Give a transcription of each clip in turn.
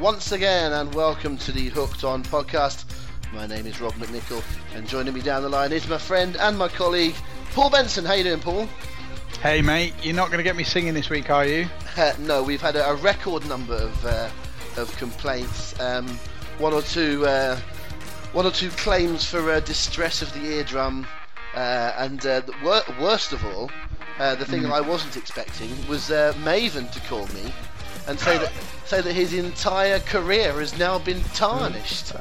Once again, and welcome to the Hooked On podcast. My name is Rob McNichol, and joining me down the line is my friend and my colleague, Paul Benson. How you doing, Paul? Hey mate, you're not going to get me singing this week, are you? Uh, no, we've had a, a record number of uh, of complaints. Um, one or two, uh, one or two claims for uh, distress of the eardrum, uh, and uh, the wor- worst of all, uh, the thing that I wasn't expecting was uh, Maven to call me and say that say that his entire career has now been tarnished.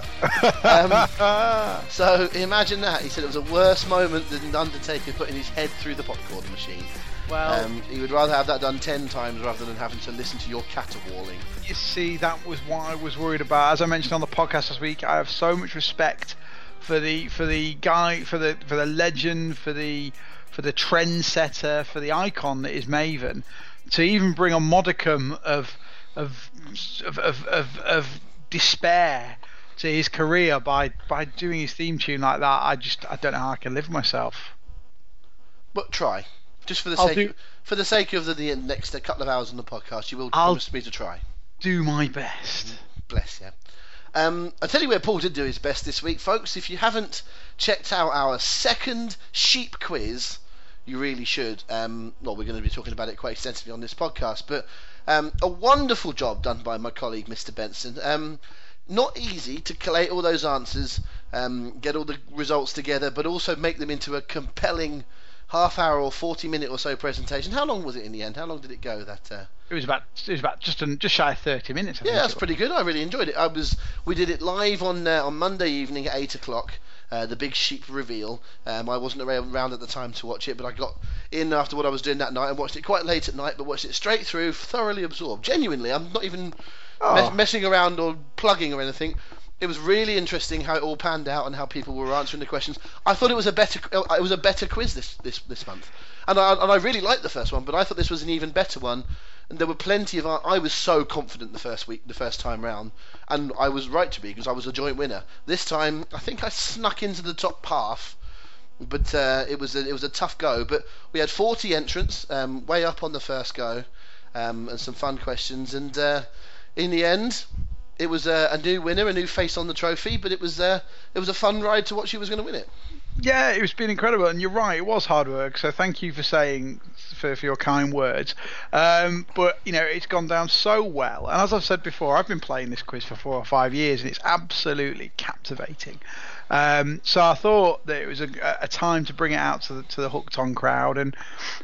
um, so imagine that. He said it was a worse moment than Undertaker putting his head through the popcorn machine. Well, Um, he would rather have that done ten times rather than having to listen to your caterwauling. you see, that was what I was worried about. As I mentioned on the podcast last week, I have so much respect for the for the guy, for the for the legend, for the for the trendsetter, for the icon that is Maven. To even bring a modicum of of of of, of, of despair to his career by by doing his theme tune like that, I just I don't know how I can live myself. But try, just for the I'll sake do- for the sake of the, the next couple of hours on the podcast, you will I'll- promise me to try. Do my best. Bless you. Um, I'll tell you where Paul did do his best this week, folks. If you haven't checked out our second sheep quiz, you really should. Um, well, we're going to be talking about it quite extensively on this podcast, but um, a wonderful job done by my colleague, Mr. Benson. Um, not easy to collate all those answers, um, get all the results together, but also make them into a compelling half hour or 40 minute or so presentation. How long was it in the end? How long did it go? That uh, It was about it was about just an, just shy of thirty minutes. I yeah, that's pretty good. I really enjoyed it. I was we did it live on uh, on Monday evening at eight o'clock. Uh, the big sheep reveal. Um, I wasn't around at the time to watch it, but I got in after what I was doing that night and watched it quite late at night, but watched it straight through, thoroughly absorbed. Genuinely, I'm not even Oh. mess- messing around or plugging or anything. It was really interesting how it all panned out and how people were answering the questions. I thought it was a better uh, it was a better quiz this this, this month, and I and I really liked the first one, but I thought this was an even better one. And there were plenty of I was so confident the first week, the first time round, and I was right to be because I was a joint winner. This time, I think I snuck into the top half, but uh, it was a, it was a tough go. But we had 40 entrants, um, way up on the first go, um, and some fun questions. And uh, in the end, it was a, a new winner, a new face on the trophy. But it was uh, it was a fun ride to watch who was going to win it. Yeah, it was been incredible, and you're right, it was hard work. So thank you for saying for, for your kind words. Um, but you know, it's gone down so well, and as I've said before, I've been playing this quiz for four or five years, and it's absolutely captivating. Um, so I thought that it was a, a time to bring it out to the, to the hooked on crowd, and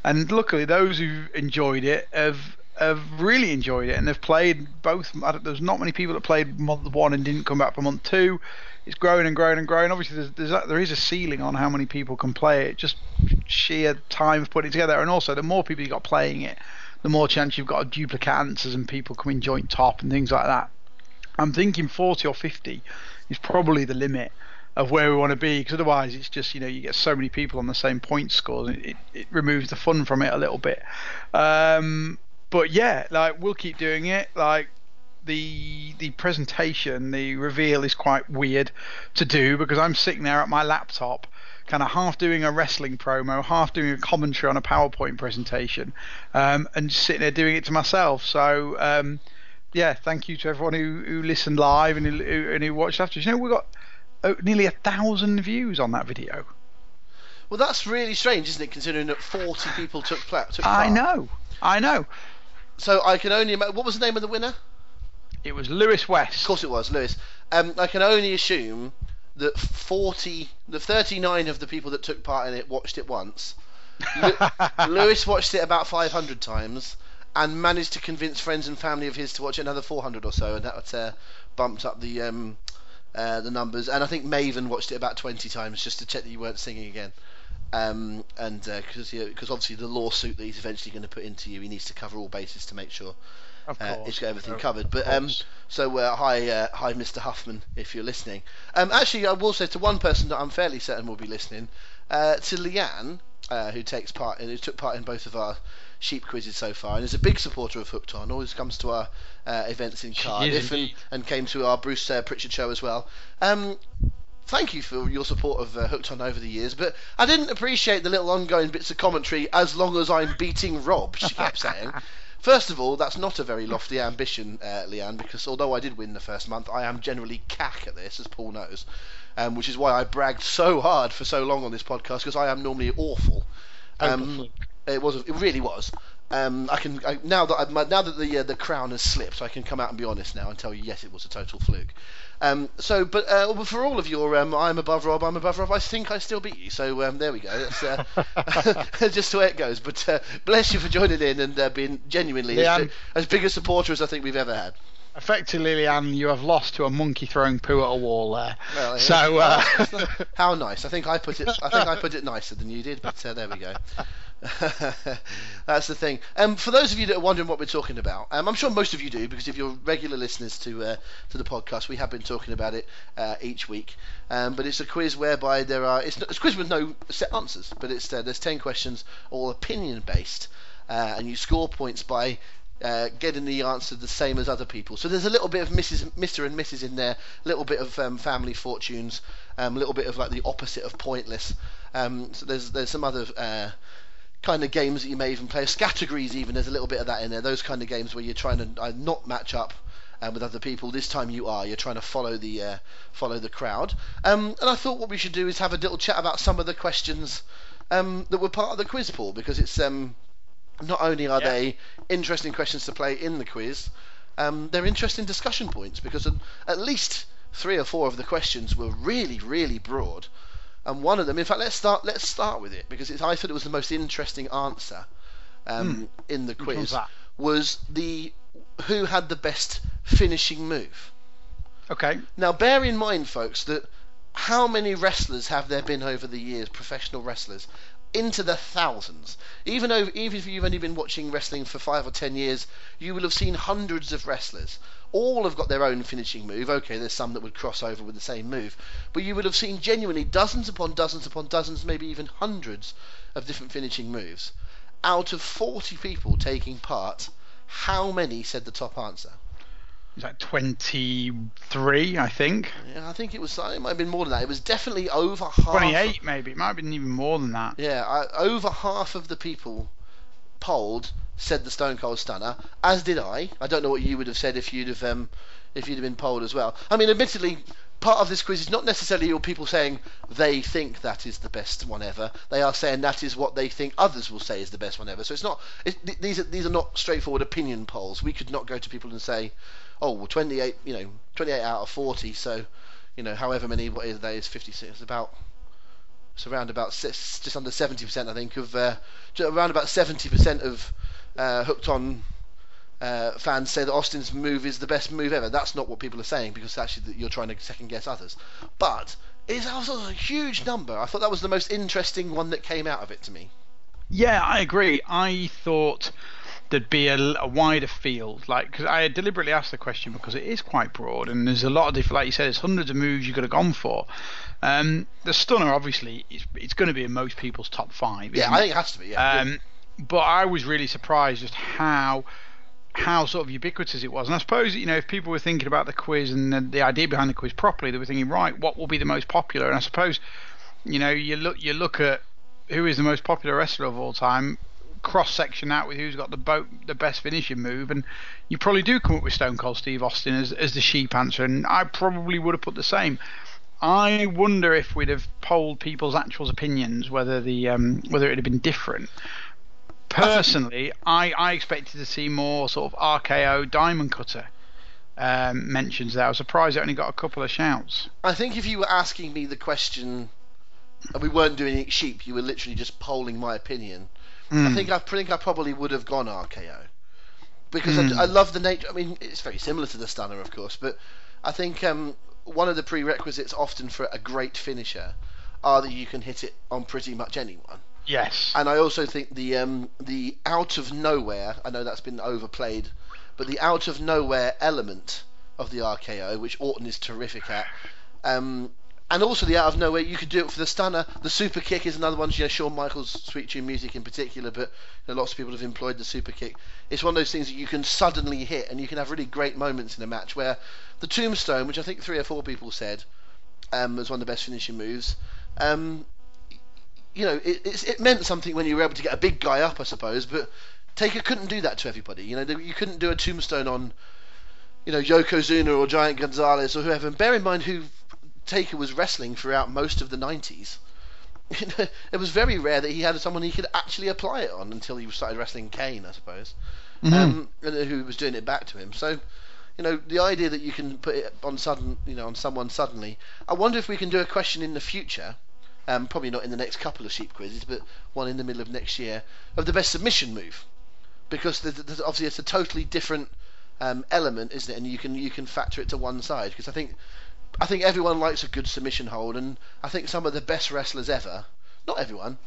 and luckily those who enjoyed it have have really enjoyed it and they've played both. There's not many people that played month one and didn't come back for month two. It's growing and growing and growing. Obviously, there's, there's there is a ceiling on how many people can play it. Just sheer time of putting it together, and also the more people you got playing it, the more chance you've got of duplicate answers and people coming joint top and things like that. I'm thinking 40 or 50 is probably the limit of where we want to be because otherwise it's just you know you get so many people on the same point scores and it, it removes the fun from it a little bit um, but yeah like we'll keep doing it like the the presentation the reveal is quite weird to do because I'm sitting there at my laptop kind of half doing a wrestling promo half doing a commentary on a PowerPoint presentation um, and just sitting there doing it to myself so um, yeah, thank you to everyone who, who listened live and who, and who watched after. You know, we got oh, nearly a thousand views on that video. Well, that's really strange, isn't it? Considering that 40 people took, pla- took I know, I know. So I can only imagine. What was the name of the winner? It was Lewis West. Of course it was Lewis. Um, I can only assume that 40, the 39 of the people that took part in it watched it once. Lu- Lewis watched it about 500 times, and managed to convince friends and family of his to watch another 400 or so, and that uh, bumped up the um, uh, the numbers. And I think Maven watched it about 20 times just to check that you weren't singing again. Um, and because uh, because obviously the lawsuit that he's eventually going to put into you, he needs to cover all bases to make sure Of uh, course. he's got everything Of covered. But um, so uh, hi, uh, hi, Mr. Huffman, if you're listening. Um, actually, I will say to one person that I'm fairly certain will be listening, uh, to Leanne, uh, who takes part in, who took part in both of our sheep quizzes so far, and is a big supporter of Hooked On. Always comes to our uh, events in Cardiff, and, and came to our Bruce uh, Pritchard show as well. Um, thank you for your support of uh, Hooked On over the years, but I didn't appreciate the little ongoing bits of commentary as long as I'm beating Rob, she kept saying. First of all, that's not a very lofty ambition, uh, Leanne, because although I did win the first month, I am generally cack at this, as Paul knows, um, which is why I bragged so hard for so long on this podcast, because I am normally awful. Um, it was. It really was. Um, I can I, now that I've, now that the uh, the crown has slipped, I can come out and be honest now and tell you yes, it was a total fluke. Um, so, but uh, for all of your um, I'm above Rob, I'm above Rob, I think I still beat you. So um, there we go. That's uh, just the way it goes. But uh, bless you for joining in and uh, being genuinely as, Leanne. as big a supporter as I think we've ever had. Effectively, Leanne, you have lost to a monkey throwing poo at a wall there. Well, so, uh, How nice. I think I put it. I think I put it nicer than you did, but uh, there we go. That's the thing. Um, for those of you that are wondering what we're talking about, um, I'm sure most of you do because if you're regular listeners to uh, to the podcast, we have been talking about it uh, each week. Um, but it's a quiz whereby there are it's, it's a quiz with no set answers, but it's uh, there's ten questions, all opinion based, uh, and you score points by uh, getting the answer the same as other people. So there's a little bit of Mrs. Mr. and Mrs. in there, a little bit of um, family fortunes, um, a little bit of like the opposite of pointless. Um, so there's there's some other uh, kind of games that you may even play. Categories even there's a little bit of that in there. Those kind of games where you're trying to uh, not match up. Um, with other people, this time you are. You're trying to follow the uh, follow the crowd. Um, and I thought what we should do is have a little chat about some of the questions um, that were part of the quiz, Paul, because it's um, not only are Yeah. they interesting questions to play in the quiz, um, they're interesting discussion points because at least three or four of the questions were really, really broad, and one of them, in fact, let's start. Let's start with it because it's, I thought it was the most interesting answer um, in the quiz that? was the who had the best finishing move. okay. Now, bear in mind, folks, that how many wrestlers have there been over the years, professional wrestlers? Into the thousands. Even over, even if you've only been watching wrestling for five or ten years, you will have seen hundreds of wrestlers. All have got their own finishing move. Okay, there's some that would cross over with the same move, but you would have seen genuinely dozens upon dozens upon dozens, maybe even hundreds of different finishing moves. Out of 40 people taking part, how many said the top answer? Is that 23, I think? Yeah, I think it was. It might have been more than that. It was definitely over half. 28, maybe. It might have been even more than that. Yeah, I, over half of the people polled said the Stone Cold Stunner, as did I. I don't know what you would have said if you'd have um, if you'd have been polled as well. I mean, admittedly, part of this quiz is not necessarily all people saying they think that is the best one ever. They are saying that is what they think others will say is the best one ever. So it's not. It, th- these are these are not straightforward opinion polls. We could not go to people and say, oh, well, 28, you know, 28 out of 40. So, you know, however many what is that is 56. It's about it's around about six, just under 70%, I think, of uh, around about 70% of uh, hooked on uh, fans say that Austin's move is the best move ever. That's not what people are saying because actually you're trying to second guess others. But it's also a huge number. I thought that was the most interesting one that came out of it to me. Yeah, I agree. I thought there'd be a, a wider field, like because I had deliberately asked the question because it is quite broad and there's a lot of different, like you said, there's hundreds of moves you could have gone for. Um, the stunner, obviously, it's, it's going to be in most people's top five. Yeah, I think it has to be. Yeah. Um, but I was really surprised just how how sort of ubiquitous it was. And I suppose you know if people were thinking about the quiz and the, the idea behind the quiz properly, they were thinking, right, what will be the most popular? And I suppose you know you look you look at who is the most popular wrestler of all time. Cross section out with who's got the boat, the best finishing move, and you probably do come up with Stone Cold Steve Austin as as the sheep answer, and I probably would have put the same. I wonder if we'd have polled people's actual opinions, whether the um, whether it had been different. Personally, I, I expected to see more sort of RKO Diamond Cutter um, mentions there. I was surprised it only got a couple of shouts. I think if you were asking me the question, and we weren't doing it sheep, you were literally just polling my opinion. I Mm. think I think I probably would have gone RKO. because I, I love the nature. I mean, it's very similar to the stunner, of course, but I think um, one of the prerequisites often for a great finisher are that you can hit it on pretty much anyone. Yes. And I also think the um, the out of nowhere. I know that's been overplayed, but the out of nowhere element of the RKO, which Orton is terrific at, um, and also the out of nowhere you could do it for the stunner. The super kick is another one. You know, Shawn Michaels' sweet chin music in particular, but you know, lots of people have employed the super kick. It's one of those things that you can suddenly hit, and you can have really great moments in a match where the tombstone, which I think three or four people said um, was one of the best finishing moves. Um, you know, it, it, meant something when you were able to get a big guy up, I suppose. But Taker couldn't do that to everybody. You know, you couldn't do a tombstone on, you know, Yokozuna or Giant Gonzalez or whoever. And bear in mind who Taker was wrestling throughout most of the 90s. it was very rare that he had someone he could actually apply it on until he started wrestling Kane, I suppose, Mhm. um, who was doing it back to him. So, you know, the idea that you can put it on sudden, you know, on someone suddenly. I wonder if we can do a question in the future, um, probably not in the next couple of sheep quizzes, but one in the middle of next year of the best submission move, because there's, there's obviously it's a totally different um, element, isn't it? And you can you can factor it to one side because I think I think everyone likes a good submission hold, and I think some of the best wrestlers ever, not everyone,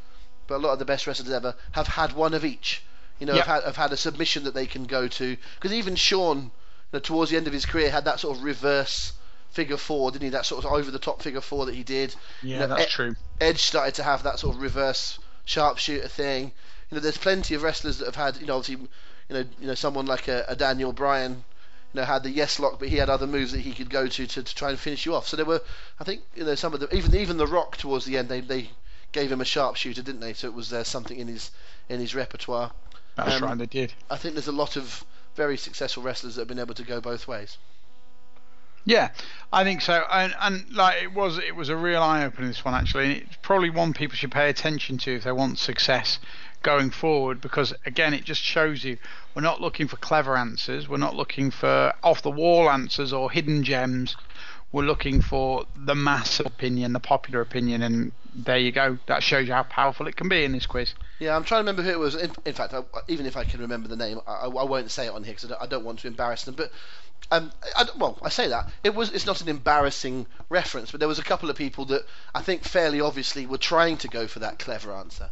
but a lot of the best wrestlers ever have had one of each. You know, Yep. have, had, have had a submission that they can go to. Because even Shawn, you know, towards the end of his career, had that sort of reverse figure four, didn't he? That sort of over the top figure four that he did. Yeah, You know, that's Ed- true. Edge started to have that sort of reverse sharpshooter thing. You know, there's plenty of wrestlers that have had, you know, obviously, you know, you know, someone like a, a Daniel Bryan, you know, had the yes lock, but he had other moves that he could go to, to to try and finish you off. So there were, I think, you know, some of the even even the Rock towards the end, they they gave him a sharpshooter, didn't they? So it was uh, something in his in his repertoire. That's Um, right, they did. I think there's a lot of very successful wrestlers that have been able to go both ways. Yeah, I think so. And and like it was it was a real eye opener this one actually. And it's probably one people should pay attention to if they want success going forward because again it just shows you we're not looking for clever answers, we're not looking for off the wall answers or hidden gems. We're looking for the mass opinion, the popular opinion, and there you go. That shows you how powerful it can be in this quiz. Yeah, I'm trying to remember who it was. In, in fact, I, even if I can remember the name, I, I won't say it on here because I, I don't want to embarrass them. But um, I, well, I say that it was. It's not an embarrassing reference, but there was a couple of people that I think fairly obviously were trying to go for that clever answer.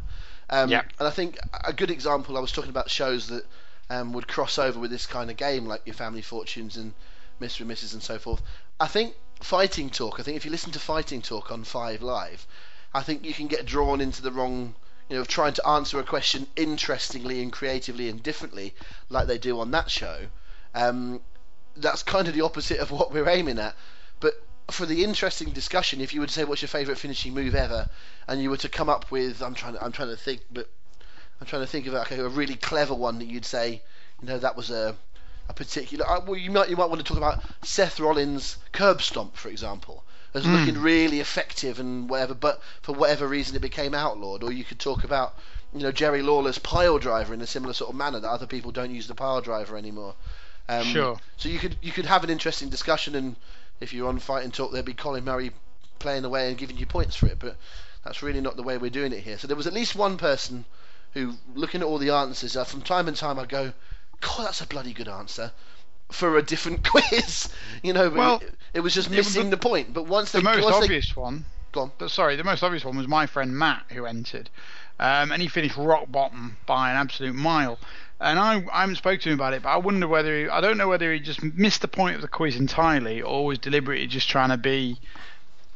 Um, Yeah. And I think a good example. I was talking about shows that um, would cross over with this kind of game, like your Family Fortunes and Mr. and Mrs. and so forth. I think Fighting Talk. I think if you listen to Fighting Talk on Five Live, I think you can get drawn into the wrong, you know, of trying to answer a question interestingly and creatively and differently, like they do on that show. Um, that's kind of the opposite of what we're aiming at. But for the interesting discussion, if you would say what's your favourite finishing move ever, and you were to come up with, I'm trying to, I'm trying to think, but I'm trying to think of a really clever one that you'd say, you know, that was a a particular. Uh, well, you might you might want to talk about Seth Rollins' curb stomp, for example, as looking really effective and whatever, but for whatever reason it became outlawed. Or you could talk about, you know, Jerry Lawler's pile driver in a similar sort of manner that other people don't use the pile driver anymore. Um, Sure. So you could you could have an interesting discussion, and if you're on Fighting Talk, there'd be Colin Murray playing away and giving you points for it. But that's really not the way we're doing it here. So there was at least one person who, looking at all the answers, uh, from time and time I go, God, that's a bloody good answer for a different quiz. You know, but Well, it, it was just missing the- the point. But once they The most once they- obvious one go on. But sorry, the most obvious one was my friend Matt who entered, um, and he finished rock bottom by an absolute mile. And I, I haven't spoken to him about it, but I wonder whether he, I don't know whether he just missed the point of the quiz entirely, or was deliberately just trying to be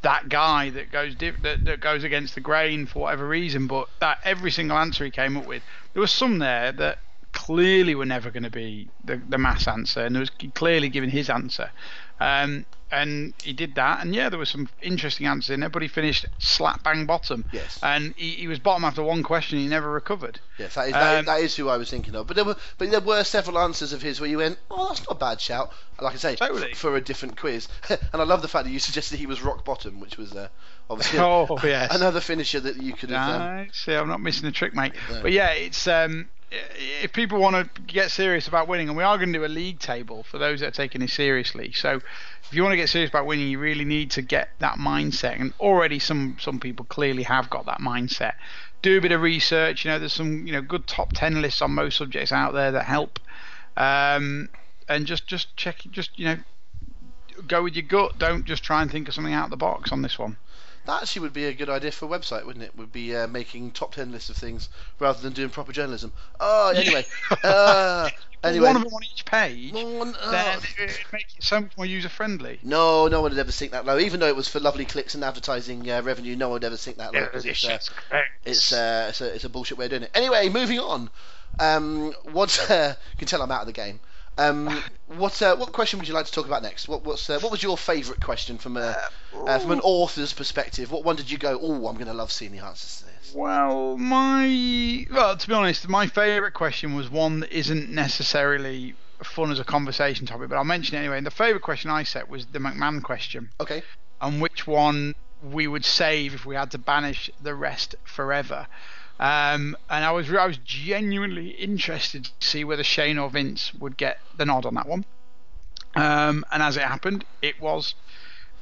that guy that goes that, that goes against the grain for whatever reason. But that every single answer he came up with, there was some there that clearly were never going to be the, the mass answer, and there was clearly given his answer. Um, and he did that, and yeah, there was some interesting answers in there, but he finished slap bang bottom. Yes. And he, he was bottom after one question, he never recovered. Yes, that is, that, Um, that is who I was thinking of. But there were but there were several answers of his where you went, oh, that's not a bad shout. Like I say, Totally. f- for a different quiz. and I love the fact that you suggested he was rock bottom, which was uh, obviously Oh, yes. another finisher that you could have. Um, see, I'm not missing a trick, mate. No. But yeah, it's um, if people want to get serious about winning, and we are going to do a league table for those that are taking it seriously. So if you want to get serious about winning, you really need to get that mindset. And already some some people clearly have got that mindset. Do a bit of research. You know, there's some you know good top ten lists on most subjects out there that help. um, and just just check, just you know, go with your gut. Don't just try and think of something out of the box on this one. That actually would be a good idea for a website, wouldn't it? Would be uh, making top ten lists of things rather than doing proper journalism. Oh, anyway. uh, anyway. One of them on each page. One- oh. Then it makes it so much more user friendly. No, no one would ever sink that low. Even though it was for lovely clicks and advertising uh, revenue, no one would ever sink that low because it's, uh, it's, uh, it's, a, it's a bullshit way of doing it. Anyway, moving on. Um, what uh, you can tell I'm out of the game. Um, what uh, what question would you like to talk about next? What what's uh, what was your favourite question from a uh, from an author's perspective? What one did you go? Oh, I'm going to love seeing the answers to this. Well, my well, to be honest, my favourite question was one that isn't necessarily fun as a conversation topic, but I'll mention it anyway. And the favourite question I set was the McMahon question, Okay. and which one we would save if we had to banish the rest forever. Um, and I was I was genuinely interested to see whether Shane or Vince would get the nod on that one. Um, and as it happened, it was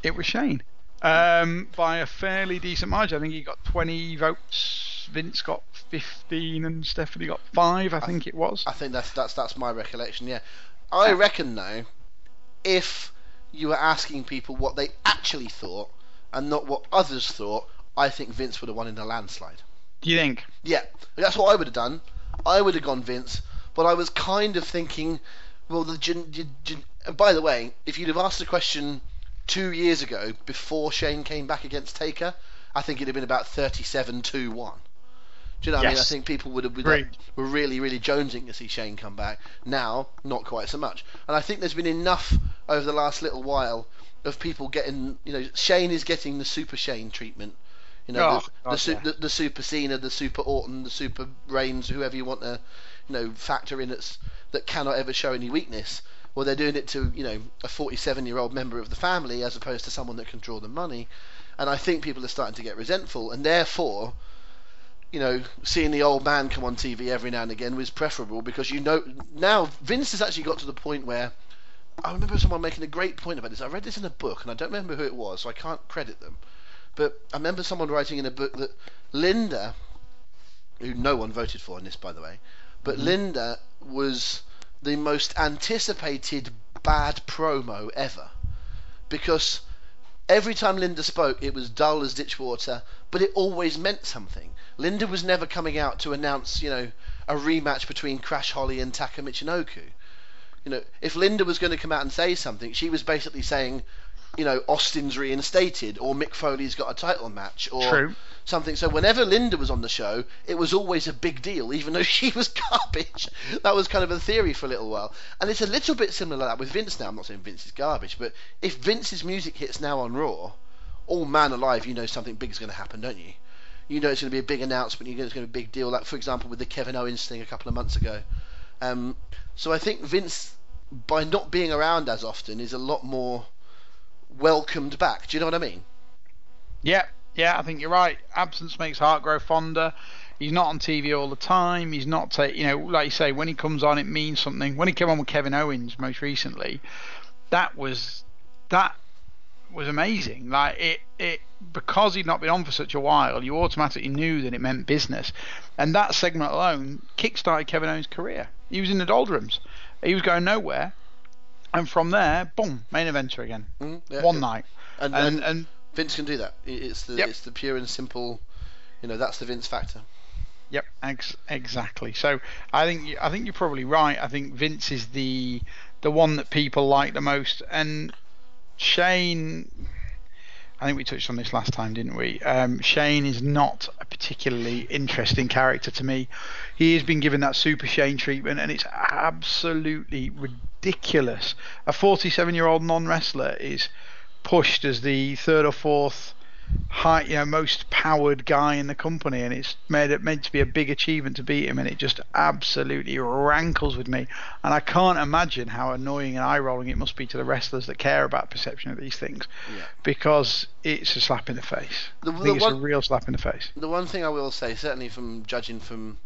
it was Shane um, by a fairly decent margin. I think he got 20 votes. Vince got 15, and Stephanie got five. I think it was. I think that's that's that's my recollection. Yeah, I reckon though, if you were asking people what they actually thought and not what others thought, I think Vince would have won in a landslide. Do you think? Yeah, that's what I would have done. I would have gone Vince, but I was kind of thinking, well, the gen, gen, gen, and by the way, if you'd have asked the question two years ago before Shane came back against Taker, I think it'd have been about 37-2-1. Do you know what I mean? I think people would have been Agreed. were really, really jonesing to see Shane come back. Now, not quite so much. And I think there's been enough over the last little while of people getting, you know, Shane is getting the Super Shane treatment. You know, Oh, the, the, the, the Super Cena, the Super Orton, the Super Reigns, whoever you want to, you know, factor in that's, that cannot ever show any weakness. Well, they're doing it to, you know, a 47-year-old member of the family as opposed to someone that can draw the money. And I think people are starting to get resentful, and therefore, you know, seeing the old man come on TV every now and again was preferable because you know now Vince has actually got to the point where I remember someone making a great point about this. I read this in a book and I don't remember who it was, so I can't credit them. But I remember someone writing in a book that Linda, who no one voted for in this, by the way, but mm-hmm. Linda was the most anticipated bad promo ever because every time Linda spoke, it was dull as ditch water, but it always meant something. Linda was never coming out to announce, you know, a rematch between Crash Holly and Taka Michinoku. You know, if Linda was going to come out and say something, she was basically saying, you know, Austin's reinstated or Mick Foley's got a title match or True. something. So whenever Linda was on the show, it was always a big deal, even though she was garbage. That was kind of a theory for a little while. And it's a little bit similar like that with Vince now. I'm not saying Vince is garbage, but if Vince's music hits now on Raw, all man alive, you know something big's going to happen, don't you? You know it's going to be a big announcement. You know it's going to be a big deal. Like for example with the Kevin Owens thing a couple of months ago. Um, so I think Vince, by not being around as often, is a lot more welcomed back. Do you know what I mean? Yeah, yeah, I think you're right. Absence makes heart grow fonder. He's not on TV all the time. He's not, ta- you know, like you say, when he comes on, it means something. When he came on with Kevin Owens most recently, that was that was amazing. Like it, it because he'd not been on for such a while, you automatically knew that it meant business, and that segment alone kickstarted Kevin Owens' career. He was in the doldrums. He was going nowhere, and from there, boom, main eventer again. Mm, yeah, One yeah. night, And, and and and Vince can do that. It's the Yep. it's the pure and simple. You know that's the Vince factor. Yep, ex- exactly. So I think you- I think you're probably right. I think Vince is the the one that people like the most, and Shane. I think we touched on this last time, didn't we? Um, Shane is not a particularly interesting character to me. He has been given that Super Shane treatment, and it's absolutely ridiculous. A 47-year-old non-wrestler is pushed as the third or fourth high, you know, most powered guy in the company, and it's made it meant to be a big achievement to beat him, and it just absolutely rankles with me. And I can't imagine how annoying and eye rolling it must be to the wrestlers that care about perception of these things, Yeah. because it's a slap in the face. The- I the it's a real slap in the face. The one thing I will say, certainly from judging from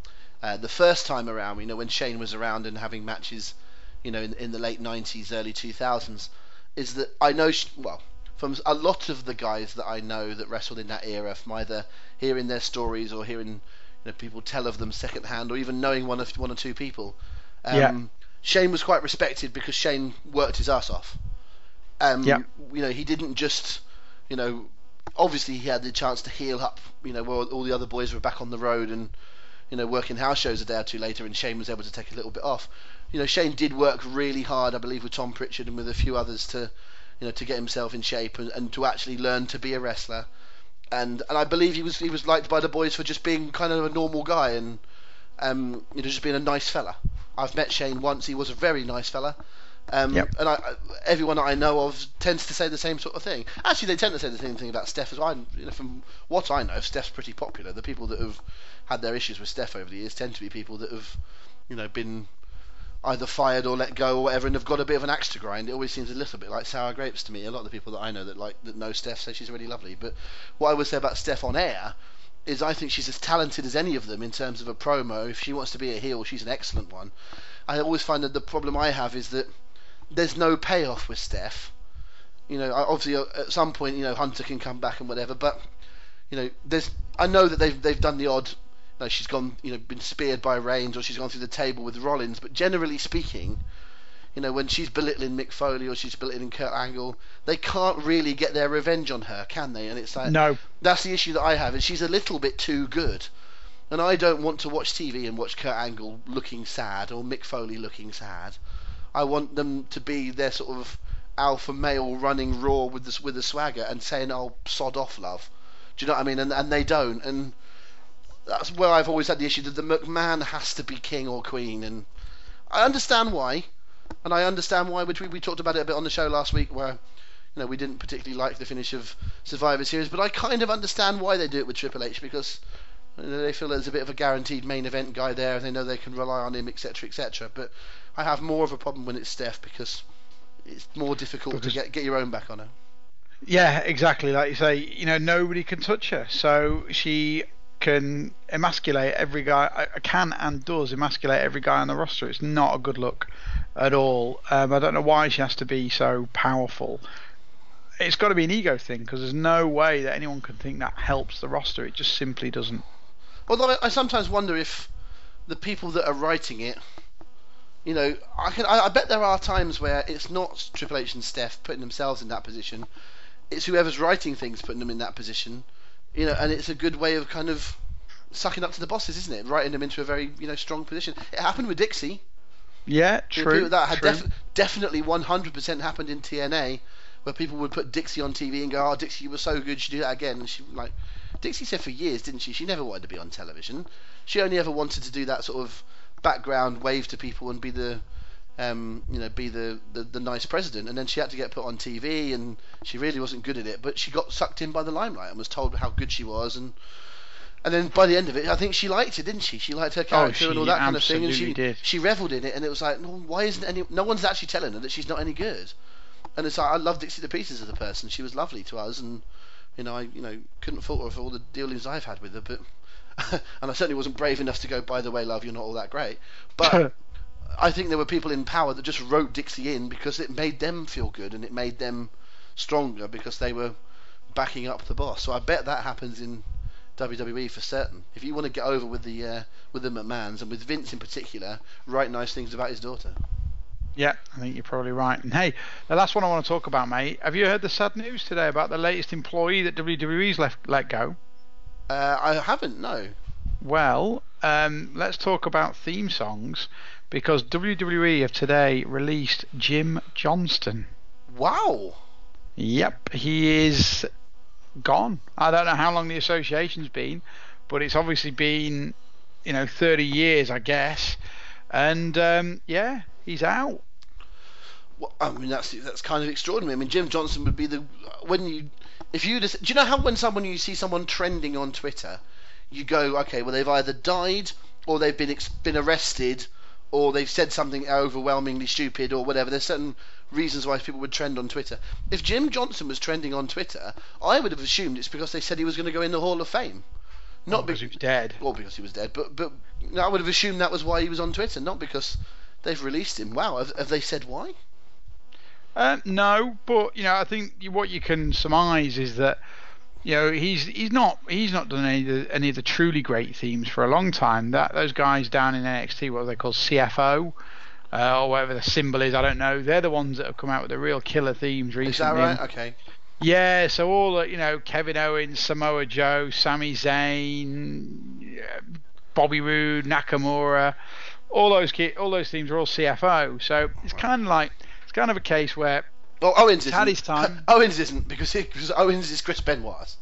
uh, the first time around, you know, when Shane was around and having matches, you know, in, in the late '90s, early 2000s, is that I know, well, from a lot of the guys that I know that wrestled in that era, from either hearing their stories or hearing you know, people tell of them secondhand, or even knowing one of one or two people, um, Yeah. Shane was quite respected because Shane worked his ass off. Um, Yeah. You know, he didn't just, you know, obviously he had the chance to heal up. You know, while all the other boys were back on the road and, you know, working house shows a day or two later, and Shane was able to take a little bit off. You know, Shane did work really hard, I believe, with Tom Pritchard and with a few others to, you know, to get himself in shape and, and to actually learn to be a wrestler. And and I believe he was he was liked by the boys for just being kind of a normal guy and um, you know, just being a nice fella. I've met Shane once. He was a very nice fella. Um, Yep. And I, everyone that I know of tends to say the same sort of thing. Actually, they tend to say the same thing about Steph as well. I- You know, from what I know, Steph's pretty popular. The people that have had their issues with Steph over the years tend to be people that have, you know, been either fired or let go or whatever, and have got a bit of an axe to grind. It always seems a little bit like sour grapes to me. A lot of the people that I know that like that know Steph say she's really lovely. But what I would say about Steph on air is I think she's as talented as any of them in terms of a promo. If she wants to be a heel, she's an excellent one. I always find that the problem I have is that there's no payoff with Steph. You know, obviously uh, at some point, you know, Hunter can come back and whatever, but you know, there's I know that they've they've done the odd. Know, she's gone, you know, been speared by Reigns or she's gone through the table with Rollins, but generally speaking, you know, when she's belittling Mick Foley or she's belittling Kurt Angle, they can't really get their revenge on her, can they? And it's like No. that's the issue that I have. And she's a little bit too good, and I don't want to watch TV and watch Kurt Angle looking sad or Mick Foley looking sad. I want them to be their sort of alpha male running raw with this with a swagger and saying, "Oh, sod off, love." Do you know what I mean? And and they don't, and that's where I've always had the issue that the McMahon has to be king or queen, and I understand why, and I understand why. Which we, we talked about it a bit on the show last week, where you know we didn't particularly like the finish of Survivor Series, but I kind of understand why they do it with Triple H because you know, they feel there's a bit of a guaranteed main event guy there, and they know they can rely on him, etc., etc. But I have more of a problem when it's Steph because it's more difficult Because- to get get your own back on her. Yeah, exactly. Like you say, you know, nobody can touch her. So she can emasculate every guy, uh, can and does emasculate every guy on the roster. It's not a good look at all. Um, I don't know why she has to be so powerful. It's got to be an ego thing because there's no way that anyone can think that helps the roster. It just simply doesn't. Although I, I sometimes wonder if the people that are writing it, you know, I can I, I bet there are times where it's not Triple H and Steph putting themselves in that position. It's whoever's writing things putting them in that position, you know, and it's a good way of kind of sucking up to the bosses, isn't it? Writing them into a very you know strong position. It happened with Dixie. Yeah, true. That had true. def- definitely 100% happened in TNA, where people would put Dixie on TV and go, "Oh, Dixie, you were so good, you should do that again." And she like, Dixie said for years, didn't she? She never wanted to be on television. She only ever wanted to do that sort of background wave to people and be the, um, you know, be the, the the nice president. And then she had to get put on TV, and she really wasn't good at it. But she got sucked in by the limelight and was told how good she was, and and then by the end of it, I think she liked it, didn't she? She liked her character and all that kind of thing, and she did. she revelled in it. And it was like, no, why isn't any? No one's actually telling her that she's not any good. And it's like I love Dixie to pieces as a person. She was lovely to us, and you know, I you know couldn't fault her for all the dealings I've had with her. But and I certainly wasn't brave enough to go. By the way, love, you're not all that great. But I think there were people in power that just wrote Dixie in because it made them feel good and it made them stronger because they were backing up the boss. So I bet that happens in WWE for certain. If you want to get over with the uh, with the McMahons and with Vince in particular, write nice things about his daughter. Yeah, I think you're probably right. And hey, the last one I want to talk about, mate. Have you heard the sad news today about the latest employee that WWE's left let go? Uh, I haven't, no. Well, um, let's talk about theme songs because WWE of today released Jim Johnston. Wow. Yep, he is gone. I don't know how long the association's been, but it's obviously been, you know, 30 years, I guess. And um, yeah, he's out. Well, I mean, that's that's kind of extraordinary. I mean, Jim Johnston would be the when you if you just do you know how when someone you see someone trending on Twitter, you go, okay, well they've either died or they've been ex- been arrested or they've said something overwhelmingly stupid or whatever. There's certain reasons why people would trend on Twitter. If Jim Johnston was trending on Twitter, I would have assumed it's because they said he was going to go in the Hall of Fame. Not because be- he was dead. well, because he was dead, but but I would have assumed that was why he was on Twitter, not because they've released him. Wow, have, have they said why? Uh, no, but you know, I think what you can surmise is that you know he's he's not he's not done any of the, any of the truly great themes for a long time. That those guys down in NXT, what are they called, CFO, uh, or whatever the symbol is. I don't know. They're the ones that have come out with the real killer themes recently. Is that right? Okay. Yeah, so all the, you know, Kevin Owens, Samoa Joe, Sami Zayn, Bobby Roode, Nakamura, all those all those themes are all CFO. So it's kind of like it's kind of a case where well, Owens isn't. his time. Owens isn't because, he, because Owens is Chris Benoit.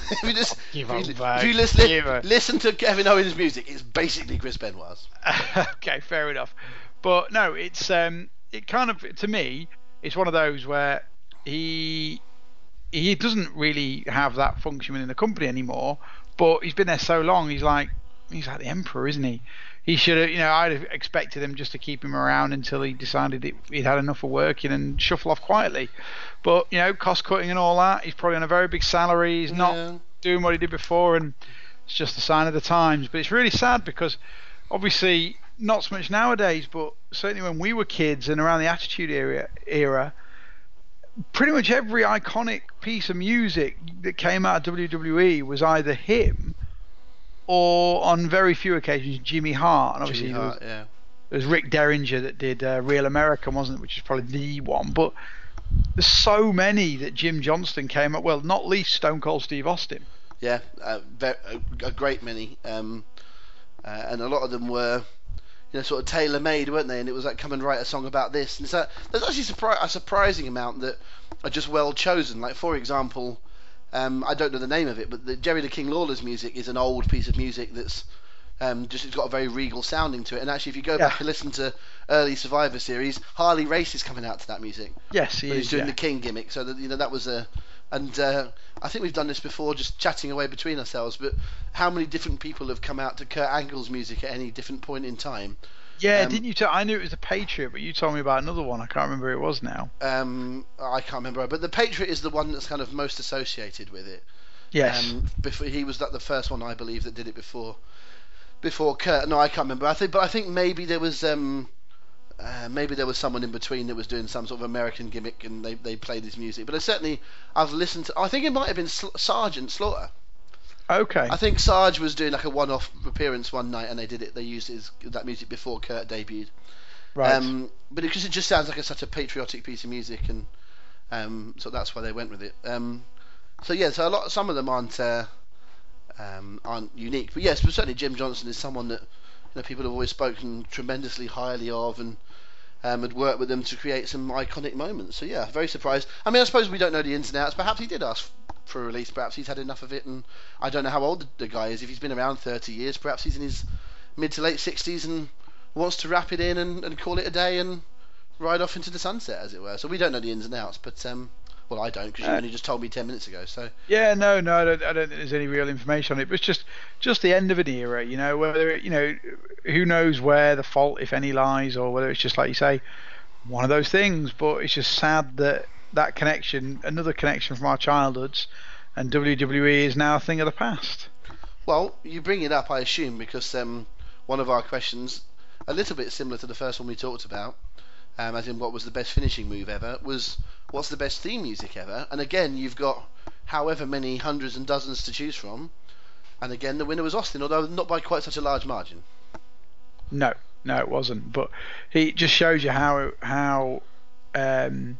if you just if you, if you listen, listen to Kevin Owens' music, it's basically Chris Benoit. okay, fair enough. But no, it's um, it kind of to me, it's one of those where he he doesn't really have that function within the company anymore. But he's been there so long, he's like he's like the emperor, isn't he? He should have, you know, I'd have expected him just to keep him around until he decided he'd had enough of working and shuffle off quietly. But you know, cost cutting and all that. He's probably on a very big salary. He's not yeah. doing what he did before, and it's just a sign of the times. But it's really sad because obviously not so much nowadays, but certainly when we were kids and around the Attitude era, era pretty much every iconic piece of music that came out of WWE was either him or on very few occasions Jimmy Hart. And obviously, Jimmy Hart, there, was, yeah. there was Rick Derringer that did uh, Real American, wasn't it? Which is probably the one. But there's so many that Jim Johnston came up. Well, not least Stone Cold Steve Austin. Yeah, uh, a, great many, um, uh, and a lot of them were you know, sort of tailor made, weren't they? And it was like, come and write a song about this. And so there's actually surpri- a surprising amount that are just well chosen. Like, for example, um, I don't know the name of it, but the Jerry the King Lawler's music is an old piece of music that's um, just it's got a very regal sounding to it. And actually, if you go yeah. back and listen to early Survivor Series, Harley Race is coming out to that music. Yes, he is. He's doing yeah. the King gimmick, so that you know that was a. And uh, I think we've done this before, just chatting away between ourselves. But how many different people have come out to Kurt Angle's music at any different point in time? Yeah, um, didn't you tell? I knew it was the Patriot, but you told me about another one. I can't remember who it was now. Um, I can't remember, but the Patriot is the one that's kind of most associated with it. Yes. Um, before he was like the first one, I believe, that did it before. Before Kurt, no, I can't remember. I think, but I think maybe there was um, uh, maybe there was someone in between that was doing some sort of American gimmick, and they they played his music. But I certainly, I've listened to. I think it might have been Sergeant Slaughter. Okay. I think Sarge was doing like a one-off appearance one night, and they did it. They used his that music before Kurt debuted. Right. Um, but because it, it, just sounds like a, such a patriotic piece of music, and um, so that's why they went with it. Um, so yeah, so a lot, some of them aren't uh, um, aren't unique, but yes, but certainly Jim Johnston is someone that you know people have always spoken tremendously highly of, and um, had worked with them to create some iconic moments. So yeah, very surprised. I mean, I suppose we don't know the ins and outs. Perhaps he did ask for a release. Perhaps he's had enough of it, and I don't know how old the guy is. If he's been around 30 years, perhaps he's in his mid to late 60s and wants to wrap it in and, and call it a day and ride off into the sunset, as it were. So we don't know the ins and outs, but um, well, I don't because you uh, only just told me 10 minutes ago. So yeah, no, no, I don't, I don't think there's any real information on it. But it's just just the end of an era, you know. Whether it, you know, who knows where the fault, if any, lies, or whether it's just like you say, one of those things. But it's just sad that that connection, another connection from our childhoods, and WWE is now a thing of the past. Well, you bring it up, I assume, because um, one of our questions, a little bit similar to the first one we talked about, um, as in what was the best finishing move ever, was what's the best theme music ever? And again, you've got however many hundreds and dozens to choose from. And again, the winner was Austin, although not by quite such a large margin. No, no, it wasn't. But it just shows you how how um,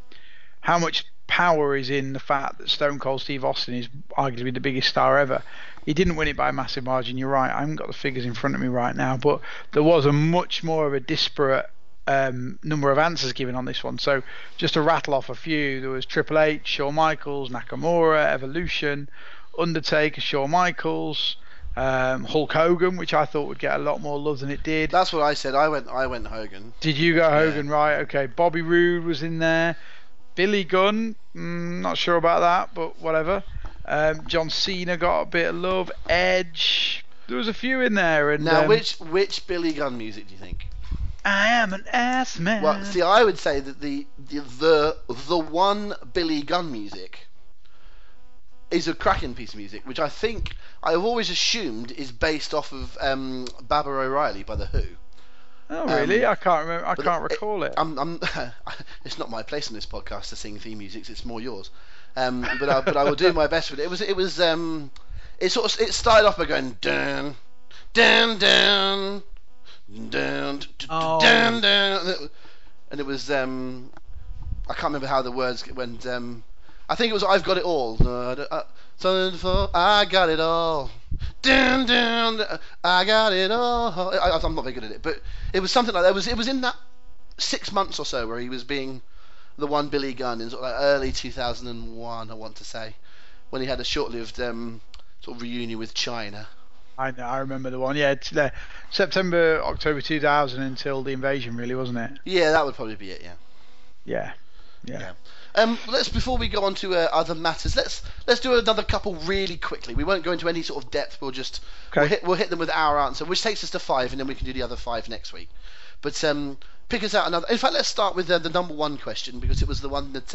how much power is in the fact that Stone Cold Steve Austin is arguably the biggest star ever. He didn't win it by a massive margin. You're right. I haven't got the figures in front of me right now, but there was a much more of a disparate um, number of answers given on this one. So just to rattle off a few, there was Triple H, Shawn Michaels, Nakamura, Evolution, Undertaker, Shawn Michaels. Um, Hulk Hogan, which I thought would get a lot more love than it did. That's what I said. I went. I went Hogan. Did you go Hogan? Yeah. Right. Okay. Bobby Roode was in there. Billy Gunn, mm, not sure about that, but whatever. Um, John Cena got a bit of love. Edge, there was a few in there. And now, um, which which Billy Gunn music do you think? I am an ass man. Well, see, I would say that the the the, the one Billy Gunn music is a cracking piece of music, which I think I've always assumed is based off of um, Baba O'Riley by the Who. Oh really? Um, I can't remember. I can't recall it. I'm, I'm it's not my place in this podcast to sing theme music. It's more yours. Um, but I, but I will do my best with it. It was it was um, it sort of it started off by going dun dun dun Oh. and it was um, I can't remember how the words went. Um, I think it was I've got it all. Uh, something for I got it all. Dun, dun, dun, I got it all. I, I'm not very good at it, but it was something like that. It was it was in that six months or so where he was being the one Billy Gunn in sort of like early 2001, I want to say, when he had a short-lived um, sort of reunion with Chyna. I know, I remember the one. Yeah, it's there. September, October 2000 until the invasion, really, wasn't it? Yeah, that would probably be it. Yeah. Yeah. Yeah. Yeah. Um, let's before we go on to uh, other matters, let's let's do another couple really quickly. We won't go into any sort of depth. We'll just okay. we'll hit we'll hit them with our answer, which takes us to five, and then we can do the other five next week. But um, pick us out another. In fact, let's start with uh, the number one question because it was the one that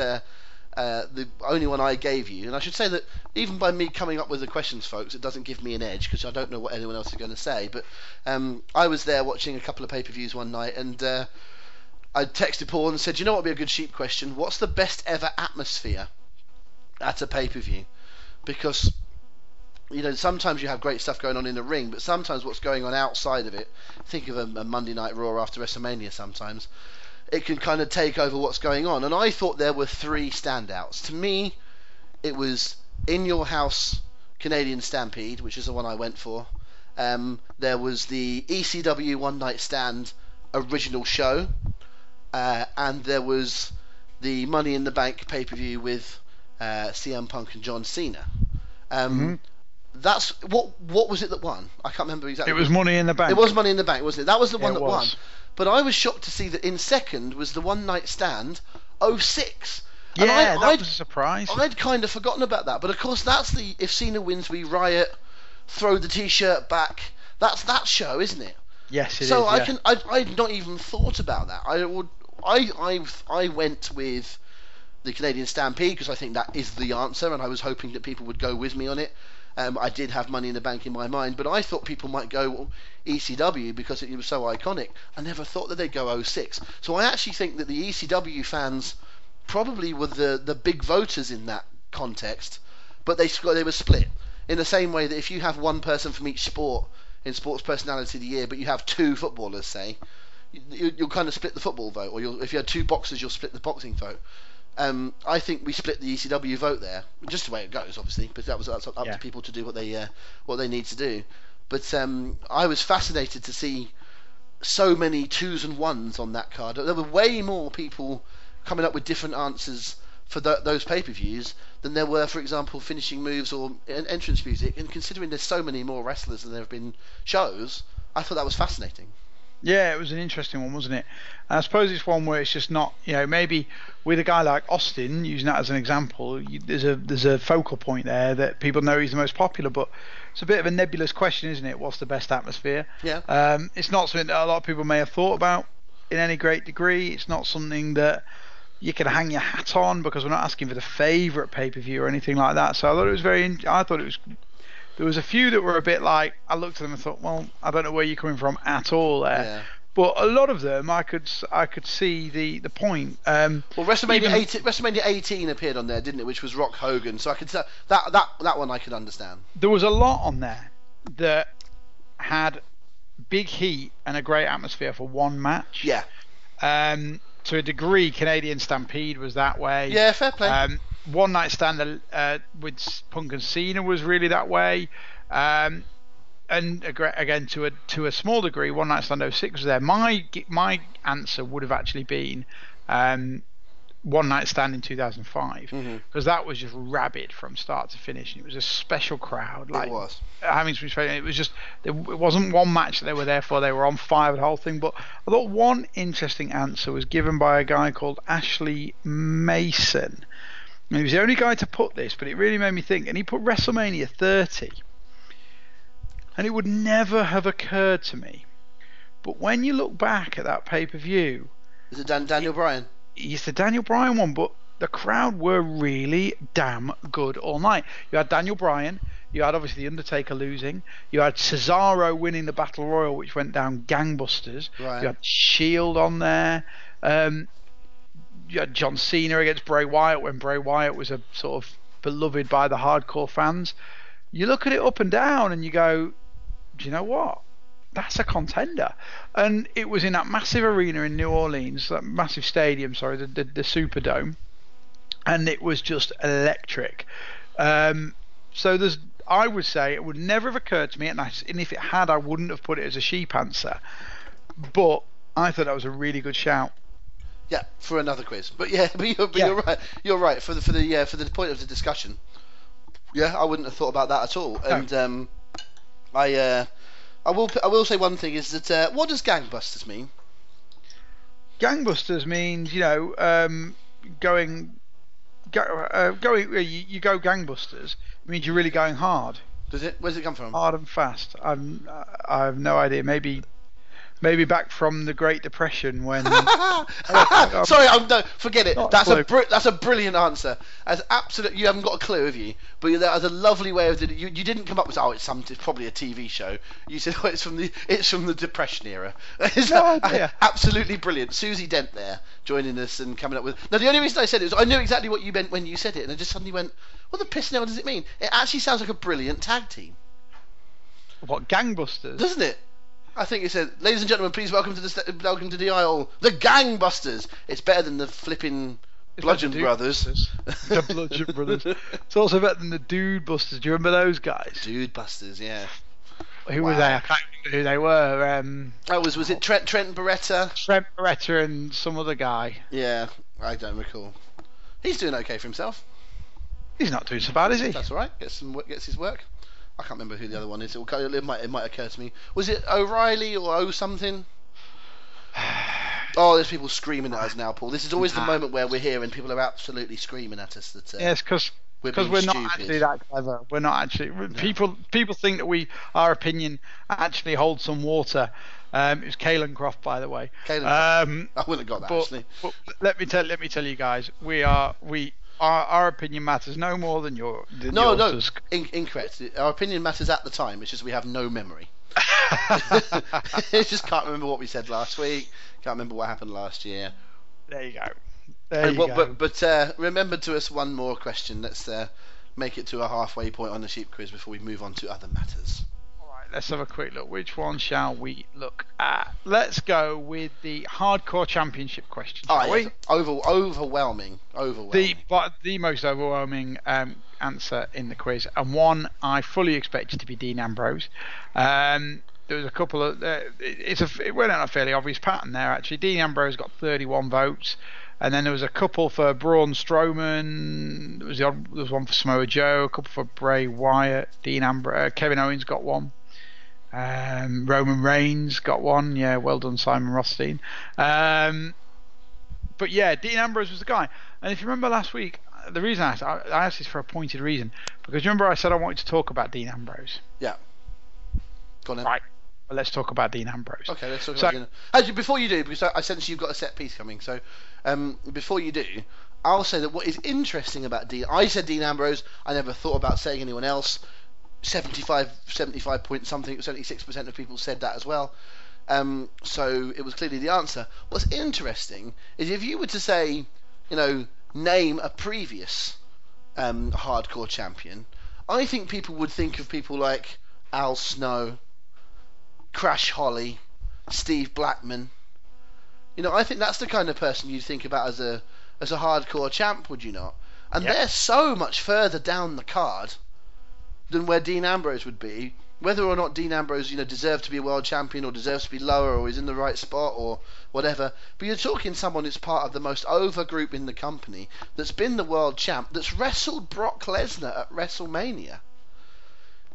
uh, the only one I gave you. And I should say that even by me coming up with the questions, folks, it doesn't give me an edge because I don't know what anyone else is going to say. But um, I was there watching a couple of pay per views one night, and uh, I texted Paul and said, "You know what would be a good sheep question? What's the best ever atmosphere at a pay per view?" Because you know sometimes you have great stuff going on in the ring, but sometimes what's going on outside of it. Think of a, a Monday Night Raw after WrestleMania. Sometimes it can kind of take over what's going on. And I thought there were three standouts. To me, it was In Your House Canadian Stampede, which is the one I went for. Um, there was the ECW One Night Stand original show, uh, and there was the Money in the Bank pay per view with uh, CM Punk and John Cena. Um, Mhm. That's what. What was it that won? I can't remember exactly. It was Money in the Bank. It was Money in the Bank, wasn't it? That was the one it that won. But I was shocked to see that in second was the One Night Stand 06. And Yeah, I, that I'd, was a surprise. I'd kind of forgotten about that. But of course, that's the if Cena wins, we riot, throw the T-shirt back. That's that show, isn't it? yes, it is. so I yeah. can I I'd not even thought about that. I would I I I went with the Canadian Stampede because I think that is the answer, and I was hoping that people would go with me on it. Um, I did have Money in the Bank in my mind, but I thought people might go ECW because it was so iconic. I never thought that they'd go 06. So I actually think that the ECW fans probably were the the big voters in that context, but they they were split in the same way that if you have one person from each sport in Sports Personality of the Year, but you have two footballers, say, you, you'll kind of split the football vote, or if you had two boxers, you'll split the boxing vote. Um, I think we split the ECW vote there, just the way it goes, obviously, but that was that's up Yeah. to people to do what they uh, what they need to do. But um, I was fascinated to see so many twos and ones on that card. There were way more people coming up with different answers for th- those pay-per-views than there were, for example, finishing moves or entrance music. And considering there's so many more wrestlers than there have been shows, I thought that was fascinating. Yeah, it was an interesting one, wasn't it? And I suppose it's one where it's just not, you know, maybe with a guy like Austin, using that as an example, you, there's a there's a focal point there that people know he's the most popular, but it's a bit of a nebulous question, isn't it? What's the best atmosphere? Yeah. Um, it's not something that a lot of people may have thought about in any great degree. It's not something that you can hang your hat on because we're not asking for the favourite pay per view or anything like that. So I thought it was very. I thought it was. There was a few that were a bit like I looked at them and thought, well, I don't know where you're coming from at all there. Yeah. But a lot of them, I could I could see the the point. Um, Well, WrestleMania Even- 18, WrestleMania 18 appeared on there, didn't it? Which was Rock Hogan. So I could that that that one I could understand. there was a lot on there that had big heat and a great atmosphere for one match. Yeah. Um, to a degree, Canadian Stampede was that way. Yeah, fair play. Um, one night stand uh, with Punk and Cena was really that way. Um, and again, to a to a small degree, one night stand 06 was there. My my answer would have actually been um, one night stand in 2005 because Mhm. that was just rabid from start to finish. And it was a special crowd. Like it was. having be straight, it was just it wasn't one match that they were there for. They were on fire the whole thing. But I thought one interesting answer was given by a guy called Ashley Mason. He was the only guy to put this, but it really made me think. And he put WrestleMania 30, and it would never have occurred to me. But when you look back at that pay per view, Is it Dan, Daniel Bryan? it's the Daniel Bryan one, but the crowd were really damn good all night. You had Daniel Bryan, you had obviously The Undertaker losing, you had Cesaro winning the Battle Royal, which went down gangbusters. Right. You had Shield on there. Um, you had John Cena against Bray Wyatt when Bray Wyatt was a sort of beloved by the hardcore fans. You look at it up and down and you go, do you know what? that's a contender. And it was in that massive arena in New Orleans, that massive stadium, sorry, the, the, the Superdome, and it was just electric. Um, so there's, I would say, it would never have occurred to me, and, I, and if it had, I wouldn't have put it as a sheep answer. But I thought that was a really good shout. Yeah, for another quiz. But yeah, but you're, but Yeah. you're right. You're right for the for the uh, for the point of the discussion. Yeah, I wouldn't have thought about that at all. And um, I uh, I will I will say one thing is that uh, what does gangbusters mean? Gangbusters means you know um, going go, uh, going uh, you, you go gangbusters it means you're really going hard Does it? Where does it come from? hard and fast I'm I have no idea maybe maybe back from the Great Depression when um, Sorry, I'm no. Forget it. Not That's a br- that's a brilliant answer. As absolute, you haven't got a clue, have you? But that was a lovely way of it. You, you didn't come up with oh, it's some it's probably a TV show. You said oh, it's from the it's from the Depression era. No idea. absolutely brilliant. Susie Dent there joining us and coming up with. Now the only reason I said it was I knew exactly what you meant when you said it, and I just suddenly went, what the piss now does it mean? It actually sounds like a brilliant tag team, what gangbusters doesn't it? I think it said, ladies and gentlemen, please welcome to the st- welcome to the aisle, the Gangbusters. It's better than the flipping Bludgeon the Brothers. Busters. the Bludgeon Brothers it's also better than the Dude Busters do you remember those guys Dude Busters, yeah. who were Wow. they I can't remember who they were um, That was was it Trent Trent Barreta? Trent Barreta and some other guy Yeah, I don't recall. He's doing okay for himself. he's not doing so bad is he That's all right. Gets some gets his work. I can't remember who the other one is. It, will, it might it might occur to me. Was it O'Reilly or O something? Oh, there's people screaming at us now, Paul. This is always the moment where we're here and people are absolutely screaming at us that uh, Yes, because we're because we're not actually that clever. We're not actually. People people think that we our opinion actually holds some water. Um, it was Caylen Croft, by the way. Caylen Um, I wouldn't have got that but, actually. but let me tell let me tell you guys, we are we our, our opinion matters no more than your than No, yours no, does. in- incorrect. Our opinion matters at the time. It's just we have no memory. just can't remember what we said last week. Can't remember what happened last year. there you go. There you go. But but uh, remember to us one more question. Let's uh, make it to a halfway point on the sheep quiz before we move on to other matters. Let's have a quick look. Which one shall we look at? Let's go with the hardcore championship question. Oh, we? yes. Over, overwhelming, overwhelming. the but the most overwhelming um, answer in the quiz, and one I fully expected to be Dean Ambrose. Um, there was a couple of uh, it- it's a it went on a fairly obvious pattern there actually. Dean Ambrose got 31 votes, and then there was a couple for Braun Strowman. There was the odd, there was one for Samoa Joe, a couple for Bray Wyatt. Dean Ambrose, uh, Kevin Owens got one. Um, Roman Reigns got one. Yeah, well done, Simon Rothstein. Um, but yeah, Dean Ambrose was the guy. And if you remember last week, the reason I asked, I I asked this for a pointed reason because you remember I said I wanted to talk about Dean Ambrose. yeah. Go on then. Right. Well, let's talk about Dean Ambrose. Okay, let's talk So- about. Actually, before you do, because I, I sense you've got a set piece coming, so um, before you do, I'll say that what is interesting about Dean, I said Dean Ambrose, I never thought about saying anyone else. 75, 75 point something, 76% of people said that as well. Um, so it was clearly the answer. What's interesting is if you were to say, you know, name a previous um, hardcore champion, I think people would think of people like Al Snow, Crash Holly, Steve Blackman. You know, I think that's the kind of person you'd think about as a as a hardcore champ, would you not? And Yep. they're so much further down the card than where Dean Ambrose would be. Whether or not Dean Ambrose, you know, deserves to be a world champion or deserves to be lower or is in the right spot or whatever. But you're talking someone who's part of the most over group in the company that's been the world champ, that's wrestled Brock Lesnar at WrestleMania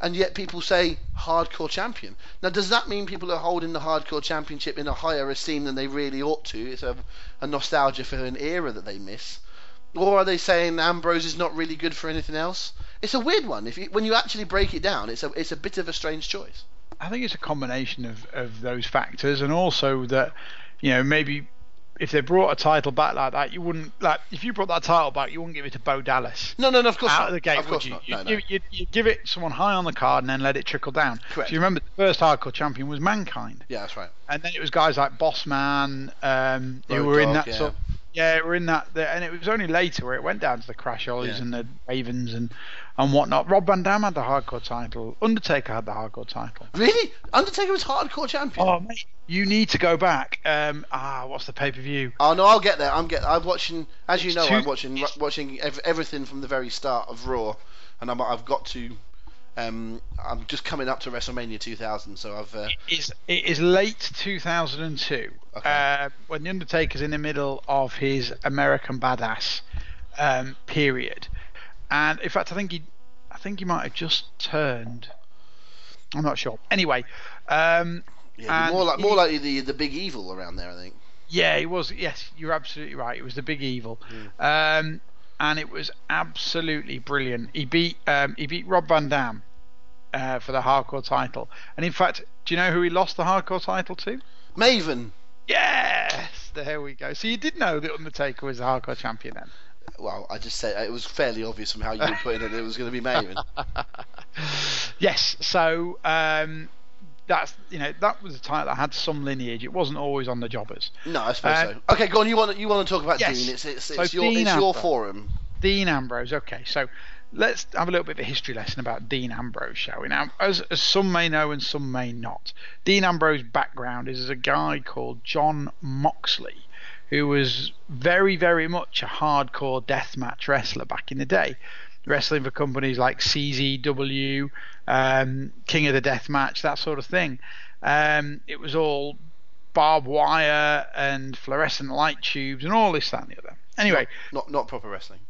and yet people say hardcore champion. Now, does that mean people are holding the hardcore championship in a higher esteem than they really ought to? It's a, a nostalgia for an era that they miss, or are they saying Ambrose is not really good for anything else? It's a weird one. If you, when you actually break it down, it's a it's a bit of a strange choice. I think it's a combination of, of those factors, and also that you know maybe if they brought a title back like that, you wouldn't like if you brought that title back, you wouldn't give it to Bo Dallas. No, no, no. Of course out not. of the gate, of would you? not. No, no. give, you'd, you'd give it someone high on the card and then let it trickle down. Correct. So you remember the first hardcore champion was Mankind, Yeah, that's right. and then it was guys like Bossman um, who were in that yeah. sort. Yeah, we're in that, the, and it was only later where it went down to the Crash Ollies Yeah. and the Ravens and and whatnot. Rob Van Dam had the hardcore title. Undertaker had the hardcore title. Really? Undertaker was hardcore champion. Oh mate, you need to go back. Um, ah, what's the pay per view? Oh no, I'll get there. I'm get. I'm watching. As you know, two- I'm watching watching ev- everything from the very start of Raw, and I'm, I've got to. Um, I'm just coming up to WrestleMania 2000, so I've. Uh, Is it is late 2002 Okay. uh, when the Undertaker's in the middle of his American Badass um, period, and in fact, I think he, I think he might have just turned. I'm not sure. Anyway, um, yeah, more like he- more likely the the big evil around there, I think. Yeah, it was. Yes, you're absolutely right. It was the big evil, um, and it was absolutely brilliant. He beat um, he beat Rob Van Dam uh, for the hardcore title, and in fact, do you know who he lost the hardcore title to? Maven. Yes, there we go. So you did know that Undertaker was the hardcore champion then. Well, I just said it was fairly obvious from how you were putting it. It was going to be Maven. Yes, so um, that's you know that was a title that had some lineage. It wasn't always on the jobbers. No, I suppose Uh, so. Okay, go on. You want you want to talk about Yes. Dean? It's it's, So it's your Dean it's your forum. Dean Ambrose. Okay, so let's have a little bit of a history lesson about Dean Ambrose, shall we? Now, as, as some may know and some may not, Dean Ambrose's background is as a guy called John Moxley, who was very, very much a hardcore deathmatch wrestler back in the day, wrestling for companies like CZW, um, King of the Death Match, that sort of thing. Um, it was all barbed wire and fluorescent light tubes and all this, that, and the other. Anyway, Not not proper wrestling.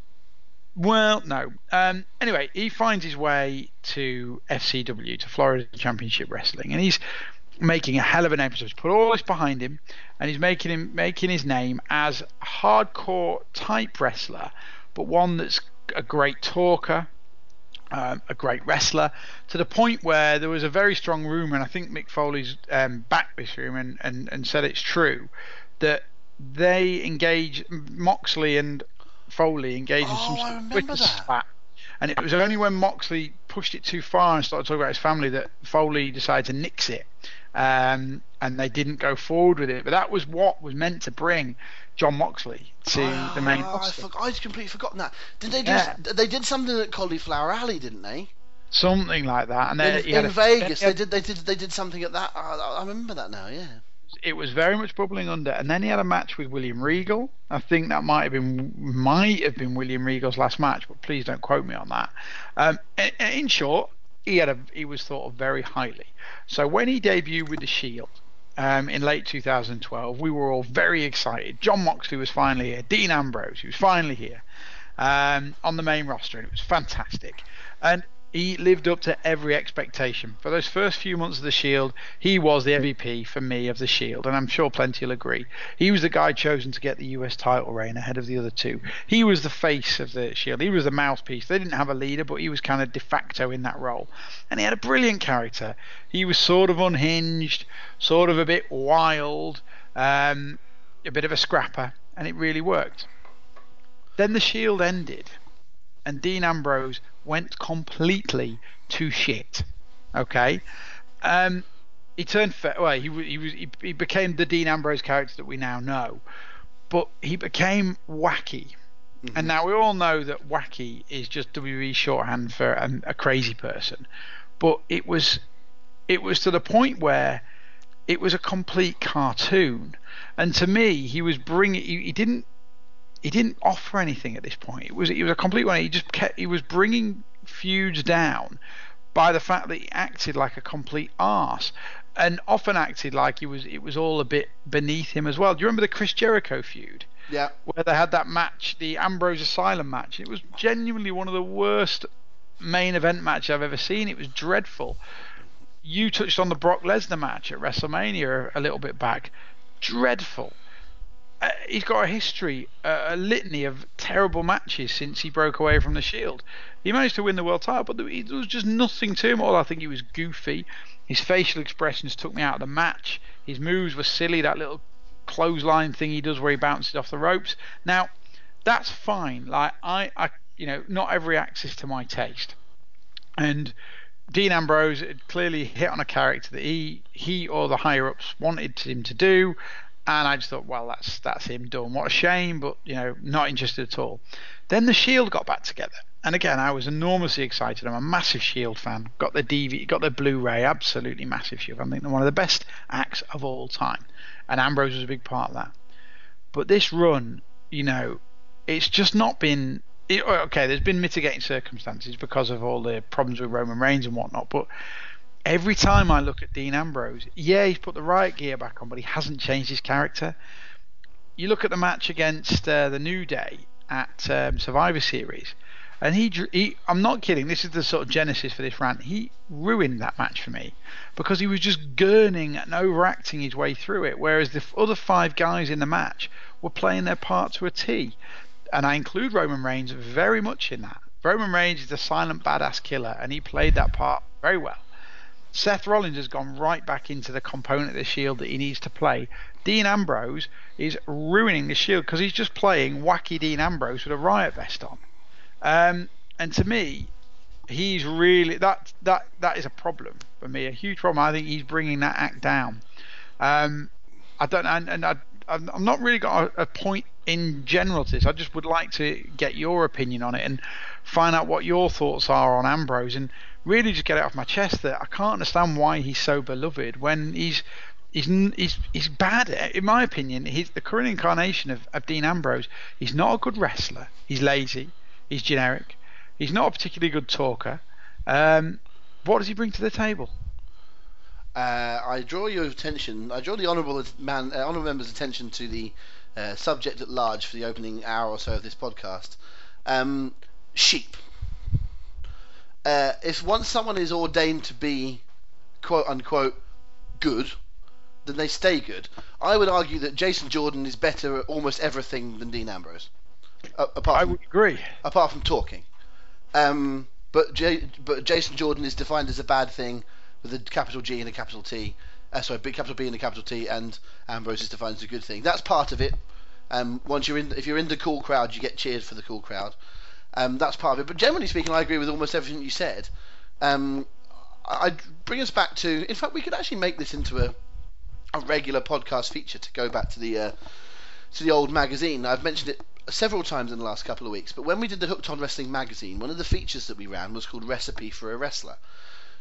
well, no. Um, anyway, he finds his way to FCW, to Florida Championship Wrestling, and he's making a hell of a name. He's put all this behind him, and he's making him making his name as a hardcore type wrestler, but one that's a great talker, um, a great wrestler, to the point where there was a very strong rumor, and I think Mick Foley's um, backed this rumor and, and, and said it's true, that they engage Moxley and Foley engaged in some Oh, Twitter spat. And it was only when Moxley pushed it too far and started talking about his family that Foley decided to nix it. Um, and they didn't go forward with it. But that was what was meant to bring John Moxley to the main Oh, I, forgot, I'd completely forgotten that. Did they do? Yeah. They did something at Cauliflower Alley, didn't they? Something like that. And then In, in a- Vegas, he they did. They did. They did something at that. I, I remember that now. Yeah. it was very much bubbling under. And then he had a match with William Regal. I think that might have been might have been William Regal's last match, but please don't quote me on that. Um, in, in short, he had a he was thought of very highly. So when he debuted with the Shield. Um, in late 2012, we were all very excited. John Moxley was finally here. Dean Ambrose, he was finally here um, on the main roster, and it was fantastic. And he lived up to every expectation. For those first few months of the Shield, he was the MVP for me of the Shield, and I'm sure plenty will agree. He was the guy chosen to get the US title reign ahead of the other two. He was the face of the Shield. He was the mouthpiece. They didn't have a leader, but he was kind of de facto in that role. And he had a brilliant character. He was sort of unhinged, sort of a bit wild, um, a bit of a scrapper, and it really worked. Then the Shield ended, and Dean Ambrose went completely to shit. Okay, um, he turned well. He he was he, he became the Dean Ambrose character that we now know, but he became wacky. And now we all know that wacky is just WWE shorthand for a, a crazy person, but it was it was to the point where it was a complete cartoon. And to me, he was bringing. He, he didn't. He didn't offer anything at this point. It was. It was a complete one. He just kept. He was bringing feuds down by the fact that he acted like a complete arse, and often acted like he was. It was all a bit beneath him as well. Do you remember the Chris Jericho feud? Yeah. where they had that match, the Ambrose Asylum match. It was genuinely one of the worst main event matches I've ever seen. It was dreadful. You touched on the Brock Lesnar match at WrestleMania a little bit back. Dreadful. Uh, he's got a history, uh, a litany of terrible matches since he broke away from the Shield. He managed to win the world title, but there was just nothing to him. All I think he was goofy. His facial expressions took me out of the match. His moves were silly. That little clothesline thing he does where he bounces off the ropes. Now, that's fine. Like I, I, you know, not every acts is to my taste. And Dean Ambrose had clearly hit on a character that he, he or the higher ups wanted him to do, and I just thought, well, that's that's him done. What a shame, but you know, not interested at all. Then the Shield got back together, and again, I was enormously excited. I'm a massive Shield fan. Got the DVD, got the Blu-ray, absolutely massive Shield. I think they're one of the best acts of all time, and Ambrose was a big part of that. But this run, you know, it's just not been. Okay, there's been mitigating circumstances because of all the problems with Roman Reigns and whatnot, but every time I look at Dean Ambrose, yeah, he's put the right gear back on, but he hasn't changed his character. You look at the match against uh, the New Day at um, Survivor Series, and he, he, I'm not kidding, this is the sort of genesis for this rant. He ruined that match for me because he was just gurning and overacting his way through it, whereas the other five guys in the match were playing their part to a T. And I include Roman Reigns very much in that. Roman Reigns is the silent badass killer, and he played that part very well. Seth Rollins has gone right back into the component of the Shield that he needs to play. Dean Ambrose is ruining the Shield because he's just playing wacky Dean Ambrose with a riot vest on. Um, and to me, he's really that that that is a problem for me, a huge problem. I think he's bringing that act down. Um, I don't, and, and I, I'm not really got a, a point in general to this. I just would like to get your opinion on it and find out what your thoughts are on Ambrose and really just get it off my chest that I can't understand why he's so beloved when he's he's he's he's bad. In my opinion, he's the current incarnation of, of Dean Ambrose. He's not a good wrestler. He's lazy. He's generic. He's not a particularly good talker. Um, what does he bring to the table? Uh, I draw your attention. I draw the honourable man, uh, honourable members' attention to the uh, subject at large for the opening hour or so of this podcast. Um, sheep uh, if once someone is ordained to be quote unquote good, then they stay good. I would argue that Jason Jordan is better at almost everything than Dean Ambrose. Uh, apart I from, would agree. Apart from talking. Um, but, J- but Jason Jordan is defined as a bad thing with a capital G and a capital T. Uh, sorry, big capital B and a capital T, and Ambrose is defined as a good thing. That's part of it. Um, once you're in, if you're in the cool crowd, you get cheered for the cool crowd. Um, that's part of it. But generally speaking, I agree with almost everything you said. Um, I bring us back to. In fact, we could actually make this into a a regular podcast feature to go back to the uh, to the old magazine. I've mentioned it several times in the last couple of weeks. But when we did the Hooked on Wrestling magazine, one of the features that we ran was called Recipe for a Wrestler.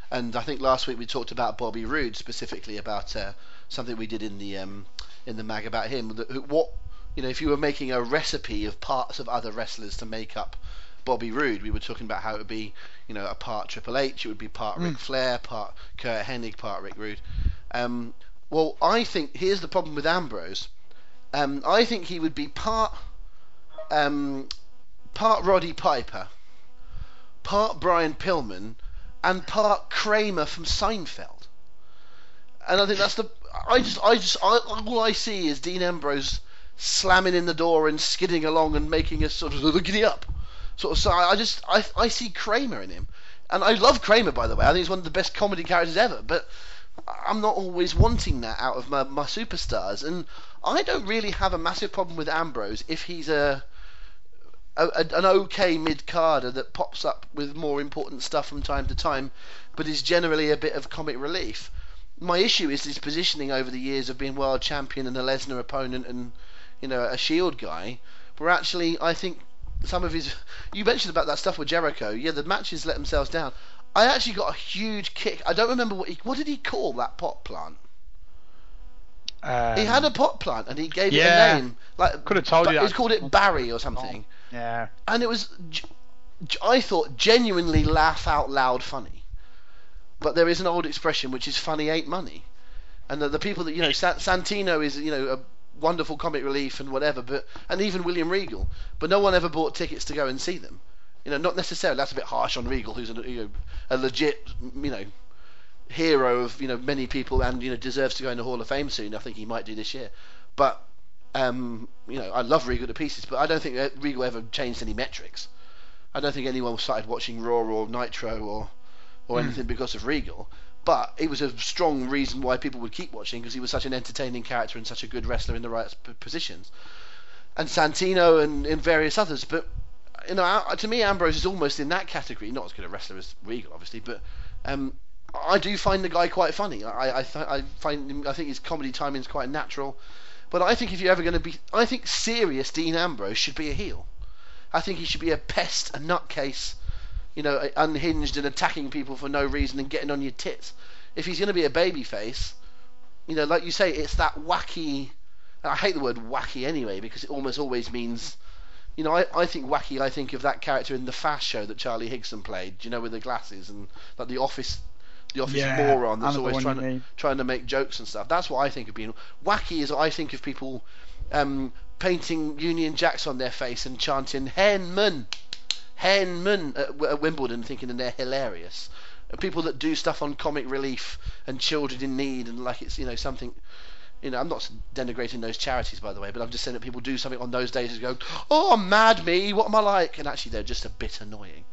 And I think last week we talked about Bobby Roode specifically about uh, something we did in the um, in the mag about him. What you know, if you were making a recipe of parts of other wrestlers to make up Bobby Roode, we were talking about how it would be, you know, a part Triple H, it would be part mm. Ric Flair, part Curt Hennig, part Rick Rude. Um, well, I think here's the problem with Ambrose. Um, I think he would be part um, part Roddy Piper, part Brian Pillman, and part Kramer from Seinfeld. And I think that's the. I just, I just, I, all I see is Dean Ambrose slamming in the door and skidding along and making a sort of giddy up sort of so I just I I see Kramer in him, and I love Kramer by the way. I think he's one of the best comedy characters ever. But I'm not always wanting that out of my my superstars, and I don't really have a massive problem with Ambrose if he's a a, an okay mid carder that pops up with more important stuff from time to time, but is generally a bit of comic relief. My issue is his positioning over the years of being world champion and a Lesnar opponent and you know a Shield guy, where actually I think some of his. You mentioned about that stuff with Jericho. Yeah, the matches let themselves down. I actually got a huge kick. I don't remember what he. What did he call that pot plant? Um, he had a pot plant and he gave yeah, it a name. Like could have told you. He called it Barry or something. Yeah. And it was, I thought, genuinely laugh out loud funny. But there is an old expression which is "funny ain't money," and the, the people that you know, Santino is you know a wonderful comic relief and whatever, but and even William Regal, but no one ever bought tickets to go and see them. You know, not necessarily. That's a bit harsh on Regal, who's a, you know, a legit, you know, hero of you know many people and you know deserves to go in the Hall of Fame soon. I think he might do this year, but um, you know, I love Regal to pieces, but I don't think Regal ever changed any metrics. I don't think anyone started watching Raw or Nitro or or mm. anything because of Regal. But it was a strong reason why people would keep watching because he was such an entertaining character and such a good wrestler in the right positions. And Santino and, and various others. But you know, to me, Ambrose is almost in that category. Not as good a wrestler as Regal, obviously, but um, I do find the guy quite funny. I I, th- I find him, I think his comedy timing is quite natural. But I think if you're ever going to be, I think serious Dean Ambrose should be a heel. I think he should be a pest, a nutcase, you know, unhinged and attacking people for no reason and getting on your tits. If he's going to be a babyface, you know, like you say, it's that wacky. I hate the word wacky anyway because it almost always means, you know, I, I think wacky. I think of that character in the Fast Show that Charlie Higson played. You know, with the glasses and like the office, the office Yeah, moron that's always trying to trying to make jokes and stuff. That's what I think of being wacky. Is I think of people um, painting Union Jacks on their face and chanting "Henman, Henman" at, W- at Wimbledon, thinking that they're hilarious. People that do stuff on comic relief and children in need, and like it's you know something. You know, I'm not denigrating those charities, by the way, but I'm just saying that people do something on those days and go, "Oh, mad me, what am I like?" And actually, they're just a bit annoying.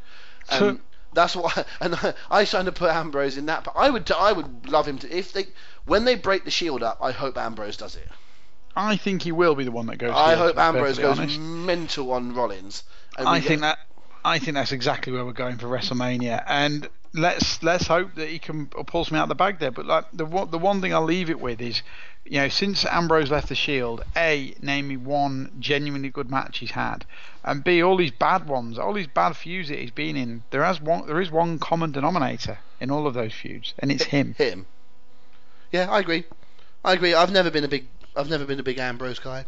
Um, that's why, and I, I trying to put Ambrose in that. But I would, I would love him to if they, when they break the Shield up. I hope Ambrose does it. I think he will be the one that goes. I hope Ambrose goes honest. mental on Rollins. I think that I think that's exactly where we're going for WrestleMania, and let's let's hope that he can pull something out of the bag there. But like the one- the one thing I'll leave it with is, you know, since Ambrose left the Shield, a name me one genuinely good match he's had, and b all these bad ones, all these bad feuds that he's been in. There has one there is one common denominator in all of those feuds, and it's him. him. Yeah, I agree. I agree. I've never been a big, I've never been a big Ambrose guy.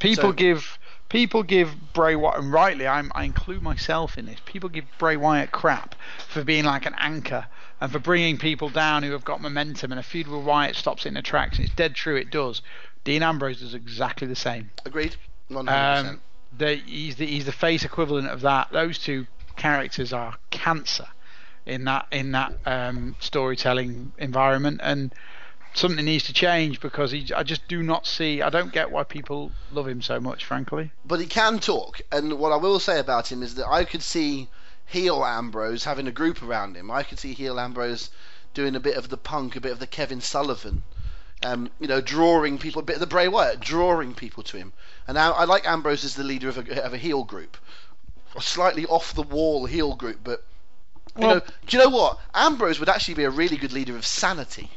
People So- give people give Bray Wyatt, and rightly, I'm, I include myself in this. People give Bray Wyatt crap for being like an anchor and for bringing people down who have got momentum. And a feud with Wyatt stops it in the tracks, and it's dead true. It does. Dean Ambrose does exactly the same. Agreed. One hundred Um, percent. the, he's the he's the face equivalent of that. Those two characters are cancer in that in that um, storytelling environment, and something needs to change because he, I just do not see. I don't get why people love him so much, frankly. But he can talk, and what I will say about him is that I could see heel Ambrose having a group around him. I could see heel Ambrose doing a bit of the punk, a bit of the Kevin Sullivan. Um, you know, drawing people, a bit of the Bray Wyatt, drawing people to him. And I, I like Ambrose as the leader of a, of a heel group, a slightly off the wall heel group. But you Well- know, do you know what? Ambrose would actually be a really good leader of Sanity.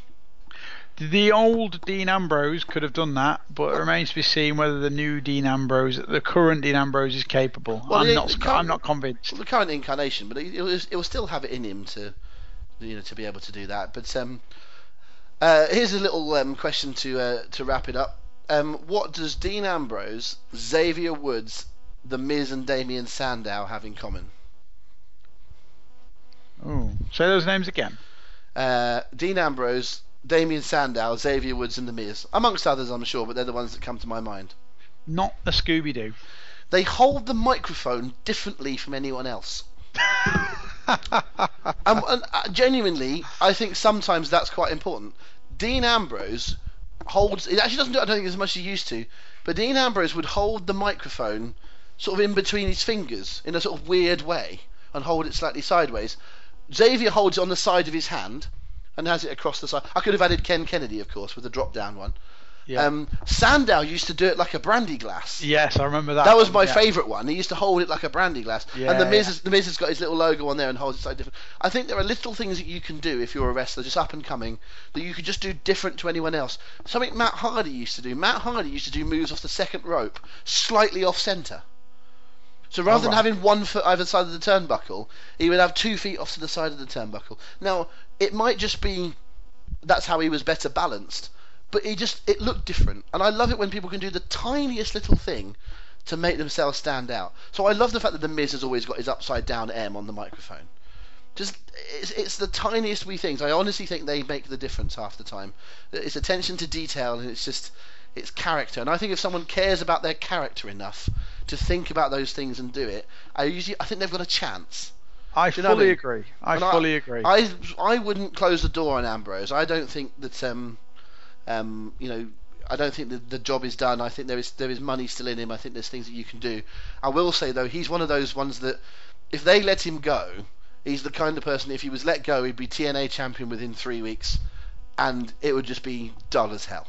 The old Dean Ambrose could have done that, but it remains to be seen whether the new Dean Ambrose, the current Dean Ambrose, is capable. Well, I'm the- not. the I'm not convinced. the current incarnation, but it, it, was, it will still have it in him to, you know, to be able to do that. But um, uh, here's a little um, question to uh, to wrap it up. Um, what does Dean Ambrose, Xavier Woods, The Miz, and Damien Sandow have in common? Oh, say those names again. Uh, Dean Ambrose, Damien Sandow, Xavier Woods, and The Miz, amongst others, I'm sure, but they're the ones that come to my mind. Not a Scooby Doo. They hold the microphone differently from anyone else. Um, and uh, genuinely, I think sometimes that's quite important. Dean Ambrose holds. It actually doesn't do. it, I don't think as much as he used to. But Dean Ambrose would hold the microphone sort of in between his fingers in a sort of weird way and hold it slightly sideways. Xavier holds it on the side of his hand and has it across the side. I could have added Ken Kennedy, of course, with the drop down one. Yeah. Um, Sandow used to do it like a brandy glass. yes, I remember that. That was one, my yeah. favourite one. He used to hold it like a brandy glass. Yeah, and the Miz, has, the Miz has got his little logo on there and holds it slightly different. I think there are little things that you can do if you're a wrestler, just up and coming, that you could just do different to anyone else. Something Matt Hardy used to do. Matt Hardy used to do moves off the second rope, slightly off centre. So rather than Alright. having one foot either side of the turnbuckle, he would have two feet off to the side of the turnbuckle. Now, it might just be that's how he was better balanced, but he just it looked different. And I love it when people can do the tiniest little thing to make themselves stand out. So I love the fact that the Miz has always got his upside down M on the microphone. Just it's, it's the tiniest wee things. I honestly think they make the difference half the time. It's attention to detail and it's just it's character. And I think if someone cares about their character enough to think about those things and do it, I usually I think they've got a chance. I Do you know what I fully mean? agree. I And fully agree. I I wouldn't close the door on Ambrose. I don't think that um um you know I don't think that the job is done. I think there is there is money still in him. I think there's things that you can do. I will say though, he's one of those ones that if they let him go, he's the kind of person if he was let go, he'd be TNA champion within three weeks, and it would just be dull as hell.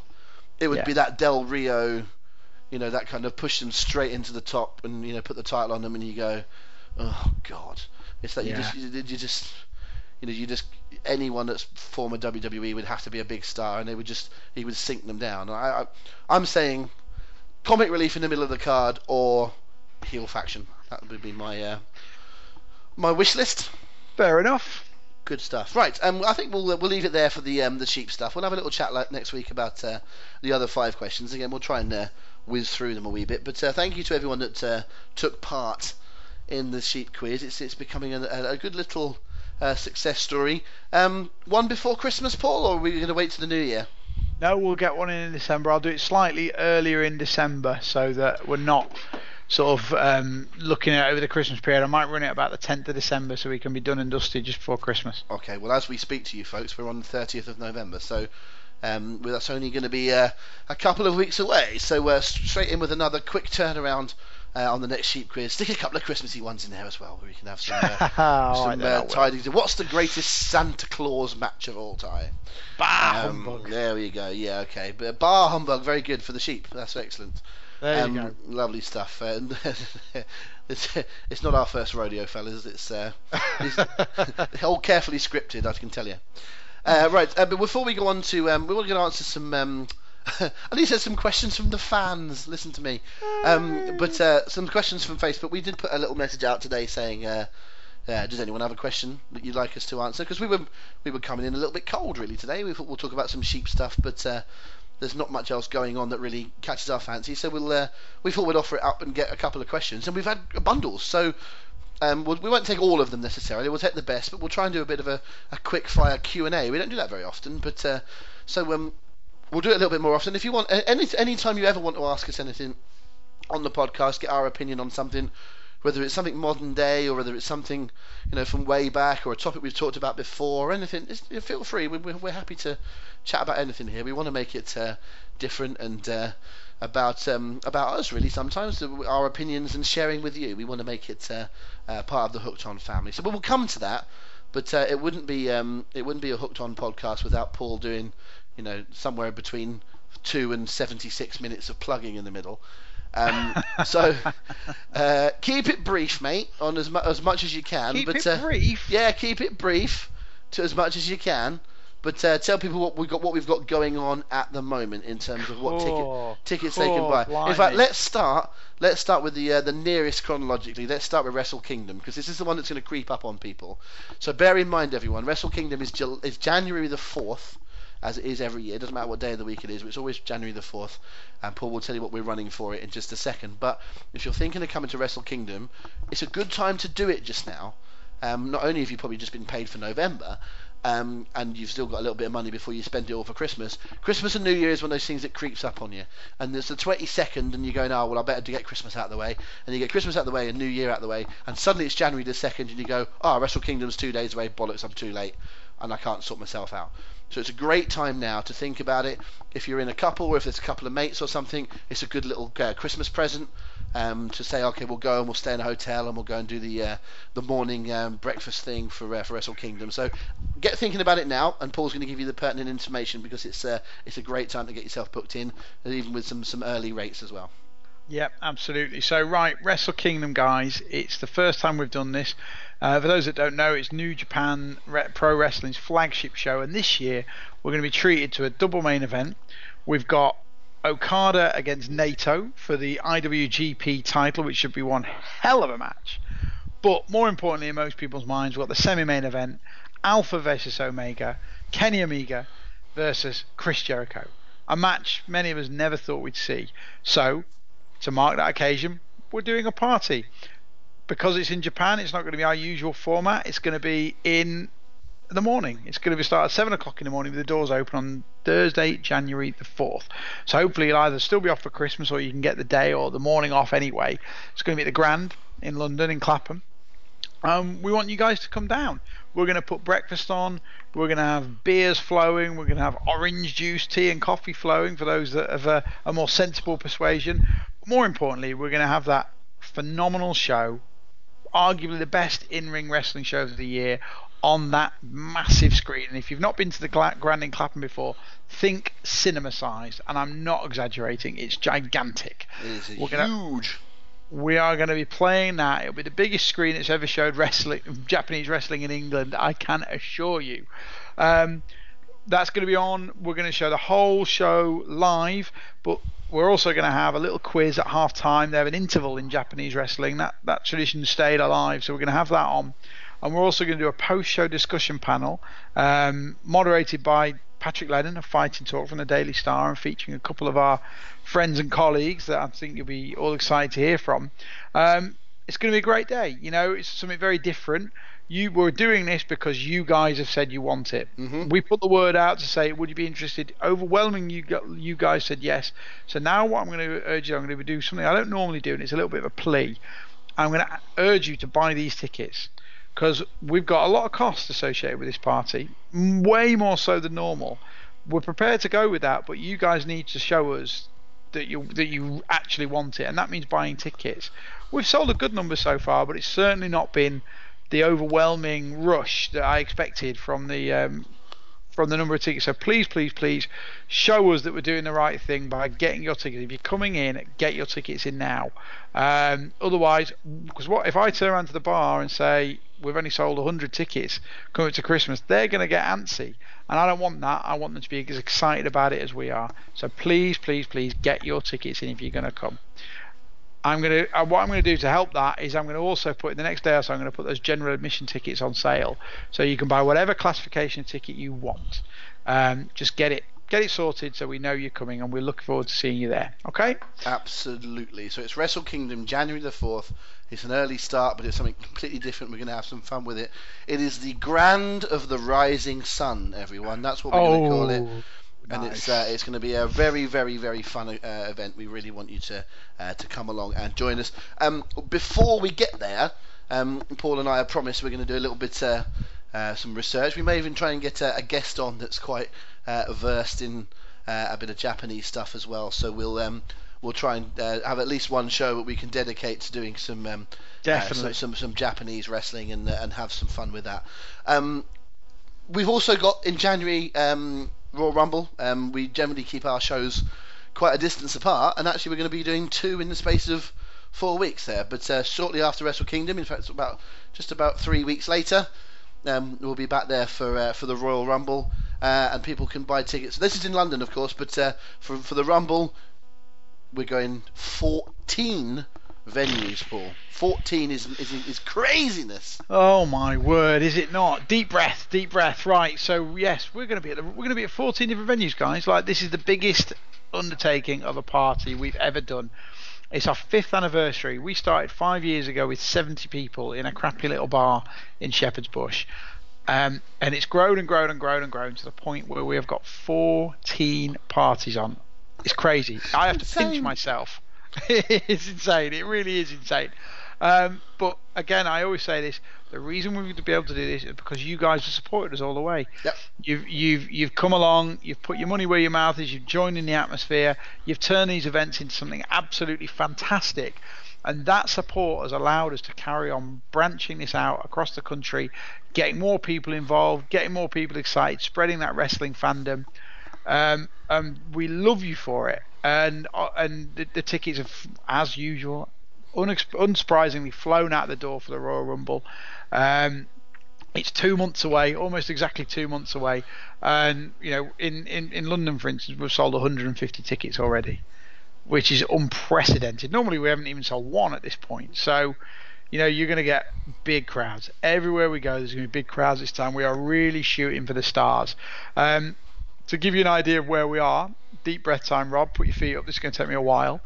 It would Yeah. be that Del Rio, you know, that kind of push them straight into the top and you know put the title on them, and you go, oh god, it's that you just you, you just you know, you just anyone that's former WWE would have to be a big star, and they would just he would sink them down. I, I I'm saying comic relief in the middle of the card or heel faction. That would be my uh, my wish list. Fair enough. Good stuff. Right, um, I think we'll we'll leave it there for the um, the sheep stuff. We'll have a little chat like next week about uh, the other five questions. Again, we'll try and uh, whiz through them a wee bit. But uh, thank you to everyone that uh, took part in the sheep quiz. It's it's becoming a, a good little uh, success story. Um, one before Christmas, Paul, or are we going to wait to the new year? No, we'll get one in December. I'll do it slightly earlier in December so that we're not sort of um, looking at over the Christmas period. I might run it about the 10th of December so we can be done and dusted just before Christmas. Okay, well, as we speak to you folks, we're on the 30th of November, so um, well, that's only going to be uh, a couple of weeks away. So we're uh, straight in with another quick turnaround uh, on the next sheep quiz. Stick a couple of Christmassy ones in there as well, where we can have some, uh, some uh, tidings. What's the greatest Santa Claus match of all time? Bar um, humbug. There we go. Yeah, okay. But bar humbug, very good for the sheep. That's excellent. There um, you go. Lovely stuff. Uh, it's, it's not our first rodeo, fellas. It's, uh, it's all carefully scripted, I can tell you. Uh, right, uh, but before we go on to, um, we want to answer some. Um, at least there's some questions from the fans. Listen to me. Um, but uh, some questions from Facebook. We did put a little message out today saying, uh, uh, does anyone have a question that you'd like us to answer? Because we were we were coming in a little bit cold really today. We thought we'll talk about some sheep stuff, but uh, there's not much else going on that really catches our fancy. So we'll uh, we thought we'd offer it up and get a couple of questions, and we've had bundles. So um, we'll, we will not take all of them necessarily. We'll take the best, but we'll try and do a bit of a, a quick fire Q and A. We don't do that very often, but uh, so um, we'll do it a little bit more often. If you want any any time you ever want to ask us anything on the podcast, get our opinion on something, whether it's something modern day or whether it's something you know from way back or a topic we've talked about before or anything, feel free. We're, happy to chat about anything here. We want to make it uh, different and uh, about um, about us really. Sometimes our opinions and sharing with you. We want to make it uh, uh part of the Hooked On family. So we'll come to that, but uh, it wouldn't be um, it wouldn't be a Hooked On podcast without Paul doing you know somewhere between two and 76 minutes of plugging in the middle. Um, so uh, keep it brief, mate, on as, mu- as much as you can. Keep but, it uh, brief. Yeah, keep it brief to as much as you can. But uh, tell people what we've got, what we've got going on at the moment in terms of what oh, ticket, tickets they can buy. In fact, let's start. Let's start with the uh, the nearest chronologically. Let's start with Wrestle Kingdom because this is the one that's going to creep up on people. So bear in mind, everyone, Wrestle Kingdom is, is January the fourth as it is every year. It doesn't matter what day of the week it is, it's always January the 4th. And Paul will tell you what we're running for it in just a second. But if you're thinking of coming to Wrestle Kingdom, it's a good time to do it just now. Um, not only have you probably just been paid for November, um, and you've still got a little bit of money before you spend it all for Christmas. Christmas and New Year is one of those things that creeps up on you. And there's the 22nd, and you're going, oh, well, I better get Christmas out of the way. And you get Christmas out of the way and New Year out of the way, and suddenly it's January the 2nd, and you go, oh, Wrestle Kingdom's two days away, bollocks, I'm too late, and I can't sort myself out. So it's a great time now to think about it. If you're in a couple or if there's a couple of mates or something, it's a good little uh, Christmas present um, to say, okay, we'll go and we'll stay in a hotel and we'll go and do the uh, the morning um, breakfast thing for uh, for Wrestle Kingdom. So get thinking about it now, and Paul's going to give you the pertinent information because it's uh, it's a great time to get yourself booked in, even with some some early rates as well. Yep, absolutely. So, right, Wrestle Kingdom, guys, it's the first time we've done this. Uh, for those that don't know, it's New Japan Pro Wrestling's flagship show, and this year we're going to be treated to a double main event. We've got Okada against Naito for the IWGP title, which should be one hell of a match. But more importantly, in most people's minds, we've got the semi main event Alpha versus Omega, Kenny Omega versus Chris Jericho. A match many of us never thought we'd see. So, to mark that occasion, we're doing a party because it's in Japan, it's not going to be our usual format. It's going to be in the morning. It's going to be start at seven o'clock in the morning with the doors open on Thursday, January the fourth. So hopefully you'll either still be off for Christmas or you can get the day or the morning off anyway. It's going to be at the Grand in London in Clapham. Um, we want you guys to come down. We're going to put breakfast on. We're going to have beers flowing. We're going to have orange juice, tea, and coffee flowing for those that have a, a more sensible persuasion. More importantly, we're going to have that phenomenal show arguably the best in-ring wrestling show of the year on that massive screen. And if you've not been to the Grand in Clapham before, think cinema sized, and I'm not exaggerating. It's gigantic. It is We're huge. Gonna, we are going to be playing that. It'll be the biggest screen that's ever showed wrestling, Japanese wrestling in England. I can assure you. Um, that's going to be on. We're going to show the whole show live, but we're also going to have a little quiz at half time. They have an interval in Japanese wrestling. That that tradition stayed alive, so we're going to have that on. And we're also going to do a post-show discussion panel, um, moderated by Patrick Lennon of Fighting Talk from the Daily Star, and featuring a couple of our friends and colleagues that I think you'll be all excited to hear from. Um, it's going to be a great day. You know, it's something very different you were doing this because you guys have said you want it. Mm-hmm. We put the word out to say, would you be interested? Overwhelming, you you guys said yes. So now what I'm going to urge you, I'm going to do something I don't normally do, and it's a little bit of a plea. I'm going to urge you to buy these tickets because we've got a lot of costs associated with this party, way more so than normal. We're prepared to go with that, but you guys need to show us that you that you actually want it, and that means buying tickets. We've sold a good number so far, but it's certainly not been the overwhelming rush that I expected from the um, from the number of tickets. So please, please, please show us that we're doing the right thing by getting your tickets. If you're coming in, get your tickets in now. Um, otherwise, because what if I turn around to the bar and say we've only sold 100 tickets coming to Christmas, they're going to get antsy. And I don't want that. I want them to be as excited about it as we are. So please, please, please get your tickets in if you're going to come. I'm going to uh, what I'm going to do to help that is I'm going to also put in the next day or so I'm going to put those general admission tickets on sale, so you can buy whatever classification ticket you want. Um, just get it get it sorted so we know you're coming and we look forward to seeing you there. Okay? Absolutely. So it's Wrestle Kingdom, January the 4th. It's an early start, but it's something completely different. We're going to have some fun with it. It is the Grand of the Rising Sun, everyone. That's what we're oh. going to call it and Nice. it's uh, it's going to be a very very very fun uh, event. We really want you to uh, to come along and join us. Um, before we get there, um, Paul and I have promised we're going to do a little bit uh, uh, some research. We may even try and get a, a guest on that's quite uh, versed in uh, a bit of Japanese stuff as well. So we'll um, we'll try and uh, have at least one show that we can dedicate to doing some um, Definitely. some, some some Japanese wrestling and uh, and have some fun with that. Um, we've also got in January um, Royal Rumble. Um, we generally keep our shows quite a distance apart, and actually we're going to be doing two in the space of four weeks there. But uh, shortly after Wrestle Kingdom, in fact, about just about three weeks later, um, we'll be back there for uh, for the Royal Rumble, uh, and people can buy tickets. This is in London, of course, but uh, for for the Rumble, we're going 14 venues, Paul. 14 is is, is craziness. Oh my word, is it not? Deep breath, deep breath. Right. So yes, we're going to be at the, we're going to be at 14 different venues, guys. Like this is the biggest undertaking of a party we've ever done. It's our fifth anniversary. We started five years ago with 70 people in a crappy little bar in Shepherd's Bush. Um, and it's grown and grown and grown and grown to the point where we have got 14 parties on. It's crazy. I have to pinch myself. it's insane. It really is insane. Um, but again, I always say this: the reason we're going to be able to do this is because you guys have supported us all the way. Yep. You've you've you've come along. You've put your money where your mouth is. You've joined in the atmosphere. You've turned these events into something absolutely fantastic. And that support has allowed us to carry on branching this out across the country, getting more people involved, getting more people excited, spreading that wrestling fandom. Um, um, we love you for it, and uh, and the, the tickets have, as usual, unsurprisingly, flown out the door for the Royal Rumble. Um, it's two months away, almost exactly two months away, and you know, in, in, in London, for instance, we've sold 150 tickets already, which is unprecedented. Normally, we haven't even sold one at this point, so. You know, you're going to get big crowds everywhere we go. There's going to be big crowds this time. We are really shooting for the stars. Um, to give you an idea of where we are, deep breath time, Rob. Put your feet up. This is going to take me a while.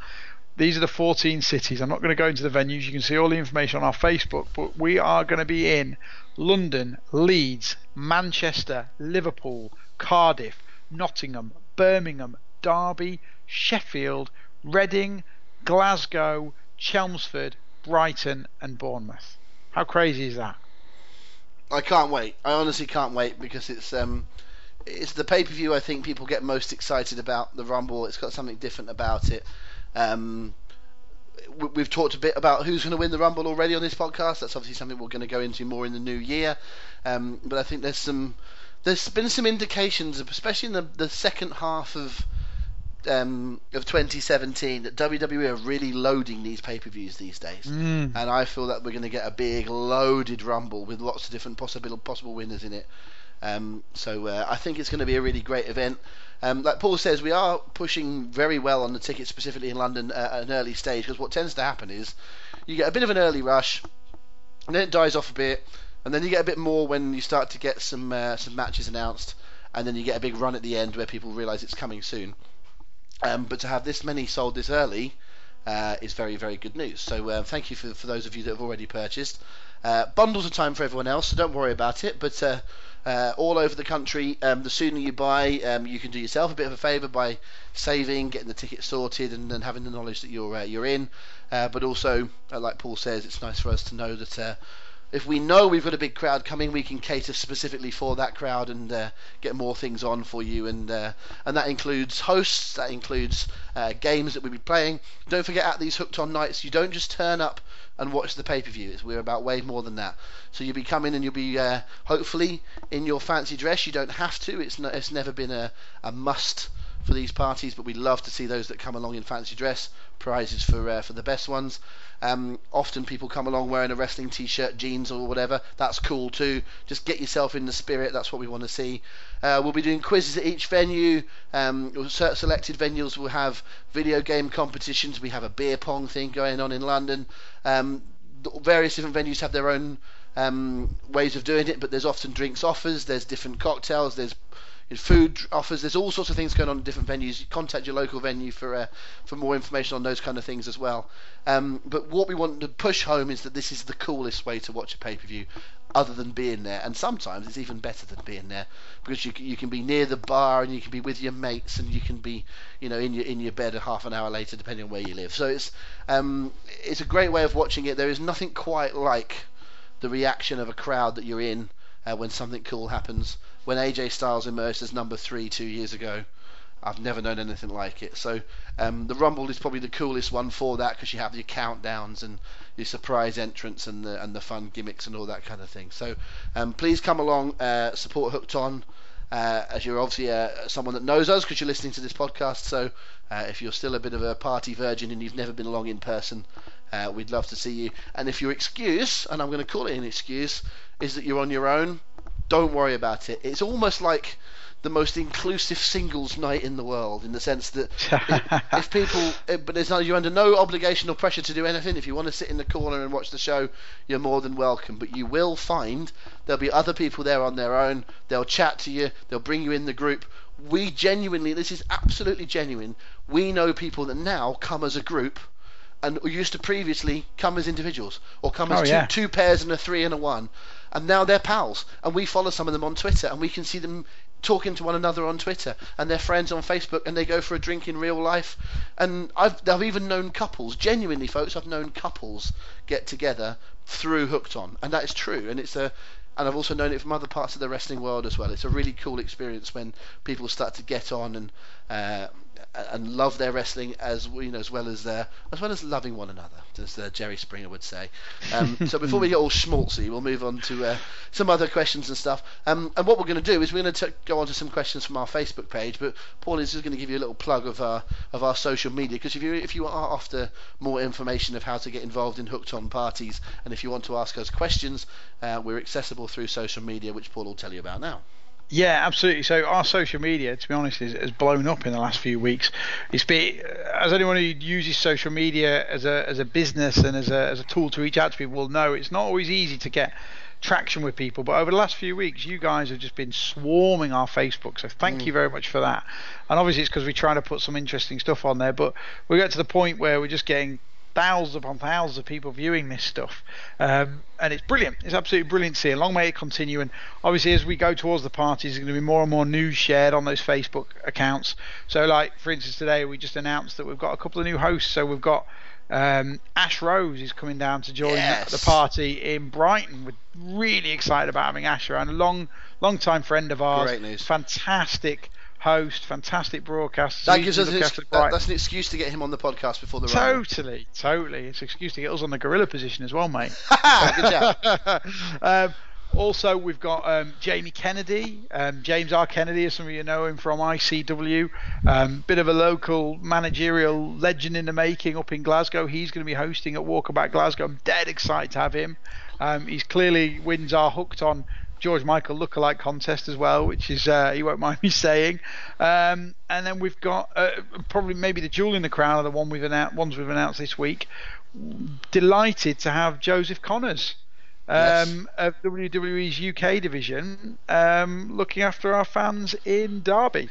These are the 14 cities. I'm not going to go into the venues. You can see all the information on our Facebook, but we are going to be in London, Leeds, Manchester, Liverpool, Cardiff, Nottingham, Birmingham, Derby, Sheffield, Reading, Glasgow, Chelmsford, Brighton, and Bournemouth. How crazy is that? I can't wait. I honestly can't wait because it's um, it's the pay per view I think people get most excited about. The Rumble. It's got something different about it. Um, we- we've talked a bit about who's going to win the Rumble already on this podcast. That's obviously something we're going to go into more in the new year. Um, but I think there's some there's been some indications, especially in the the second half of um, of 2017 that WWE are really loading these pay-per-views these days, Mm. and I feel that we're going to get a big loaded Rumble with lots of different possible possible winners in it. Um, so uh, I think it's going to be a really great event. Um, like Paul says, we are pushing very well on the tickets, specifically in London uh, at an early stage, because what tends to happen is you get a bit of an early rush, and then it dies off a bit, and then you get a bit more when you start to get some uh, some matches announced, and then you get a big run at the end where people realise it's coming soon. Um, but to have this many sold this early uh, is very very good news. So uh, thank you for, for those of you that have already purchased. Uh, bundles of time for everyone else, so don't worry about it. But uh, all over the country, um, the sooner you buy, um, you can do yourself a bit of a favour by saving, getting the ticket sorted, and then having the knowledge that you're uh, you're in. Uh, but also, uh, like Paul says, it's nice for us to know that uh, if we know we've got a big crowd coming, we can cater specifically for that crowd and uh, get more things on for you. And uh, and that includes hosts, that includes uh, games that we'll be playing. Don't forget at these hooked on nights, you don't just turn up and watch the pay per view. We're about way more than that. So you'll be coming and you'll be uh, hopefully in your fancy dress. You don't have to. It's it's never been a, a must for these parties, but we love to see those that come along in fancy dress. Prizes for uh, for the best ones. Um, often people come along wearing a wrestling t-shirt, jeans, or whatever. That's cool too. Just get yourself in the spirit. That's what we want to see. Uh, we'll be doing quizzes at each venue. Um, selected venues will have video game competitions. We have a beer pong thing going on in London. Um, various different venues have their own um, ways of doing it, but there's often drinks offers. There's different cocktails. There's food offers. There's all sorts of things going on in different venues. Contact your local venue for uh, for more information on those kind of things as well. Um, but what we want to push home is that this is the coolest way to watch a pay per view, other than being there. And sometimes it's even better than being there because you you can be near the bar and you can be with your mates and you can be you know in your in your bed a half an hour later depending on where you live. So it's um, it's a great way of watching it. There is nothing quite like the reaction of a crowd that you're in uh, when something cool happens when AJ Styles emerged as number three two years ago. I've never known anything like it. So um, the Rumble is probably the coolest one for that because you have your countdowns and your surprise entrance and the and the fun gimmicks and all that kind of thing. So um, please come along, uh, support Hooked On. Uh, as you're obviously uh, someone that knows us because you're listening to this podcast. So uh, if you're still a bit of a party virgin and you've never been along in person, uh, we'd love to see you. And if your excuse, and I'm going to call it an excuse, is that you're on your own, don't worry about it. It's almost like the most inclusive singles night in the world, in the sense that if, if people, eh, but there's no, you're under no obligation or pressure to do anything. If you want to sit in the corner and watch the show, you're more than welcome. But you will find there'll be other people there on their own. They'll chat to you. They'll bring you in the group. We genuinely, this is absolutely genuine. We know people that now come as a group and used to previously come as individuals or come as Oh, two, yeah. two pairs and a three and a one and now they're pals and we follow some of them on twitter and we can see them talking to one another on twitter and they're friends on facebook and they go for a drink in real life and i've, I've even known couples genuinely folks i've known couples get together through hooked on and that is true and it's a and I've also known it from other parts of the wrestling world as well. It's a really cool experience when people start to get on and uh, and love their wrestling as you know as well as uh, as well as loving one another, as uh, Jerry Springer would say. Um, so before we get all schmaltzy, we'll move on to uh, some other questions and stuff. Um, and what we're going to do is we're going to go on to some questions from our Facebook page. But Paul is just going to give you a little plug of our of our social media because if you if you are after more information of how to get involved in hooked on parties and if you want to ask us questions, uh, we're accessible through social media, which Paul will tell you about now. Yeah, absolutely. So our social media, to be honest, is, has blown up in the last few weeks. It's been, as anyone who uses social media as a as a business and as a as a tool to reach out to people will know, it's not always easy to get traction with people. But over the last few weeks, you guys have just been swarming our Facebook. So thank Mm. you very much for that. And obviously, it's because we try to put some interesting stuff on there. But we get to the point where we're just getting thousands upon thousands of people viewing this stuff, um, and it's brilliant. It's absolutely brilliant to see. And long may it continue. And obviously, as we go towards the parties, there's going to be more and more news shared on those Facebook accounts. So, like for instance, today we just announced that we've got a couple of new hosts. So we've got um, Ash Rose is coming down to join Yes. the party in Brighton. We're really excited about having Ash around. A long, long time friend of ours. Great news. Fantastic host, fantastic broadcaster. That gives us an ex- that, that's an excuse to get him on the podcast before the. Totally, totally. It's an excuse to get us on the gorilla position as well, mate. Um, Also, we've got um, Jamie Kennedy, um, James R. Kennedy, as some of you know him from ICW, um, bit of a local managerial legend in the making up in Glasgow. He's going to be hosting at Walkabout Glasgow. I'm dead excited to have him. Um, he's clearly wins are hooked on George Michael lookalike contest as well, which is uh, he won't mind me saying. Um, and then we've got uh, probably maybe the jewel in the crown of the one we've announced, ones we've announced this week. Delighted to have Joseph Conners um, of WWE's UK division, um, looking after our fans in Derby.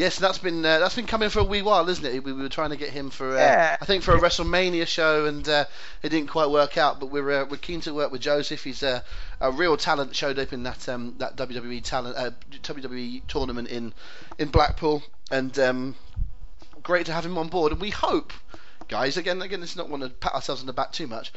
Yes, that's been uh, that's been coming for a wee while, isn't it? We, we were trying to get him for uh, Yeah. I think for a WrestleMania show, and uh, it didn't quite work out. But we're uh, we're keen to work with Joseph. He's uh, a real talent. Showed up in that um, that WWE talent uh, WWE tournament in in Blackpool, and um, great to have him on board. And we hope, guys, again again, let's not want to pat ourselves on the back too much.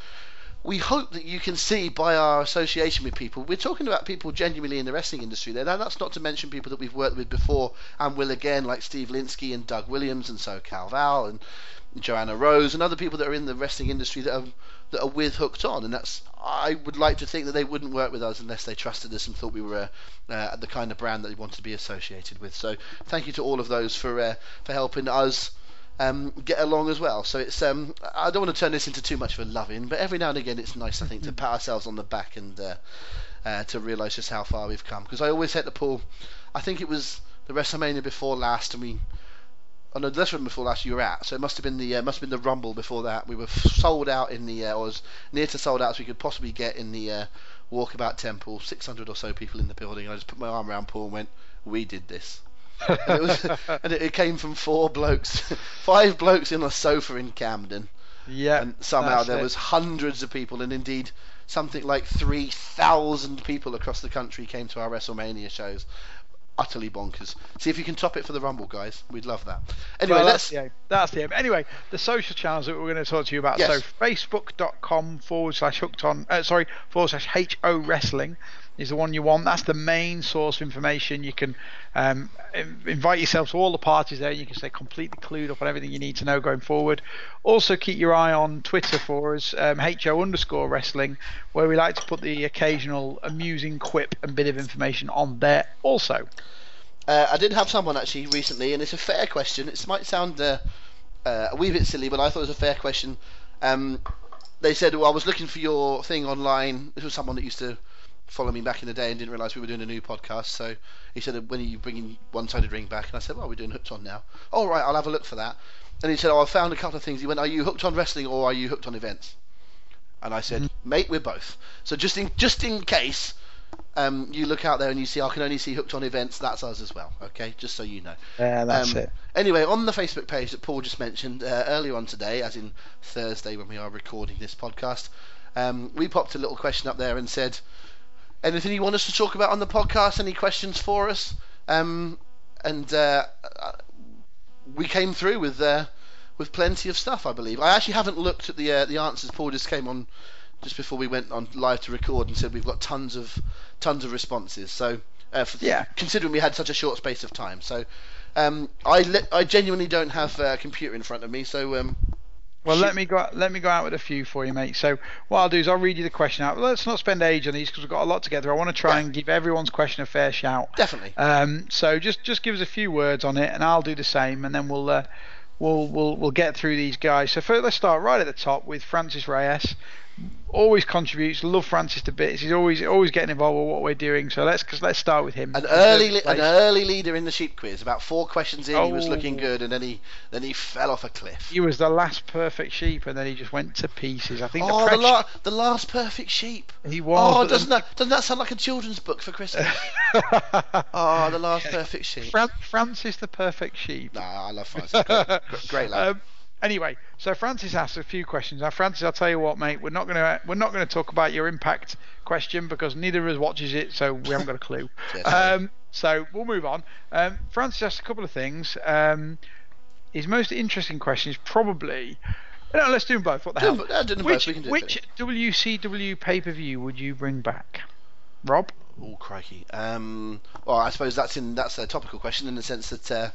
We hope that you can see by our association with people, we're talking about people genuinely in the wrestling industry there. Now, that's not to mention people that we've worked with before and will again, like Steve Lynskey and Doug Williams and so Cal Val and Joanna Rose and other people that are in the wrestling industry that are that are with Hooked On. And that's I would like to think that they wouldn't work with us unless they trusted us and thought we were uh, the kind of brand that they wanted to be associated with. So thank you to all of those for uh, for helping us um, get along as well. So it's um, I don't want to turn this into too much of a loving, but every now and again it's nice I think to pat ourselves on the back and uh, uh, to realise just how far we've come. Because I always hit the Paul. I think it was the WrestleMania before last, and we. Oh no, the one before last you were at, so it must have been the uh, must have been the Rumble before that. We were f- sold out in the uh, or as near to sold out as we could possibly get in the uh, Walkabout Temple. 600 or so people in the building. I just put my arm around Paul and went, "We did this." And it, was, and it, it came from four blokes, five blokes in a sofa in Camden, Yeah, and somehow there it. was hundreds of people, and indeed something like three thousand people across the country came to our WrestleMania shows. Utterly bonkers. See if you can top it for the Rumble, guys. We'd love that. Anyway, Well, that's the aim. That's the aim. Anyway, the social channels that we're going to talk to you about. Yes. So facebook.com forward slash hooked on, uh, sorry, forward slash HO wrestling is the one you want. That's the main source of information. You can um, invite yourself to all the parties there. You can stay completely clued up on everything you need to know going forward. Also, keep your eye on Twitter for us, um, HO underscore wrestling, where we like to put the occasional amusing quip and bit of information on there also. Uh, I did have someone actually recently, and it's a fair question. It might sound uh, uh, a wee bit silly, but I thought it was a fair question. Um, they said, "Well, I was looking for your thing online." This was someone that used to follow me back in the day and didn't realise we were doing a new podcast. So he said, "When are you bringing one-sided ring back?" And I said, "Well, we're doing hooked on now." "All right, I'll have a look for that." And he said, "Oh, I found a couple of things." He went, "Are you hooked on wrestling or are you hooked on events?" And I said, "Mate, we're both." So just in just in case. Um, you look out there and you see I can only see hooked on events. That's us as well. Okay, just so you know. Yeah, that's Um, it. Anyway, on the Facebook page that Paul just mentioned uh, earlier on today, as in Thursday when we are recording this podcast, um, we popped a little question up there and said, "Anything you want us to talk about on the podcast? Any questions for us?" Um, and uh, uh, we came through with uh, with plenty of stuff, I believe. I actually haven't looked at the uh, the answers. Paul just came on just before we went on live to record and said we've got tons of tons of responses. So uh, for, Yeah. considering we had such a short space of time, so um, I le- I genuinely don't have a computer in front of me, so um, Well, let me go. Let me go out with a few for you, mate. So what I'll do is I'll read you the question out. Let's not spend age on these because we've got a lot together. I want to try Yeah. and give everyone's question a fair shout. definitely. Um, so just just give us a few words on it, and I'll do the same, and then we'll uh, we'll we'll we'll get through these guys. So first, let's start right at the top with Francis Reyes. Always contributes. Love Francis to bits. He's always always getting involved with what we're doing. So let's cause let's start with him. An early, li- an early leader in the sheep quiz. About four questions in, he was Oh. looking good, and then he then he fell off a cliff. He was the last perfect sheep, and then he just went to pieces. I think Oh, the the, la- the last perfect sheep. he was. Oh, doesn't then- that doesn't that sound like a children's book for Christmas? oh, the last perfect sheep. Fran- Francis the perfect sheep. No, I love Francis. Great, great lad. Um, anyway, so Francis asked a few questions. Now, Francis, I'll tell you what, mate. We're not gonna we're not gonna talk about your impact question because neither of us watches it, so we haven't got a clue. Um, so we'll move on. Um, Francis asked a couple of things. Um, his most interesting question is probably. No, let's do them both. What the hell? uh, do which both, do which WCW pay per view would you bring back, Rob? Oh crikey. Um, well, I suppose that's in that's a topical question in the sense that uh,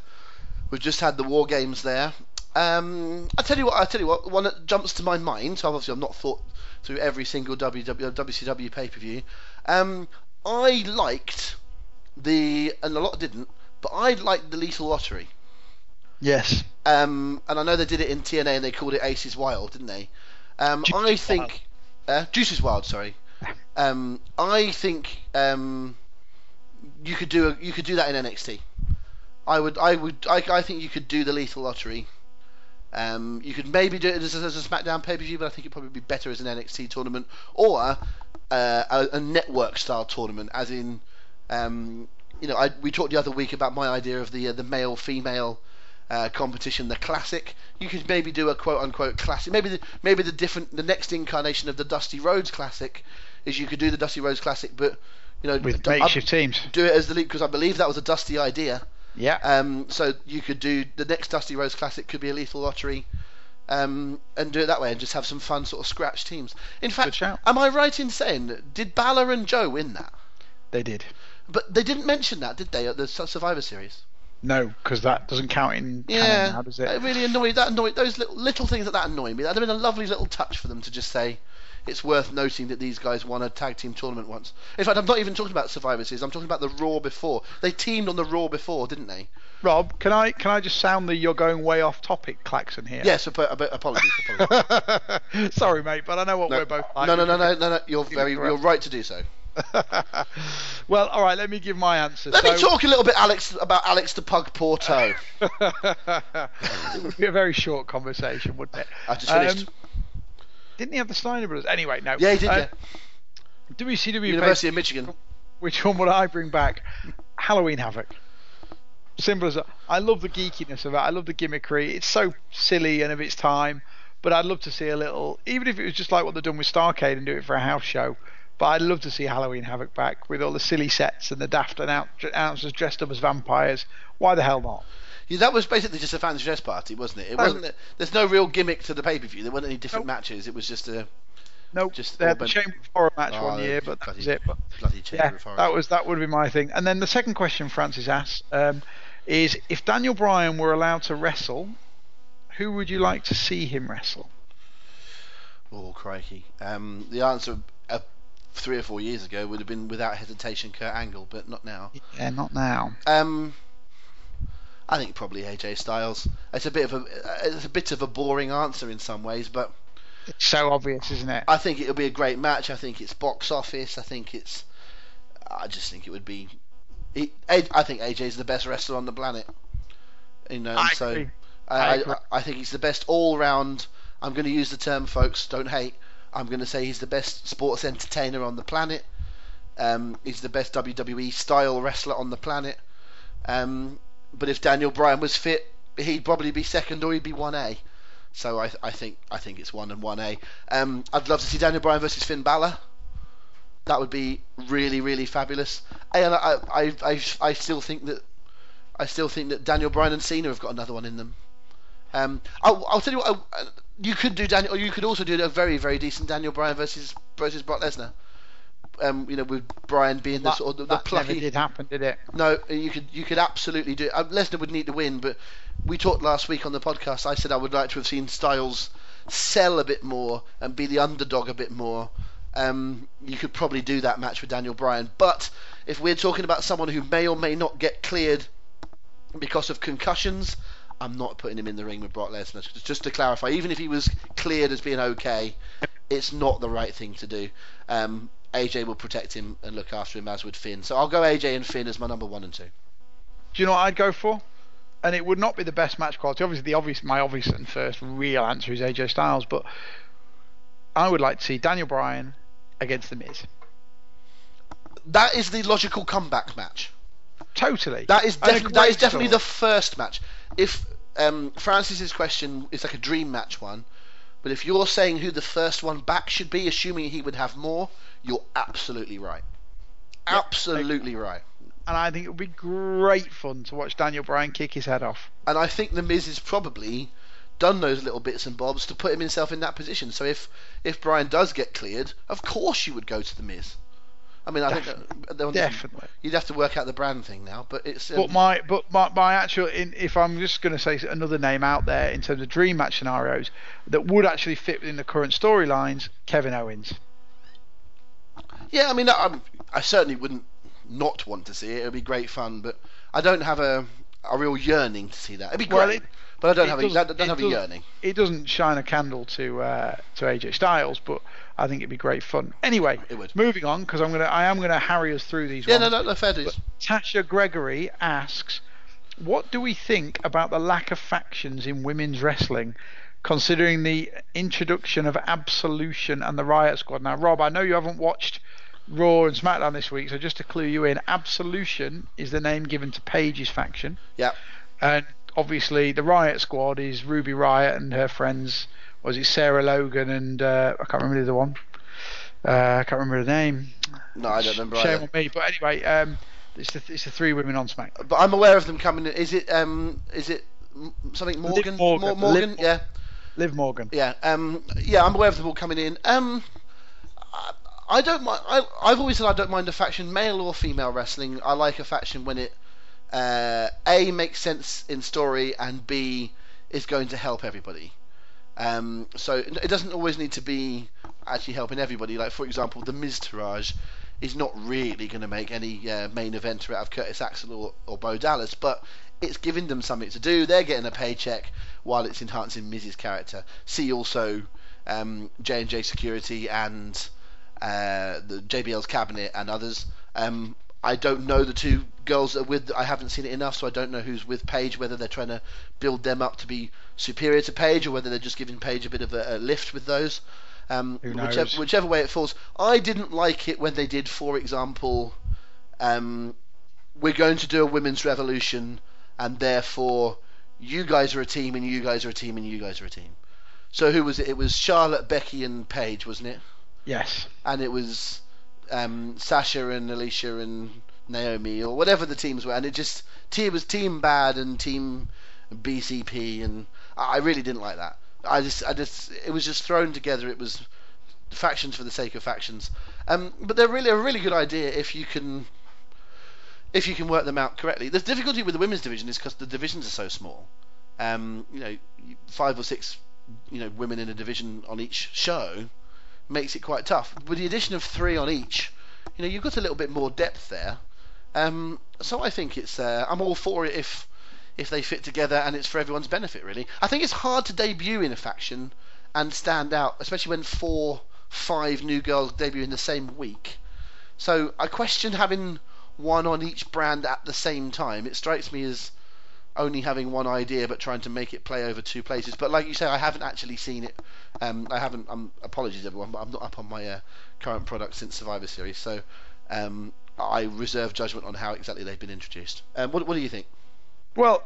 we've just had the war games there. Um, I tell you what. I tell you what. One that jumps to my mind. So obviously, I've not thought through every single WW, WCW pay per view. Um, I liked the, and a lot didn't, but I liked the Lethal Lottery. Yes. Um, and I know they did it in TNA and they called it Aces Wild, didn't they? Um, Juice I think uh, Deuces Wild. Sorry. Um, I think um, you could do a, you could do that in NXT. I would I would I, I think you could do the Lethal Lottery. Um, you could maybe do it as, as a SmackDown pay per view, but I think it'd probably be better as an NXT tournament or uh, a, a network style tournament, as in, um, you know, I, we talked the other week about my idea of the uh, the male female uh, competition, the classic. You could maybe do a quote unquote classic. Maybe the, maybe the different the next incarnation of the Dusty Rhodes Classic is you could do the Dusty Rhodes Classic, but you know, With makeshift teams. do it as the league because I believe that was a Dusty idea. Yeah. Um, so you could do the next Dusty Rhodes Classic could be a lethal lottery, um, and do it that way and just have some fun sort of scratch teams. In fact, am I right in saying did Balor and Joe win that? they did. But they didn't mention that, did they, at the Survivor Series? No, because that doesn't count in canon Yeah, now, does it it? really annoyed. That annoyed those little, little things that that annoy me. That'd have been a lovely little touch for them to just say. It's worth noting that these guys won a tag team tournament once. In fact, I'm not even talking about Survivor Series. I'm talking about the Raw before. They teamed on the Raw before, didn't they? Rob, can I can I just sound the you're going way off topic klaxon here? Yes. ap- ap- apologies. apologies. Sorry, mate, but I know what No, we're both no, no, no, no, no, no. You're very, you're right to do so. well, all right. Let me give my answer. Let so, me talk a little bit, Alex, about Alex the Pug Porteau. it would be a very short conversation, wouldn't it? I just finished. Um, didn't he have the Steiner brothers? Anyway, no. yeah, he did. Uh, yeah. WCW. University of Michigan. Which one would I bring back? Halloween Havoc. Simple as that. I love the geekiness of it. I love the gimmickry. It's so silly and of its time. But I'd love to see a little, even if it was just like what they've done with Starcade and do it for a house show. But I'd love to see Halloween Havoc back with all the silly sets and the daft annou- announcers dressed up as vampires. Why the hell not? Yeah, that was basically just a fans dress party, wasn't it? It wasn't. There's no real gimmick to the pay per view. There weren't any different Nope. matches. It was just a Nope. Just they had the bent- Chamber of Horror match Oh, one year, but that was it. But bloody chamber yeah, that was that would be my thing. And then the second question Francis asked um, is: If Daniel Bryan were allowed to wrestle, who would you like to see him wrestle? Oh crikey! Um, the answer uh, three or four years ago would have been without hesitation Kurt Angle, but not now. Yeah, not now. Um, I think probably AJ Styles. It's a bit of a it's a bit of a boring answer in some ways, but It's so obvious, isn't it? I think it'll be a great match. I think it's box office. I think it's. I just think it would be. He, I think AJ's the best wrestler on the planet. You know, I so agree. I, I. I think he's the best all round. I'm going to use the term, folks. Don't hate. I'm going to say he's the best sports entertainer on the planet. Um, he's the best WWE style wrestler on the planet. Um, but if Daniel Bryan was fit, he'd probably be second or he'd be one A. So I, I think I think it's one and one A. Um, I'd love to see Daniel Bryan versus Finn Balor. That would be really really fabulous. And I I, I, I still think that I still think that Daniel Bryan and Cena have got another one in them. Um, I'll, I'll tell you what. uh, You could do Daniel. Or you could also do a very very decent Daniel Bryan versus versus Brock Lesnar. Um, you know, with Bryan being the sort of the, the plucky. never did happen, did it? No, you could you could absolutely do it. Uh, Lesnar would need to win, but we talked last week on the podcast. I said I would like to have seen Styles sell a bit more and be the underdog a bit more. Um, you could probably do that match with Daniel Bryan, but if we're talking about someone who may or may not get cleared because of concussions, I'm not putting him in the ring with Brock Lesnar. Just- Just to clarify, even if he was cleared as being okay, it's not the right thing to do. Um, AJ will protect him and look after him as would Finn. So I'll go AJ and Finn as my number one and two. Do you know what I'd go for? And it would not be the best match quality. Obviously, the obvious, my obvious and first real answer is AJ Styles, but I would like to see Daniel Bryan against The Miz. That is the logical comeback match. Totally. That is that is definitely story. the first match. If um, Francis's question is like a dream match one, but if you're saying who the first one back should be, assuming he would have more, you're absolutely right. Yep. Absolutely right. and I think it would be great fun to watch Daniel Bryan kick his head off. And I think the Miz has probably done those little bits and bobs to put himself in that position. So if if Bryan does get cleared, of course you would go to the Miz. I mean, I think that- that- Definitely. you'd have to work out the brand thing now, but it's. Um, But my but my, my actual in, if I'm just going to say another name out there in terms of dream match scenarios that would actually fit within the current storylines, Kevin Owens. Yeah, I mean, I, I certainly wouldn't not want to see it. It would be great fun, but I don't have a a real yearning to see that. It'd be Well, great, it- but I don't have a don't have a yearning. It doesn't shine a candle to uh, to AJ Styles, but I think it'd be great fun. Anyway, It would. moving on because I'm gonna I am gonna harry us through these. Yeah, ones. no, no, no, fair dues. Tasha Gregory asks, "What do we think about the lack of factions in women's wrestling, considering the introduction of Absolution and the Riot Squad?" Now, Rob, I know you haven't watched Raw and SmackDown this week, so just to clue you in, Absolution is the name given to Paige's faction, Yeah, and obviously the Riot Squad is Ruby Riot and her friends. Was it Sarah Logan and uh, I can't remember the other one. Uh, I can't remember the name. no, I don't remember Shame either. on me. But anyway, um, it's the it's the three women on Smack. But I'm aware of them coming. in. Is it um is it something Morgan? Morgan. Mor- Morgan, Liv- yeah, Liv Morgan. yeah, um, yeah. I'm aware of them all coming in. Um, I, don't mind. I, I've always said I don't mind a faction, male or female wrestling. I like a faction when it uh, a makes sense in story and b is going to help everybody. Um, so it doesn't always need to be actually helping everybody. Like for example, the Miztourage is not really going to make any uh, main eventer out of Curtis Axel or, or Bo Dallas, but it's giving them something to do. They're getting a paycheck while it's enhancing Miz's character. See also um, J and J Security and uh, the JBL's cabinet and others. Um, I don't know the two girls that are with. I haven't seen it enough, so I don't know who's with Paige. Whether they're trying to build them up to be superior to Paige, or whether they're just giving Paige a bit of a, a lift with those. Um, whichever, whichever way it falls. I didn't like it when they did, for example, um, we're going to do a women's revolution, and therefore you guys are a team, and you guys are a team, and you guys are a team. So who was it? It was Charlotte, Becky, and Paige, wasn't it? Yes. and it was um, Sasha and Alicia and Naomi or whatever the teams were, and it just it was Team Bad and Team BCP, and I I really didn't like that. I just, I just, it was just thrown together. It was factions for the sake of factions, um, but they're really a really good idea if you can. If you can work them out correctly, the difficulty with the women's division is because the divisions are so small. Um, you know, five or six, you know, women in a division on each show makes it quite tough. With the addition of three on each, you know, you've got a little bit more depth there. Um, so I think it's uh, I'm all for it if if they fit together and it's for everyone's benefit. Really, I think it's hard to debut in a faction and stand out, especially when four, five new girls debut in the same week. So I question having one on each brand at the same time. It strikes me as only having one idea but trying to make it play over two places. But like you say, I haven't actually seen it. Um, I haven't. Um, apologies everyone, but I'm not up on my uh, current product since Survivor Series, so um, I reserve judgment on how exactly they've been introduced. Um, what, what do you think? Well,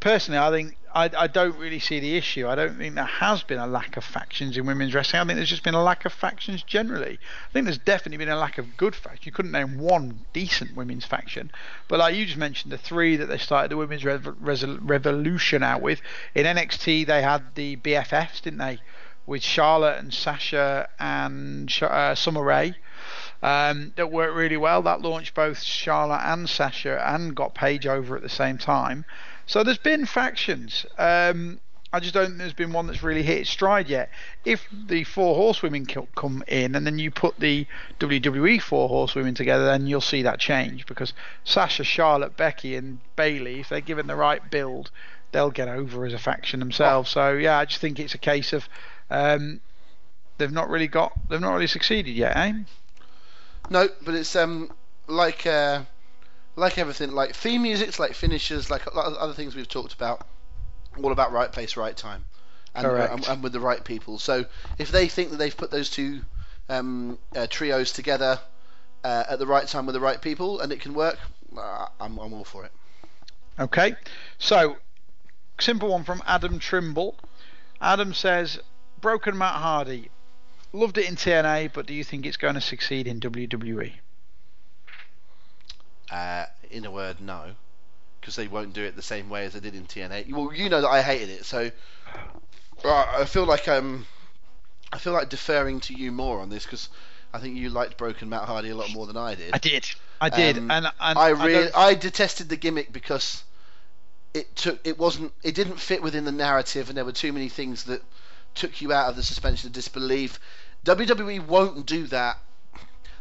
personally, I think I, I don't really see the issue. I don't think there has been a lack of factions in women's wrestling. I think there's just been a lack of factions generally. I think there's definitely been a lack of good factions. You couldn't name one decent women's faction, but like you just mentioned, the three that they started the women's rev- revolution out with in NXT, they had the BFFs, didn't they, with Charlotte and Sasha and uh, Summer Rae um, that worked really well. That launched both Charlotte and Sasha and got Paige over at the same time. So there's been factions. Um, I just don't think there's been one that's really hit its stride yet. If the four horsewomen come in and then you put the WWE four horsewomen together, then you'll see that change because Sasha, Charlotte, Becky, and Bayley, if they're given the right build, they'll get over as a faction themselves. So yeah, I just think it's a case of um, they've not really got, they've not really succeeded yet, eh? No, but it's um like uh, like everything, like theme musics, like finishes, like a lot of other things we've talked about. All about right place, right time, and, Correct. and, and with the right people. So if they think that they've put those two um, uh, trios together uh, at the right time with the right people, and it can work, uh, I'm, I'm all for it. Okay, so simple one from Adam Trimble. Adam says, "Broken Matt Hardy, loved it in TNA, but do you think it's going to succeed in E?" WWE?" Uh, in a word, no, because they won't do it the same way as they did in TNA. Well, you know that I hated it, so I feel like um, I feel like deferring to you more on this because I think you liked Broken Matt Hardy a lot more than I did. I did. I did. Um, and, and I really, I, detested the gimmick because it took, it wasn't, it didn't fit within the narrative, and there were too many things that took you out of the suspension of disbelief. WWE won't do that.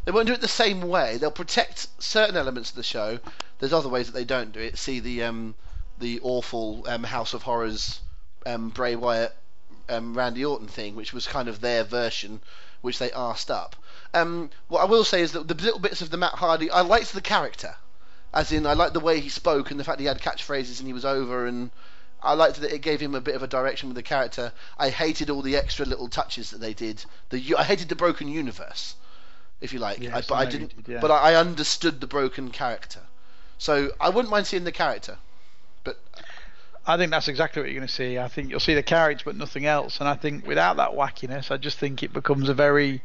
They won't do it the same way. They'll protect certain elements of the show. There's other ways that they don't do it. See the um, the awful um, House of Horrors um, Bray Wyatt um, Randy Orton thing, which was kind of their version, which they asked up. Um, what I will say is that the little bits of the Matt Hardy, I liked the character, as in I liked the way he spoke and the fact he had catchphrases and he was over and I liked that it gave him a bit of a direction with the character. I hated all the extra little touches that they did. The I hated the broken universe, if you like. Yes, I, but I I didn't. did, yeah. But I, I understood the broken character, so I wouldn't mind seeing the character. But I think that's exactly what you're going to see. I think you'll see the carriage, but nothing else. And I think without that wackiness, I just think it becomes a very,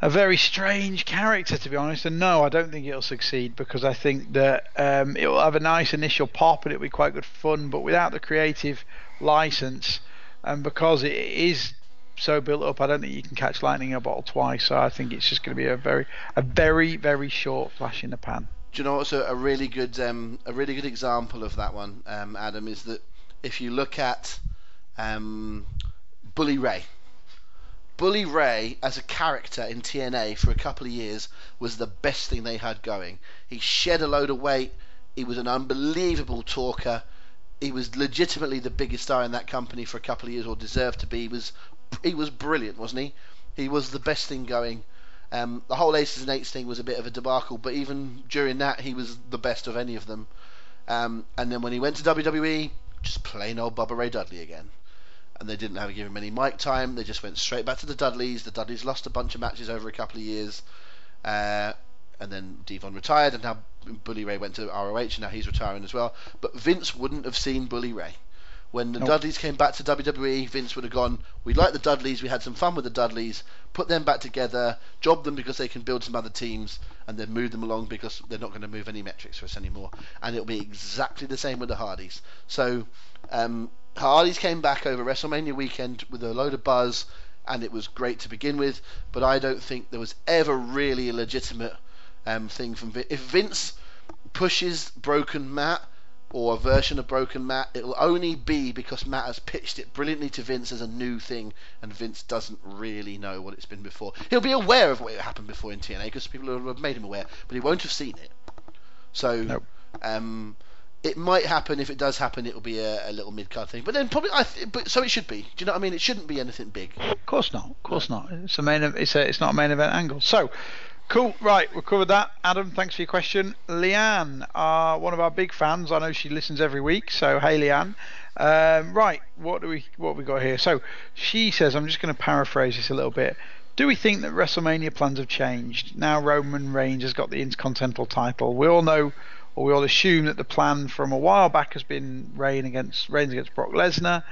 a very strange character, to be honest. And no, I don't think it'll succeed because I think that um, it will have a nice initial pop and it'll be quite good fun. But without the creative license, and because it is so built up, I don't think you can catch lightning in a bottle twice. So I think it's just going to be a very, a very, very short flash in the pan. Do you know what's a, a really good um, a really good example of that one, um, Adam, is that if you look at um, Bully Ray, Bully Ray as a character in TNA for a couple of years was the best thing they had going. He shed a load of weight. He was an unbelievable talker. He was legitimately the biggest star in that company for a couple of years, or deserved to be. He was he was brilliant, wasn't he? He was the best thing going. Um, the whole Aces and Eights thing was a bit of a debacle, but even during that, he was the best of any of them. Um, and then when he went to WWE, just plain old Bubba Ray Dudley again. And they didn't have to give him any mic time. They just went straight back to the Dudleys. The Dudleys lost a bunch of matches over a couple of years. Uh, and then Devon retired, and now Bully Ray went to ROH, and now he's retiring as well. But Vince wouldn't have seen Bully Ray. When the Nope. Dudleys came back to WWE, Vince would have gone, We like the Dudleys, we had some fun with the Dudleys, put them back together, job them because they can build some other teams, and then move them along because they're not going to move any metrics for us anymore. And it'll be exactly the same with the Hardys. So, um, Hardys came back over WrestleMania weekend with a load of buzz, and it was great to begin with, but I don't think there was ever really a legitimate um, thing from Vince. If Vince pushes Broken Matt, or a version of Broken Matt, it'll only be because Matt has pitched it brilliantly to Vince as a new thing, and Vince doesn't really know what it's been before. He'll be aware of what happened before in TNA because people will have made him aware, but he won't have seen it. So, Nope. um, it might happen. If it does happen, it'll be a, a little mid card thing. But then probably, I th- but so it should be. Do you know what I mean? It shouldn't be anything big. Of course not. Of course not. It's a main. It's a. It's not a main event angle. So, cool. Right, we've covered that. Adam, thanks for your question. Leanne, uh, one of our big fans. I know she listens every week. So, hey, Leanne. Um, right, what do we what we got here? So, she says, I'm just going to paraphrase this a little bit. Do we think that WrestleMania plans have changed now? Roman Reigns has got the Intercontinental title. We all know, or we all assume that the plan from a while back has been Reign against Reigns against Brock Lesnar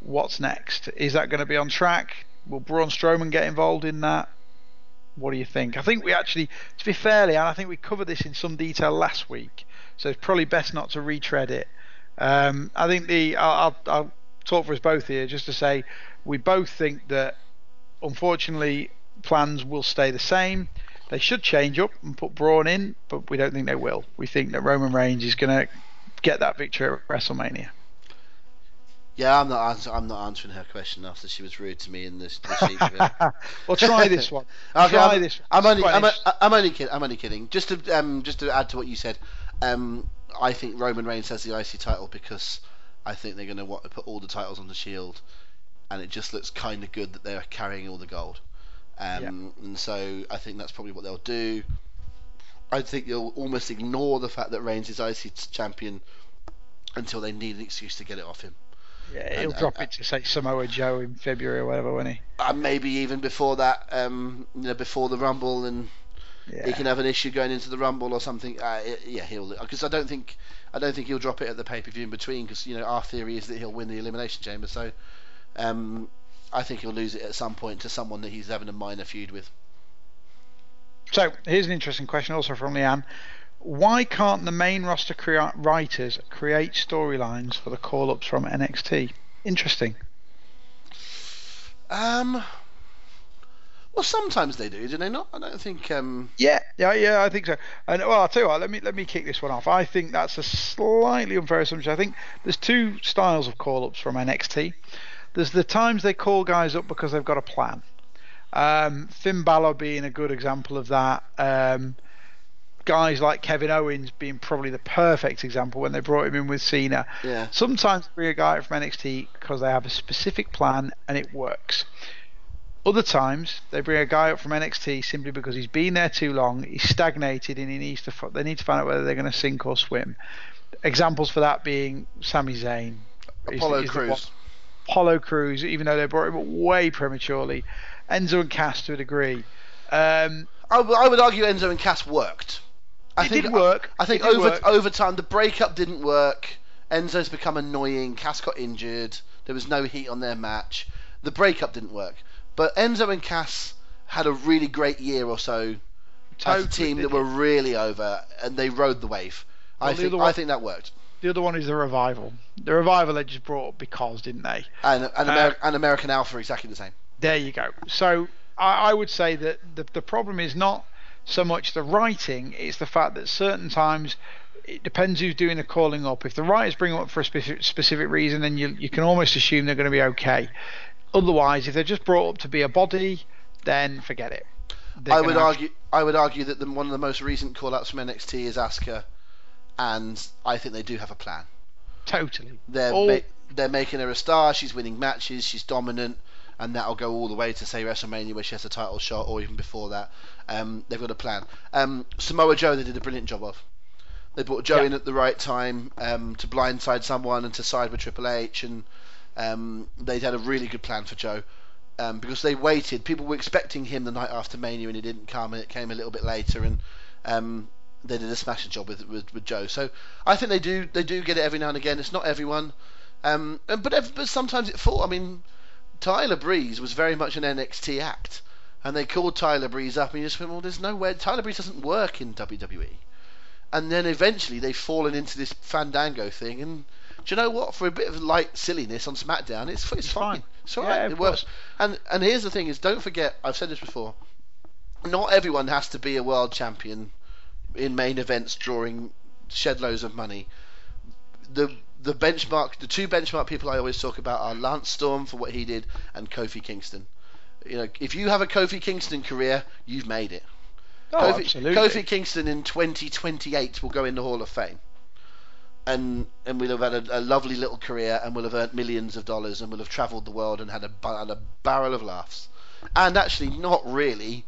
what's next? Is that going to be on track? Will Braun Strowman get involved in that? What do you think? I think we actually, to be fairly, and I think we covered this in some detail last week, so it's probably best not to retread it. Um, I think the I'll, I'll, I'll talk for us both here just to say we both think that unfortunately plans will stay the same. They should change up and put Braun in, but we don't think they will. We think that Roman Reigns is going to get that victory at WrestleMania. Yeah, I'm not. Answer, I'm not answering her question after she was rude to me in this. the sheet of it. well, try this one. Okay, try I'm, this. I'm only, I'm, interesting. I'm only kidding. I'm only kidding. Just to, um, just to add to what you said, um, I think Roman Reigns has the IC title because I think they're going to want to put all the titles on the Shield, and it just looks kind of good that they're carrying all the gold. Um, And so I think that's probably what they'll do. I think they'll almost ignore the fact that Reigns is IC champion until they need an excuse to get it off him. Yeah, he'll and- drop and- it to say Samoa Joe in February or whatever, won't he? And maybe even before that, um, you know, before the Rumble, and Yeah. he can have an issue going into the Rumble or something. Uh, yeah, he'll because I don't think I don't think he'll drop it at the pay per view in between because you know our theory is that he'll win the Elimination Chamber. So um, I think he'll lose it at some point to someone that he's having a minor feud with. So here's an interesting question, also from Leanne. Why can't the main roster crea- writers create storylines for the call-ups from NXT? Interesting. Um, Well, sometimes they do, do they not? I don't think. Um... Yeah, yeah, yeah. I think so. And well, I'll tell you what. Let me let me kick this one off. I think that's a slightly unfair assumption. I think there's two styles of call-ups from NXT. There's the times they call guys up because they've got a plan. Um, Finn Balor being a good example of that. Um, guys like Kevin Owens being probably the perfect example when they brought him in with Cena. Yeah. Sometimes they bring a guy from NXT because they have a specific plan and it works. Other times they bring a guy up from NXT simply because he's been there too long, he's stagnated, and he needs to. They need to find out whether they're going to sink or swim. Examples for that being Sami Zayn, Apollo Crews. Apollo Crews, even though they brought him up way prematurely. Enzo and Cass to a degree. Um, I, w- I would argue Enzo and Cass worked. I It think did work. I, think over work. over time the breakup didn't work. Enzo's become annoying. Cass got injured. There was no heat on their match. The breakup didn't work. But Enzo and Cass had a really great year or so as a team that were really over, and they rode the wave. Well, I the think other I think that worked. the other one is the revival. The revival they just brought up because, didn't they? And and, Uh, and American Alpha exactly the same. There you go. So I, I would say that the the problem is not so much the writing; it's the fact that certain times it depends who's doing the calling up. If the writers bring them up for a specific specific reason, then you you can almost assume they're going to be okay. Otherwise, if they're just brought up to be a body, then forget it. They're I would argue. I would argue that the, one of the most recent call-ups from NXT is Asuka, and I think they do have a plan. totally. They're All- ma- they're making her a star. She's winning matches. She's dominant, and that'll go all the way to say WrestleMania where she has a title shot, or even before that. Um, they've got a plan. Um, Samoa Joe they did a brilliant job of. They brought Joe Yeah. in at the right time um, to blindside someone and to side with Triple H, and um, they had a really good plan for Joe. Um, because they waited, people were expecting him the night after Mania, and he didn't come, and it came a little bit later, and um, they did a smashing job with, with with Joe. So I think they do they do get it every now and again. It's not everyone, um, and- but but sometimes it falls. I mean, Tyler Breeze was very much an NXT act, and they called Tyler Breeze up, and you just went, well, there's no way Tyler Breeze doesn't work in WWE. And then eventually they've fallen into this Fandango thing, and do you know what? For a bit of light silliness on SmackDown, it's it's, It's fine. fine. It's all Yeah, right. it works. And and here's the thing: is don't forget, I've said this before. Not everyone has to be a world champion in main events, drawing shed loads of money. The the benchmark, the two benchmark people I always talk about are Lance Storm for what he did and Kofi Kingston. You know, if you have a Kofi Kingston career, you've made it. Oh, Kofi, absolutely. Kofi Kingston in 2028 will go in the Hall of Fame. And and we'll have had a, a lovely little career, and we'll have earned millions of dollars, and we'll have travelled the world and had a, had a barrel of laughs, and actually not really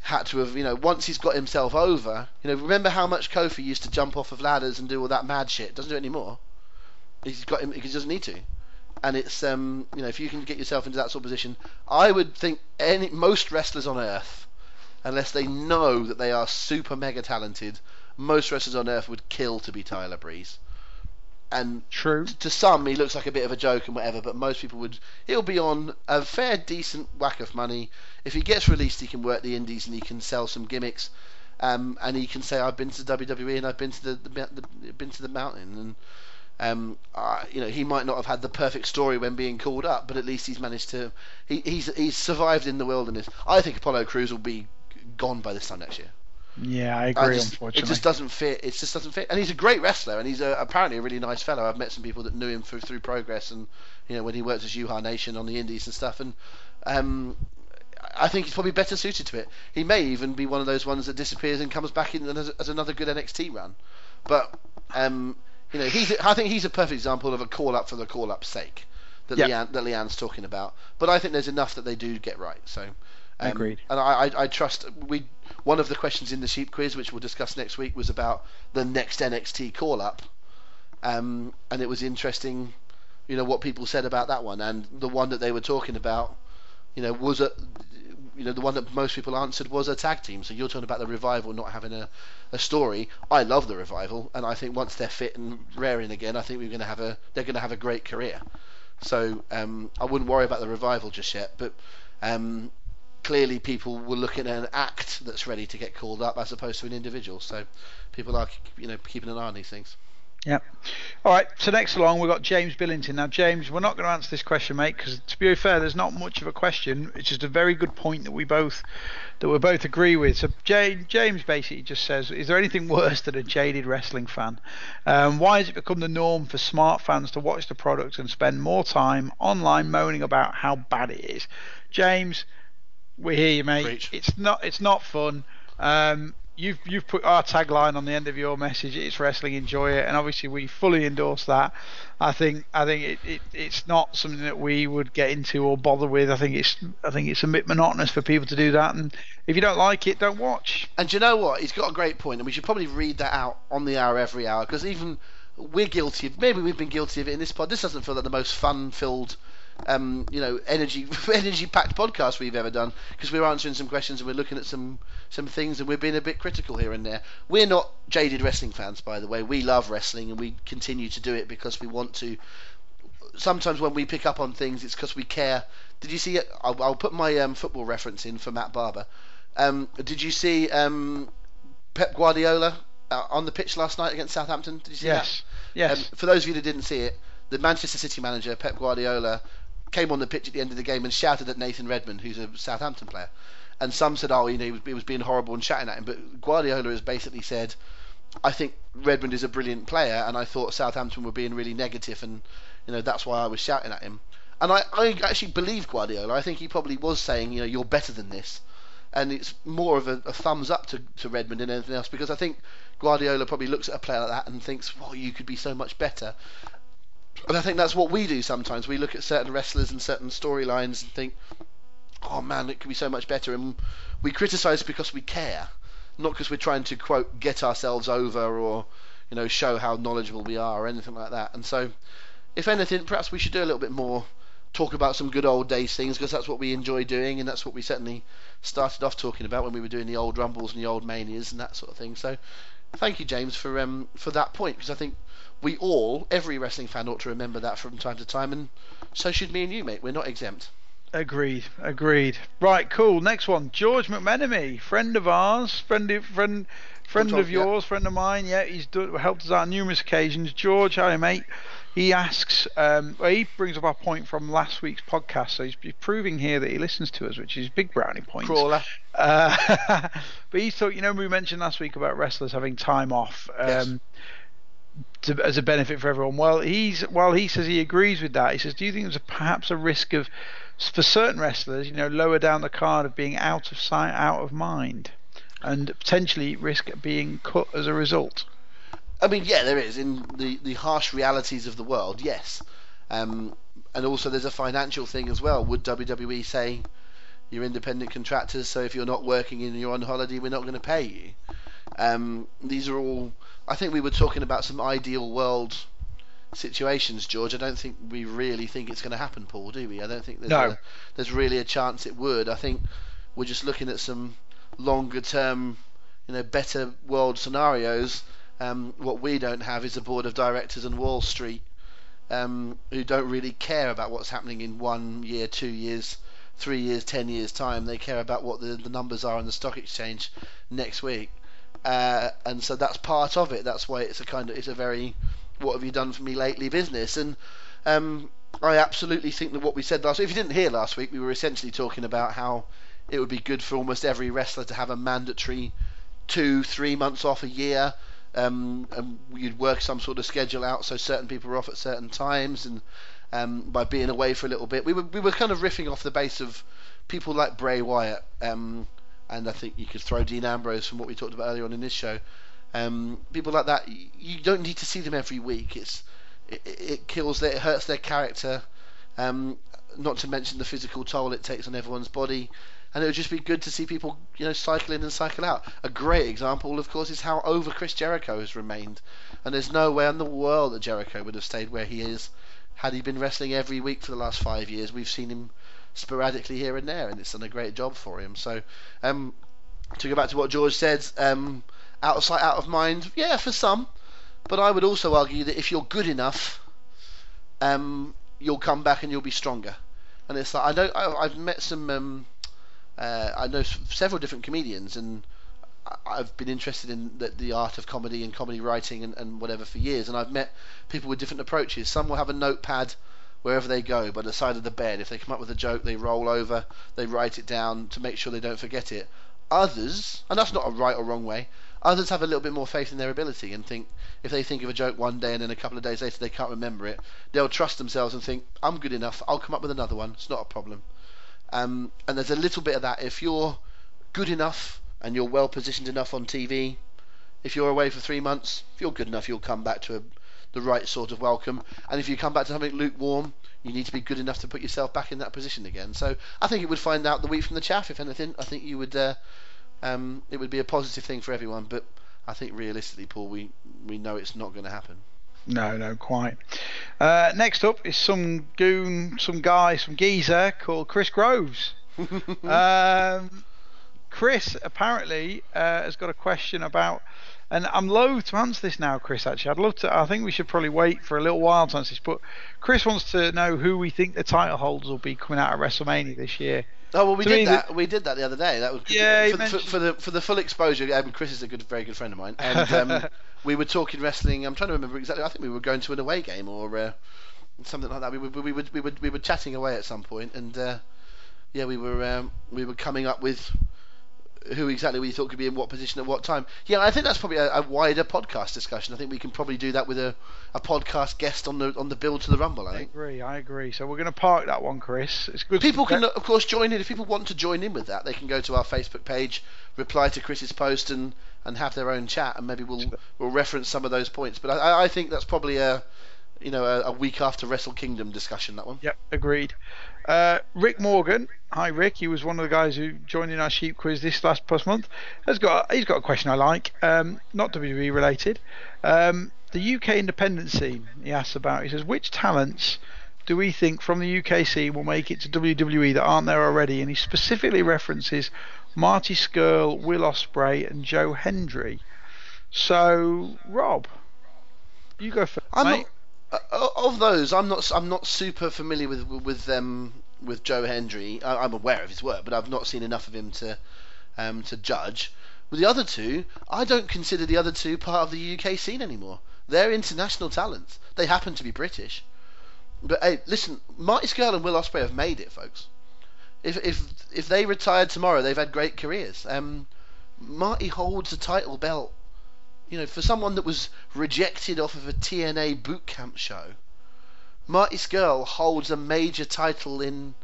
had to have, you know, once he's got himself over, you know, remember how much Kofi used to jump off of ladders and do all that mad shit? Doesn't do it anymore. He's got him. He doesn't need to. And it's um, you know, if you can get yourself into that sort of position, I would think any most wrestlers on earth unless they know that they are super mega talented, most wrestlers on earth would kill to be Tyler Breeze. And True. to some, he looks like a bit of a joke and whatever, but most people would. He'll be on a fair, decent whack of money. If he gets released, he can work the indies and he can sell some gimmicks. Um, and he can say, "I've been to WWE and I've been to the, the, the been to the mountain." And um, uh, you know, he might not have had the perfect story when being called up, but at least he's managed to. He, he's he's survived in the wilderness. I think Apollo Crews will be gone by this time next year. Yeah, I I agree. just- unfortunately, It just doesn't fit. It just doesn't fit. And he's a great wrestler, and he's a, apparently a really nice fellow. I've met some people that knew him through through Progress, and you know when he worked as Uhaa Nation on the Indies and stuff. And um, I think he's probably better suited to it. He may even be one of those ones that disappears and comes back in as, as another good NXT run. But um, you know, he's I think he's a perfect example of a call up for the call up's sake that Yeah. Leanne that Leanne's talking about. But I think there's enough that they do get right. So. Um, Agreed. And I, I, I trust we. One of the questions in the sheep quiz, which we'll discuss next week, was about the next NXT call up, um, and it was interesting, you know, what people said about that one, and the one that they were talking about, you know, was a, you know, the one that most people answered was a tag team. So you're talking about the revival not having a, a story. I love the revival, and I think once they're fit and raring again, I think we're going to have a, they're going to have a great career. So um, I wouldn't worry about the revival just yet, but um, clearly people were looking at an act that's ready to get called up as opposed to an individual. So people are, you know, keeping an eye on these things. Yep. All right. So next along we've got James Billington. Now, James, we're not going to answer this question, mate, because to be fair, there's not much of a question. It's just a very good point that we both that we both agree with. So James basically just says, "Is there anything worse than a jaded wrestling fan? Um, why has it become the norm for smart fans to watch the product and spend more time online moaning about how bad it is?" James, we hear you, mate. Preach. It's not it's not fun. Um, you've you've put our tagline on the end of your message. It's wrestling, enjoy it, and obviously we fully endorse that. I think I think it, it, it's not something that we would get into or bother with. I think it's I think it's a bit monotonous for people to do that, and if you don't like it, don't watch. And you know what? He's got a great point, and we should probably read that out on the hour every hour because even we're guilty of maybe we've been guilty of it in this pod. This doesn't feel like the most fun-filled um, you know, energy energy packed podcast we've ever done because we're answering some questions and we're looking at some some things and we're being a bit critical here and there. We're not jaded wrestling fans, by the way. We love wrestling and we continue to do it because we want to. Sometimes when we pick up on things, it's because we care. Did you see it? I'll, I'll put my um, football reference in for Matt Barber. Um, did you see um, Pep Guardiola uh, on the pitch last night against Southampton? Did you see yes. that? Yes. Um, for those of you that didn't see it, the Manchester City manager Pep Guardiola came on the pitch at the end of the game and shouted at Nathan Redmond, who's a Southampton player. And some said, oh, you know, he was, he was being horrible and shouting at him. But Guardiola has basically said, I think Redmond is a brilliant player, and I thought Southampton were being really negative, and you know that's why I was shouting at him. And I, I actually believe Guardiola. I think he probably was saying, you know, you're better than this, and it's more of a, a thumbs up to, to Redmond than anything else because I think Guardiola probably looks at a player like that and thinks, well, you could be so much better. And I think that's what we do sometimes. We look at certain wrestlers and certain storylines and think, oh man, it could be so much better. And we criticise because we care, not because we're trying to, quote, get ourselves over or, you know, show how knowledgeable we are or anything like that. And so, if anything, perhaps we should do a little bit more talk about some good old days things because that's what we enjoy doing and that's what we certainly started off talking about when we were doing the old rumbles and the old manias and that sort of thing. So, thank you, James, for um, for that point because I think we all, every wrestling fan, ought to remember that from time to time, and so should me and you, mate. We're not exempt. Agreed. Agreed. Right. Cool. Next one. George McMenemy, friend of ours, friend of, friend friend of yours, yeah. friend of mine. Yeah, he's done, helped us out on numerous occasions. George, hi mate. He asks, um, well, he brings up our point from last week's podcast, so he's, proving here that he listens to us, which is big brownie point. Crawler. Uh, but he's thought, you know, we mentioned last week about wrestlers having time off. Um, yes to, as a benefit for everyone. Well, he's while he says he agrees with that, he says, do you think there's a, perhaps a risk of for certain wrestlers, you know, lower down the card of being out of sight, out of mind, and potentially risk being cut as a result? I mean, yeah, there is in the the harsh realities of the world. Yes, um, and also there's a financial thing as well. Would WWE say you're independent contractors, so if you're not working and you're on holiday, we're not going to pay you? Um, these are all I think we were talking about some ideal world situations, George. I don't think we really think it's going to happen, Paul, do we? I don't think there's, no. a, there's really a chance it would. I think we're just looking at some longer term, you know, better world scenarios. Um, what we don't have is a board of directors and Wall Street um, who don't really care about what's happening in one year, two years, three years, ten years time. They care about what the, the numbers are on the stock exchange next week uh, and so that's part of it. That's why it's a kind of it's a very what have you done for me lately business, and um, I absolutely think that what we said last week. If you didn't hear last week, we were essentially talking about how it would be good for almost every wrestler to have a mandatory two, three months off a year. Um, and you'd work some sort of schedule out so certain people are off at certain times, and um, by being away for a little bit, we were we were kind of riffing off the base of people like Bray Wyatt. Um, and I think you could throw Dean Ambrose from what we talked about earlier on in this show. Um, people like that, you don't need to see them every week. It's it, it kills their, it hurts their character. Um, not to mention the physical toll it takes on everyone's body. And it would just be good to see people, you know, cycle in and cycle out. A great example, of course, is how over Chris Jericho has remained. And there's no way in the world that Jericho would have stayed where he is had he been wrestling every week for the last five years. We've seen him sporadically here and there, and it's done a great job for him. So, um, to go back to what George said, um, out of sight, out of mind, yeah, for some. But I would also argue that if you're good enough, um, you'll come back and you'll be stronger. And it's like I know I, have met some, um, uh, I know several different comedians, and I've been interested in the, the art of comedy and comedy writing and, and whatever for years, and I've met people with different approaches. Some will have a notepad wherever they go by the side of the bed. If they come up with a joke, they roll over, they write it down to make sure they don't forget it. Others, and that's not a right or wrong way, others have a little bit more faith in their ability and think if they think of a joke one day and then a couple of days later they can't remember it, they'll trust themselves and think, I'm good enough, I'll come up with another one, it's not a problem. Um, and there's a little bit of that. If you're good enough and you're well positioned enough on TV, if you're away for three months, if you're good enough, you'll come back to a, the right sort of welcome. And if you come back to something lukewarm, you need to be good enough to put yourself back in that position again. So I think it would find out the wheat from the chaff. If anything, I think you would. Uh, um, it would be a positive thing for everyone. But I think realistically, Paul, we we know it's not going to happen. No, no, quite. Uh, next up is some goon, some guy, some geezer called Chris Groves. um, Chris apparently uh, has got a question about, and I'm loath to answer this now, Chris. Actually, I'd love to. I think we should probably wait for a little while to answer this. But Chris wants to know who we think the title holders will be coming out of WrestleMania this year. Oh well, we To did that. We did that the other day. That was good. Yeah, for, the- for, for the for the full exposure. Um, Chris is a good, very good friend of mine, and um, we were talking wrestling. I'm trying to remember exactly. I think we were going to an away game or uh, something like that. We were we were we were we were chatting away at some point, and uh, yeah, we were um, we were coming up with who exactly we thought could be in what position at what time. Yeah, I think that's probably a, a wider podcast discussion. I think we can probably do that with a, a podcast guest on the on the build to the Rumble. I I agree. I agree. So we're going to park that one, Chris. It's good. People can, of course, join in. If people want to join in with that, they can go to our Facebook page, reply to Chris's post, and, and have their own chat, and maybe we'll we'll reference some of those points. But I, I think that's probably a you know a, a week after Wrestle Kingdom discussion. That one. Yep, agreed. Uh, Rick Morgan, hi Rick. He was one of the guys who joined in our sheep quiz this last past month. Has got he's got a question I like, um, not WWE related. Um, the UK independent scene. He asks about. He says, which talents do we think from the UK scene will make it to WWE that aren't there already? And he specifically references Marty Scurll, Will Ospreay, and Joe Hendry. So, Rob, you go first, I'm mate. not uh, of those. I'm not I'm not super familiar with with um with Joe Hendry. I, I'm aware of his work, but I've not seen enough of him to um to judge. With the other two, I don't consider the other two part of the UK scene anymore. They're international talents. They happen to be British. But hey, listen, Marty Scurll and Will Ospreay have made it, folks. If if if they retired tomorrow, they've had great careers. Um, Marty holds a title belt. You know, for someone that was rejected off of a TNA boot camp show, Marty Scurll holds a major title in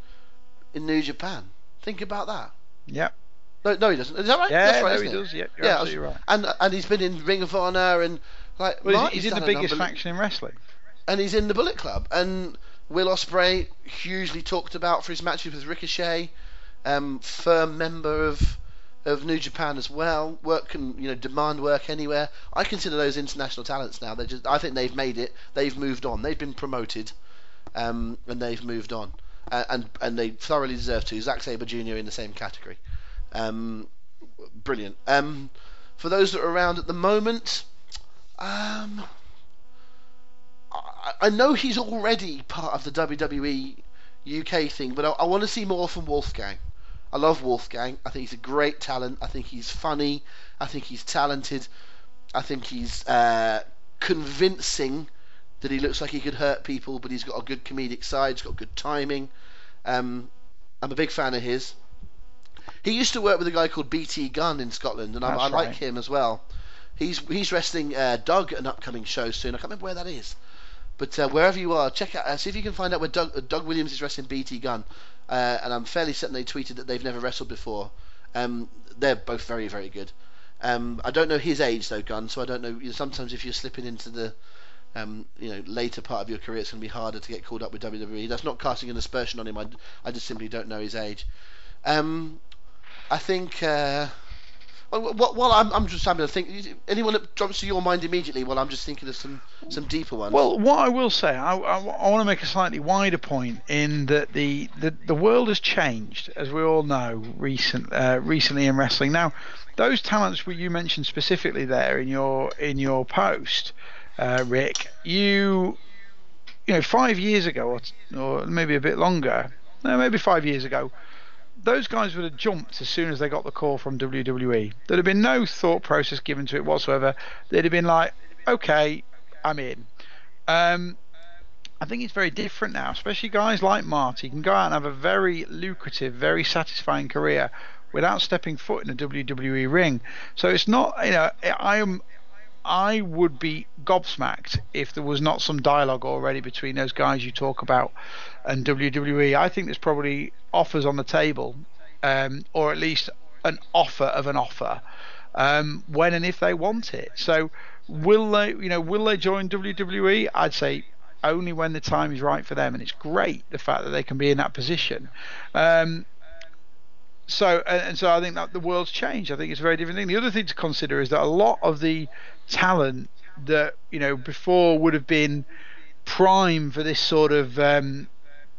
in New Japan. Think about that. Yep. No, no, he doesn't. Is that right? Yeah, That's right, no, he it? does. Yep, you're Yeah, was- absolutely right. And and he's been in Ring of Honor and like Well, he's- he's in the biggest faction in wrestling. and he's in the Bullet Club. And Will Ospreay, hugely talked about for his matches with Ricochet, um, firm member of of New Japan as well. Work can you know demand work anywhere. I consider those international talents now. They just I think they've made it. They've moved on. They've been promoted, um, and they've moved on, uh, and and they thoroughly deserve to. Zack Sabre Jr. in the same category. Um, brilliant. Um, for those that are around at the moment, um, I, I know he's already part of the WWE UK thing, but I, I want to see more from Wolfgang. I love Wolfgang. I think he's a great talent. I think he's funny. I think he's talented. I think he's uh, convincing that he looks like he could hurt people, but he's got a good comedic side. He's got good timing. Um, I'm a big fan of his. He used to work with a guy called BT Gunn in Scotland, and I, I like right. him as well. He's he's wrestling uh, Doug at an upcoming show soon. I can't remember where that is, but uh, wherever you are, check out. Uh, see if you can find out where Doug, uh, Doug Williams is wrestling BT Gunn. Uh, and I'm fairly certain they tweeted that they've never wrestled before. Um, they're both very very good. Um, I don't know his age though, Gunn. So I don't know. You know, sometimes if you're slipping into the um, you know later part of your career, it's going to be harder to get called up with WWE. That's not casting an aspersion on him. I, I just simply don't know his age. Um, I think. Uh, well, while I'm, I'm just having to think, anyone that jumps to your mind immediately? Well, I'm just thinking of some some deeper ones. Well, what I will say, I, I, want to make a slightly wider point in that the, the, the world has changed, as we all know, recent uh, recently in wrestling. Now, those talents you mentioned specifically there in your in your post, uh, Rick, you you know five years ago or, or maybe a bit longer, no, maybe five years ago, those guys would have jumped as soon as they got the call from WWE. There'd have been no thought process given to it whatsoever. They'd have been like, okay, I'm in. Um, I think it's very different now, especially guys like Marty can go out and have a very lucrative, very satisfying career without stepping foot in a WWE ring. So it's not, you know, I am. I would be gobsmacked if there was not some dialogue already between those guys you talk about and WWE. I think there's probably offers on the table, um, or at least an offer of an offer, um, when and if they want it. So will they, you know, will they join WWE? I'd say only when the time is right for them, and it's great the fact that they can be in that position. Um, so and, so I think that the world's changed. I think it's a very different thing. The other thing to consider is that a lot of the talent that you know before would have been prime for this sort of um,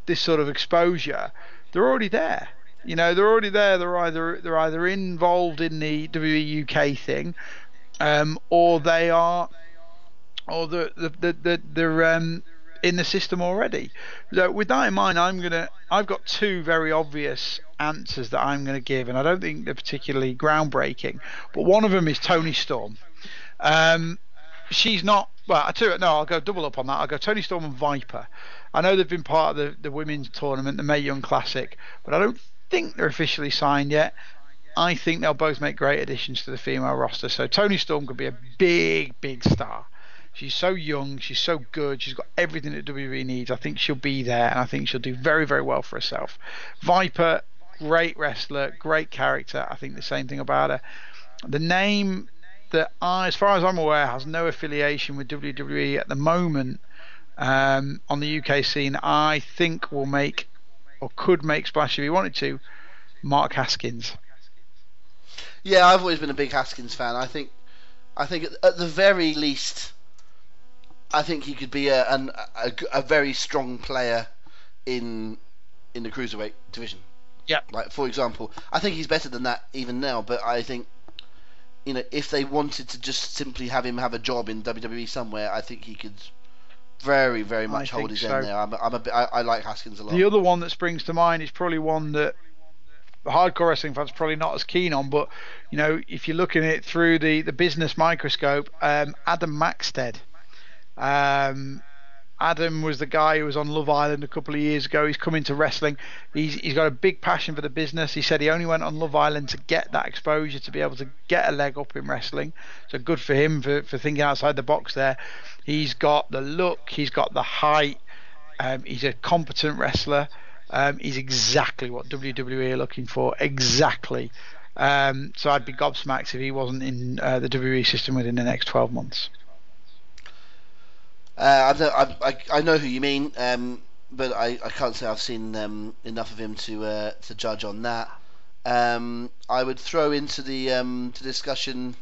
this sort of exposure, they're already there. You know, they're already there. They're either they're either involved in the WWE UK thing, um, or they are, or the the the, the they're um, in the system already. So with that in mind, I'm gonna I've got two very obvious answers that I'm to give, and I don't think they're particularly groundbreaking. But one of them is Toni Storm. Um, she's not. Well, I tell you, no, I'll go double up on that. I'll go Toni Storm and Viper. I know they've been part of the, the women's tournament, the Mae Young Classic, but I don't think they're officially signed yet. I think they'll both make great additions to the female roster. So Toni Storm could be a big, big star. She's so young, she's so good, she's got everything that WWE needs. I think she'll be there, and I think she'll do very, very well for herself. Viper, great wrestler, great character. I think the same thing about her. The name that I, as far as I'm aware, has no affiliation with WWE at the moment um, on the UK scene. I think will make or could make splash if he wanted to. Mark Haskins. Yeah, I've always been a big Haskins fan. I think, I think at the very least, I think he could be a, an, a, a very strong player in in the cruiserweight division. Yeah. Like for example, I think he's better than that even now. But I think, you know, if they wanted to just simply have him have a job in WWE somewhere, I think he could very, very much hold his so. end there. I'm, I'm a bit, I, I like Haskins a lot. The other one that springs to mind is probably one that hardcore wrestling fans probably not as keen on, but you know, if you're looking at it through the, the business microscope, um, Adam Maxted. Um, Adam was the guy who was on Love Island a couple of years ago. He's come into wrestling. He's he's got a big passion for the business. He said he only went on Love Island to get that exposure, to be able to get a leg up in wrestling. So good for him for, for thinking outside the box there. He's got the look. He's got the height. Um, he's a competent wrestler. Um, he's exactly what WWE are looking for. Exactly. Um, so I'd be gobsmacked if he wasn't in uh, the WWE system within the next 12 months. Uh, I, I, I know who you mean, um, but I, I can't say I've seen um, enough of him to uh, to judge on that. Um, I would throw into the to discussion.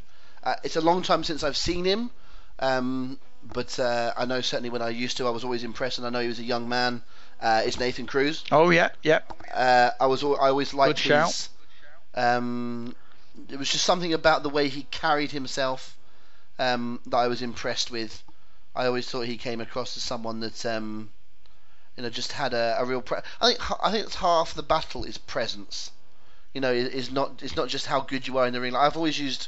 Uh, it's a long time since I've seen him, um, but uh, I know certainly when I used to, I was always impressed, and I know he was a young man. Uh, is Nathan Cruz? Oh yeah, yeah. Uh, I was I always liked Good his. Shout. Um, it was just something about the way he carried himself um, that I was impressed with. I always thought he came across as someone that um, you know just had a, a real. Pre- I think I think it's half the battle is presence. You know, is not it's not just how good you are in the ring. Like I've always used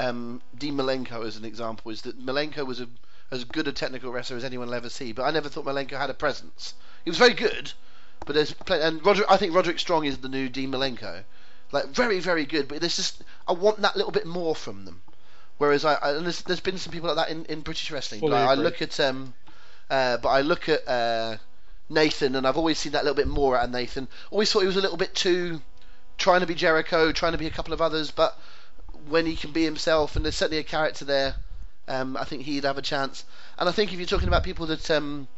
um, Dean Malenko as an example. Is that Malenko was a, as good a technical wrestler as anyone will ever see, but I never thought Malenko had a presence. He was very good, but there's plenty, and I think Roderick Strong is the new Dean Malenko. Like very very good, but there's just I want that little bit more from them. Whereas I, I there's, there's been some people like that in, in British wrestling. But I, I look at um, uh, but I look at uh, Nathan, and I've always seen that little bit more at Nathan. Always thought he was a little bit too trying to be Jericho, trying to be a couple of others, but when he can be himself, and there's certainly a character there, um, I think he'd have a chance. And I think if you're talking about people that um,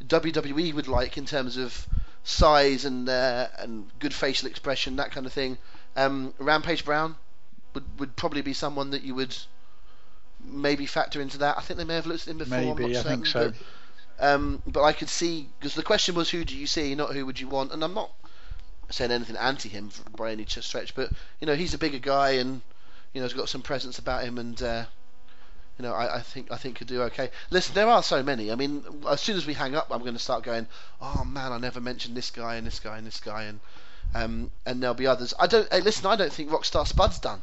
WWE would like in terms of size and uh, and good facial expression, that kind of thing, um, Rampage Brown would would probably be someone that you would maybe factor into that. I think they may have looked at him before. Maybe, i certain, think so. But, um, but I could see because the question was who do you see, not who would you want, and I'm not saying anything anti him by any stretch, but you know he's a bigger guy and you know has got some presence about him, and uh, you know I, I, think I think could do okay. Listen, there are so many. I mean, as soon as we hang up, I'm going to start going, oh man, I never mentioned this guy and this guy and this guy and um, and there'll be others. I don't. Hey, listen, I don't think Rockstar Spud's done.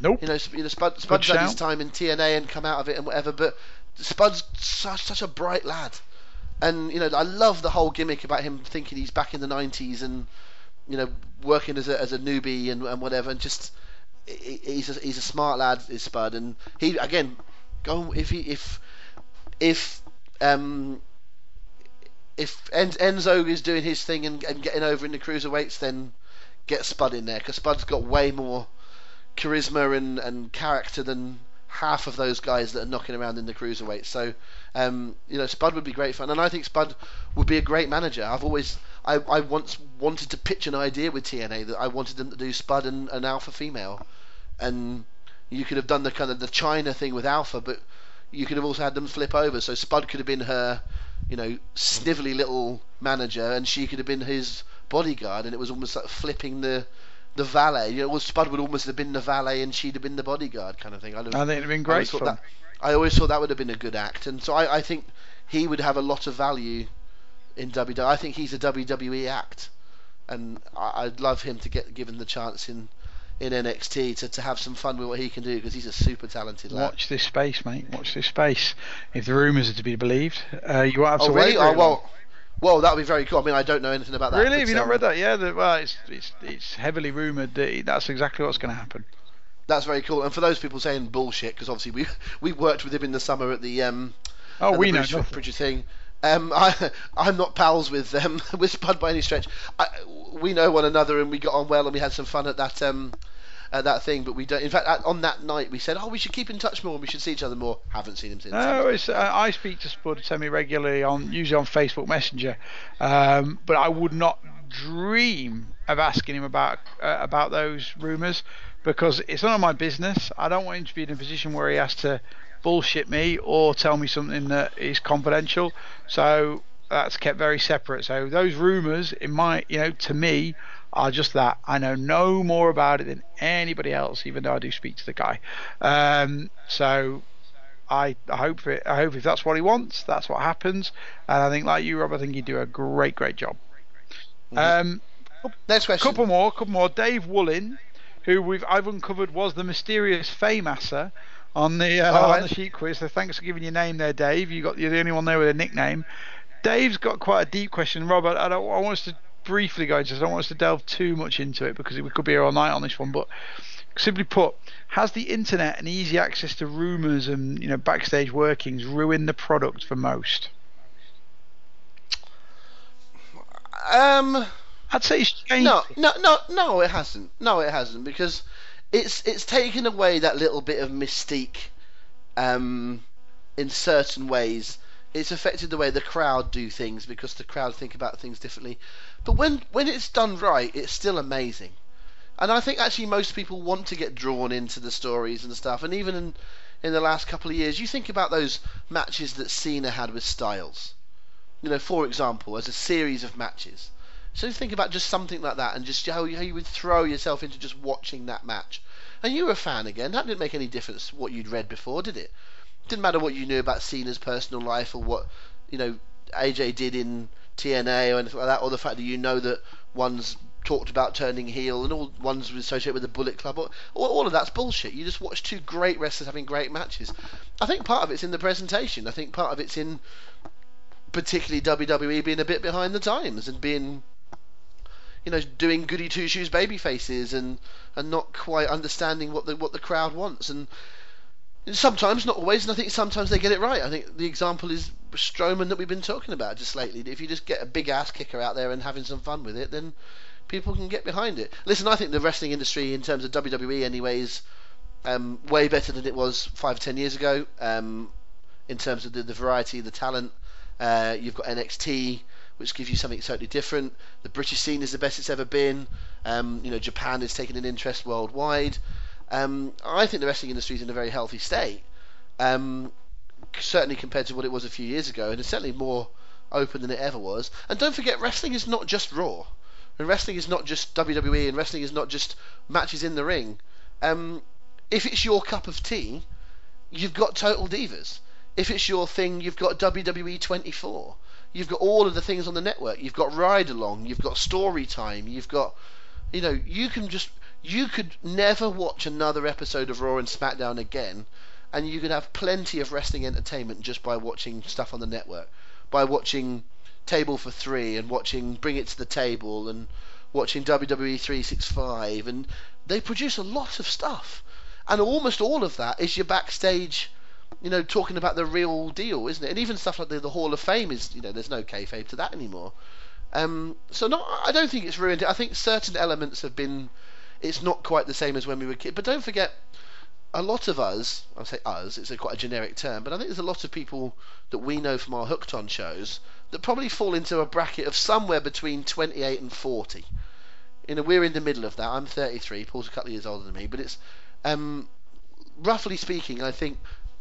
Nope. You know, you know, Spud, Spud's had his time in TNA and come out of it and whatever, but Spud's such such a bright lad, and you know, I love the whole gimmick about him thinking he's back in the '90s and you know, working as a as a newbie and, and whatever, and just he's a, he's a smart lad, is Spud, and he again, go if he if if um if En- Enzo is doing his thing and, and getting over in the cruiserweights, then get Spud in there because Spud's got way more charisma and, and character than half of those guys that are knocking around in the cruiserweight. So, um, you know, Spud would be great fun, and I think Spud would be a great manager. I've always, I, I once wanted to pitch an idea with TNA that I wanted them to do Spud and an alpha female, and you could have done the kind of the Chyna thing with Alpha, but you could have also had them flip over. So Spud could have been her, you know, snivelly little manager, and she could have been his bodyguard, and it was almost like flipping the the valet. You know, well, Spud would almost have been the valet, and she'd have been the bodyguard, kind of thing. Have, I think it'd have been I great always thought that- I always thought that would have been a good act, and so I, I think he would have a lot of value in WWE. I think he's a WWE act, and I, I'd love him to get given the chance in in NXT to, to have some fun with what he can do because he's a super talented lad. Watch this space, mate. Watch this space. If the rumours are to be believed, uh, you won't have Oh to really? wait. Oh well, well that would be very cool. I mean, I don't know anything about that. Really? Have you not um, read that? Yeah. The, well, it's it's it's heavily rumoured that that's exactly what's going to happen. That's very cool. And for those people saying bullshit, because obviously we we worked with him in the summer at the um Oh, we the know nothing. British thing. Um, I I'm not pals with um with Spud by any stretch. I, we know one another and we got on well and we had some fun at that um at that thing. But we don't. In fact, on that night we said, oh, we should keep in touch more and we should see each other more. Haven't seen him since. No, it's, uh, I speak to Spud semi regularly on usually on Facebook Messenger, um, but I would not dream of asking him about uh, about those rumours because it's none of my business. I don't want him to be in a position where he has to bullshit me or tell me something that is confidential. So that's kept very separate. So those rumours, in my you know, to me, are just that. I know no more about it than anybody else, even though I do speak to the guy. Um, so I, I hope it, I hope if that's what he wants, that's what happens. And I think, like you, Rob, I think you do a great, great job. Um, Next question. couple more, couple more. Dave Woolin, who we've I've uncovered was the mysterious Faymasser on the uh, All on the sheet quiz. So thanks for giving your name there, Dave. You got you're the only one there with a nickname. Dave's got quite a deep question, Robert. I don't I want us to briefly go into. this. I don't want us to delve too much into it because we could be here all night on this one. But simply put, has the internet and easy access to rumours and you know backstage workings ruined the product for most? Um. I'd say it's changed. No, no, no, no. It hasn't. No, it hasn't because it's it's taken away that little bit of mystique. Um, in certain ways, it's affected the way the crowd do things because the crowd think about things differently. But when when it's done right, it's still amazing. And I think actually most people want to get drawn into the stories and stuff. And even in in the last couple of years, you think about those matches that Cena had with Styles. You know, for example, as a series of matches. So think about just something like that, and just how, how you would throw yourself into just watching that match. And you were a fan again. That didn't make any difference what you'd read before, did it? Didn't matter what you knew about Cena's personal life or what you know AJ did in TNA or anything like that, or the fact that you know that one's talked about turning heel and all one's associated with the Bullet Club. All, all of that's bullshit. You just watch two great wrestlers having great matches. I think part of it's in the presentation. I think part of it's in particularly WWE being a bit behind the times and being you know, doing goody two shoes baby faces and and not quite understanding what the what the crowd wants and sometimes not always and I think sometimes they get it right. I think the example is Strowman that we've been talking about just lately. If you just get a big ass kicker out there and having some fun with it, then people can get behind it. Listen, I think the wrestling industry in terms of WWE anyways um, way better than it was five ten years ago. Um, in terms of the, the variety, the talent, uh, you've got NXT, which gives you something totally different. The British scene is the best it's ever been. Um, you know, Japan is taking an interest worldwide. Um, I think the wrestling industry is in a very healthy state, um, certainly compared to what it was a few years ago, and it's certainly more open than it ever was. And don't forget, wrestling is not just Raw, and wrestling is not just WWE, and wrestling is not just matches in the ring. Um, if it's your cup of tea, you've got Total Divas. If it's your thing, you've got WWE 24. You've got all of the things on the network. You've got ride along, you've got story time, you've got, you know, you can just you could never watch another episode of Raw and SmackDown again, and you could have plenty of wrestling entertainment just by watching stuff on the network, by watching Table for Three and watching Bring It to the Table and watching WWE 365, and they produce a lot of stuff, and almost all of that is your backstage. You know, talking about the real deal, isn't it? And even stuff like the, the Hall of Fame is, you know, there's no kayfabe to that anymore. Um, so no, I don't think it's ruined it. I think certain elements have been it's not quite the same as when we were kids. But don't forget, a lot of us, I say us, it's a quite a generic term, but I think there's a lot of people that we know from our Hooked On shows that probably fall into a bracket of somewhere between 28 and 40. You know, we're in the middle of that. I'm 33. Paul's a couple of years older than me, but it's um, roughly speaking. I think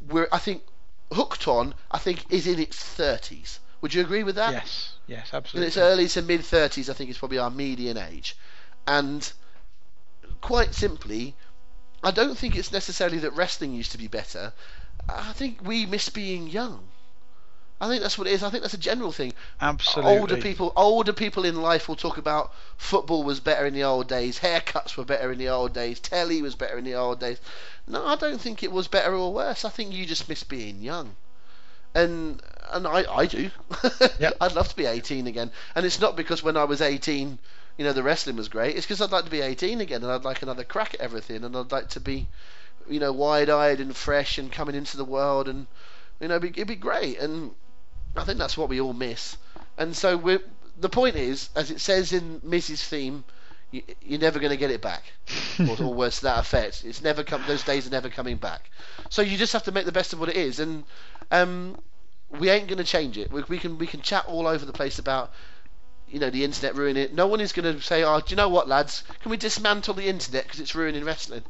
we're. I think Hooked On. I think is in its 30s. Would you agree with that? Yes. Yes, absolutely. In its early to mid 30s, I think is probably our median age, and quite simply, I don't think it's necessarily that wrestling used to be better. I think we miss being young. I think that's what it is. I think that's a general thing. Absolutely. Older people, older people in life will talk about football was better in the old days, haircuts were better in the old days, telly was better in the old days. No, I don't think it was better or worse. I think you just miss being young. And and I, I do. Yep. I'd love to be 18 again. And it's not because when I was 18 you know, the wrestling was great. It's because I'd like to be 18 again and I'd like another crack at everything and I'd like to be, you know, wide-eyed and fresh and coming into the world and, you know, it'd be, it'd be great. And I think that's what we all miss. And so we're, the point is, as it says in Mrs. Theme, you, you're never going to get it back, or, or words to that effect. It's never come. Those days are never coming back. So you just have to make the best of what it is, and um, we ain't going to change it. We, we can we can chat all over the place about you know the internet ruining it. No one is going to say, "Oh, do you know what, lads? Can we dismantle the internet because it's ruining wrestling?"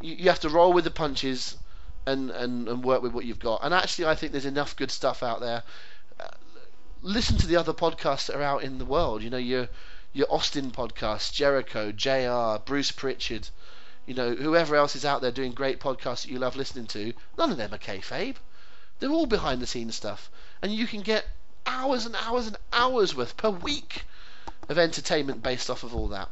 You, you have to roll with the punches and, and and work with what you've got. And actually, I think there's enough good stuff out there. Listen to the other podcasts that are out in the world. You know your your Austin podcast, Jericho, JR, Bruce Pritchard. You know whoever else is out there doing great podcasts that you love listening to. None of them are kayfabe. They're all behind the scenes stuff, and you can get hours and hours and hours worth per week of entertainment based off of all that.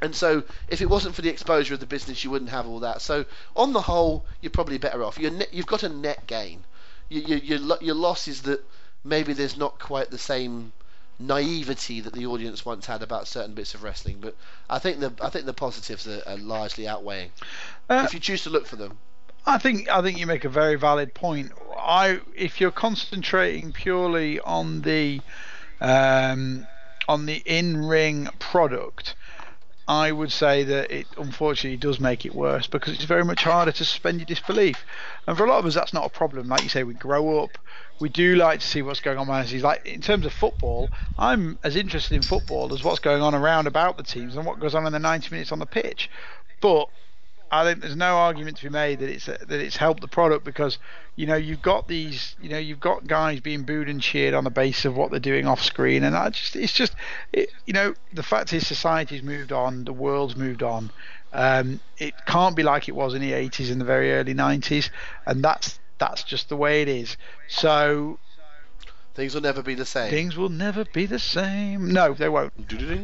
And so, if it wasn't for the exposure of the business, you wouldn't have all that. So, on the whole, you're probably better off. Net, you've got a net gain. You, you, your, your loss is that maybe there's not quite the same naivety that the audience once had about certain bits of wrestling. But I think the I think the positives are, are largely outweighing Uh, if you choose to look for them. I think I think you make a very valid point. I if you're concentrating purely on the um, on the in-ring product, I would say that it unfortunately does make it worse because it's very much harder to suspend your disbelief. And for a lot of us, that's not a problem. Like you say, we grow up. We do like to see what's going on behind the scenes. Like in terms of football, I'm as interested in football as what's going on around about the teams and what goes on in the 90 minutes on the pitch. But I think there's no argument to be made that it's that it's helped the product because you know you've got these you know you've got guys being booed and cheered on the basis of what they're doing off screen and I just it's just it, you know the fact is society's moved on the world's moved on um, it can't be like it was in the 80s and the very early 90s and that's that's just the way it is. So Things will never be the same. things will never be the same. No they won't.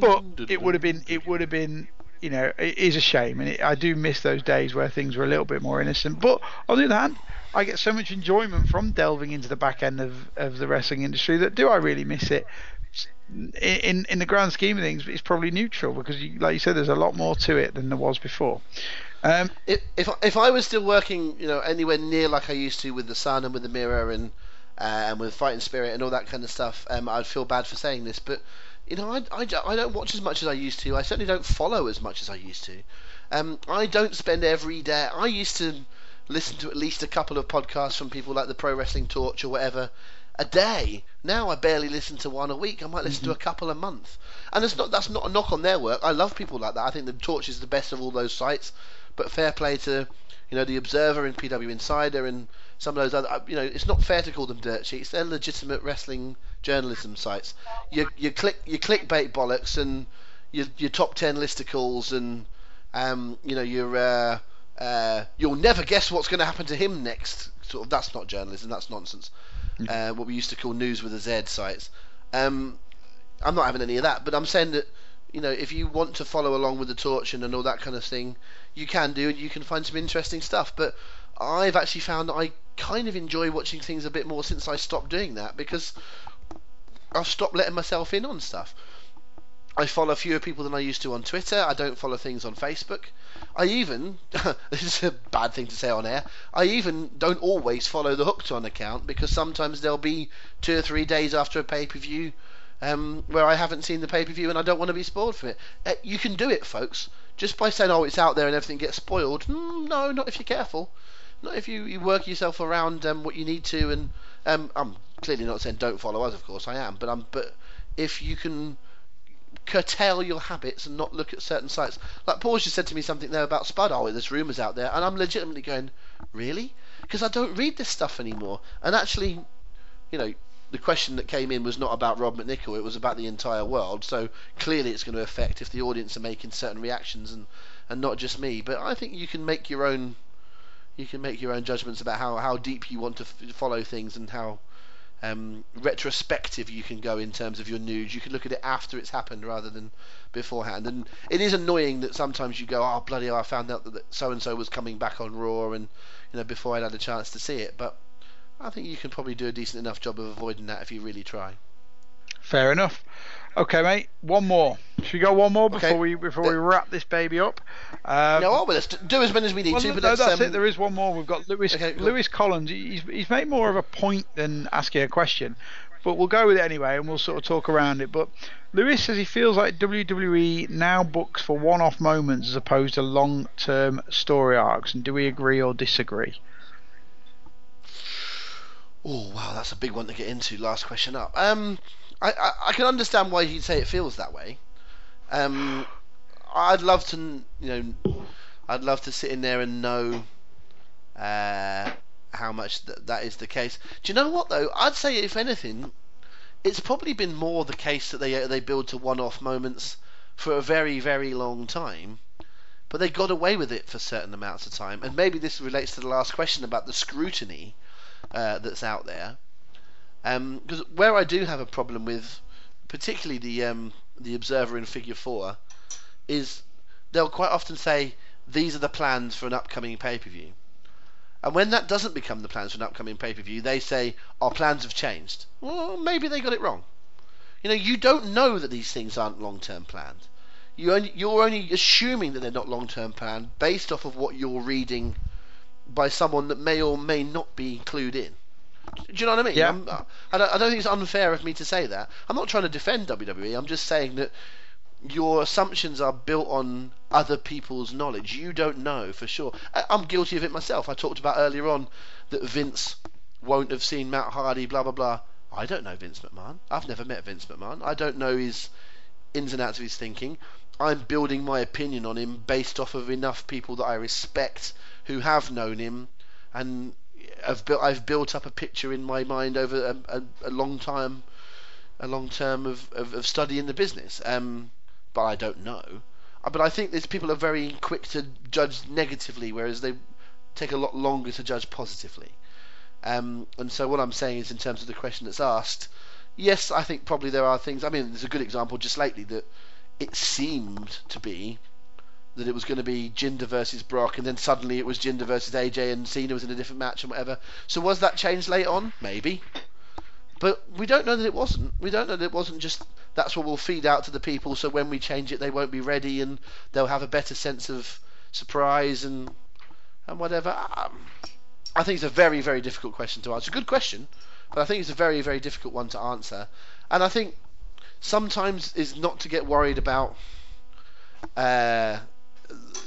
But it would have been it would have been you know it is a shame. And it, I do miss those days where things were a little bit more innocent. But on the other hand I get so much enjoyment from delving into the back end of, of the wrestling industry that do I really miss it? In in the grand scheme of things it's probably neutral because you, like you said there's a lot more to it than there was before um, if if if I was still working, you know, anywhere near like I used to with the Sun and with the Mirror and uh, and with Fighting Spirit and all that kind of stuff, um, I'd feel bad for saying this, but you know, I, I, I don't watch as much as I used to. I certainly don't follow as much as I used to. Um, I don't spend every day. I used to listen to at least a couple of podcasts from people like the Pro Wrestling Torch or whatever a day. Now I barely listen to one a week. I might listen Mm-hmm. to a couple a month, and it's not that's not a knock on their work. I love people like that. I think the Torch is the best of all those sites. But fair play to you know the Observer and PW Insider and some of those other. You know, it's not fair to call them dirt sheets. They're legitimate wrestling journalism sites. You you click you clickbait bollocks and your your top ten listicles and um you know your uh, uh, you'll never guess what's going to happen to him next. Sort of that's not journalism. That's nonsense. uh, what we used to call news with a Z sites. Um, I'm not having any of that, but I'm saying that you know if you want to follow along with the torch and, and all that kind of thing, you can do, and you can find some interesting stuff. But I've actually found I kind of enjoy watching things a bit more since I stopped doing that because I've stopped letting myself in on stuff. I follow fewer people than I used to on Twitter. I don't follow things on Facebook. I even, this is a bad thing to say on air, I even don't always follow the Hooked On account because sometimes there'll be two or three days after a pay per view um, where I haven't seen the pay per view and I don't want to be spoiled for it. Uh, you can do it, folks. Just by saying, oh, it's out there and everything gets spoiled. Mm, no, not if you're careful. Not if you, you work yourself around um, what you need to. And um, I'm clearly not saying don't follow us, of course I am. But I'm, but if you can curtail your habits and not look at certain sites. Like Paul just said to me something there about Spud. Oh, there's rumours out there, and I'm legitimately going, really? Because I don't read this stuff anymore. And actually, you know, the question that came in was not about Rob McNicol; it was about the entire world. So clearly, it's going to affect if the audience are making certain reactions and and not just me. But I think you can make your own. You can make your own judgments about how, how deep you want to f- follow things and how um, retrospective you can go in terms of your news. You can look at it after it's happened rather than beforehand. And it is annoying that sometimes you go, "Oh bloody hell! I found out that so and so was coming back on Raw," and you know before I'd had a chance to see it. But I think you can probably do a decent enough job of avoiding that if you really try. Fair enough. Okay, mate. One more. Should we go one more before Okay. we before we wrap this baby up? Um, no, well, let's do as many as we need well, to. no, But no, that's um, it. There is one more. We've got Lewis Okay. Lewis Collins. He's he's made more of a point than asking a question, but we'll go with it anyway, and we'll sort of talk around it. But Lewis says he feels like WWE now books for one-off moments as opposed to long-term story arcs. And do we agree or disagree? Oh wow, that's a big one to get into. Last question up. Um, I, I, I can understand why you'd say it feels that way. Um, I'd love to, you know, I'd love to sit in there and know uh, how much th- that is the case. Do you know what though? I'd say if anything, it's probably been more the case that they they build to one-off moments for a very very long time. But they got away with it for certain amounts of time, and maybe this relates to the last question about the scrutiny uh, that's out there. Because where I do have a problem with, particularly the um, the Observer in Figure Four, is they'll quite often say these are the plans for an upcoming pay per view, and when that doesn't become the plans for an upcoming pay per view, they say our plans have changed. Well, maybe they got it wrong. You know, you don't know that these things aren't long term planned. You only, you're only assuming that they're not long term planned based off of what you're reading by someone that may or may not be clued in. Do you know what I mean? Yeah. I'm, uh, I, don't, I don't think it's unfair of me to say that. I'm not trying to defend WWE. I'm just saying that your assumptions are built on other people's knowledge. You don't know for sure. I, I'm guilty of it myself. I talked about earlier on that Vince won't have seen Matt Hardy, blah blah blah. I don't know Vince McMahon. I've never met Vince McMahon. I don't know his ins and outs of his thinking. I'm building my opinion on him based off of enough people that I respect who have known him, and I've built I've built up a picture in my mind over a, a, a long time, a long term of, of, of study in the business. Um, but I don't know. Uh, But I think these people are very quick to judge negatively, whereas they take a lot longer to judge positively. Um, and so what I'm saying is, in terms of the question that's asked, yes, I think probably there are things. I mean, there's a good example just lately that it seemed to be that it was going to be Jinder versus Brock, and then suddenly it was Jinder versus AJ, and Cena was in a different match and whatever. So was that changed later on? Maybe. But we don't know that it wasn't. We don't know that it wasn't just that's what we'll feed out to the people. So when we change it, they won't be ready, and they'll have a better sense of surprise and and whatever. Um, I think it's a very very difficult question to answer. Good question, but I think it's a very very difficult one to answer. And I think sometimes is not to get worried about. Uh,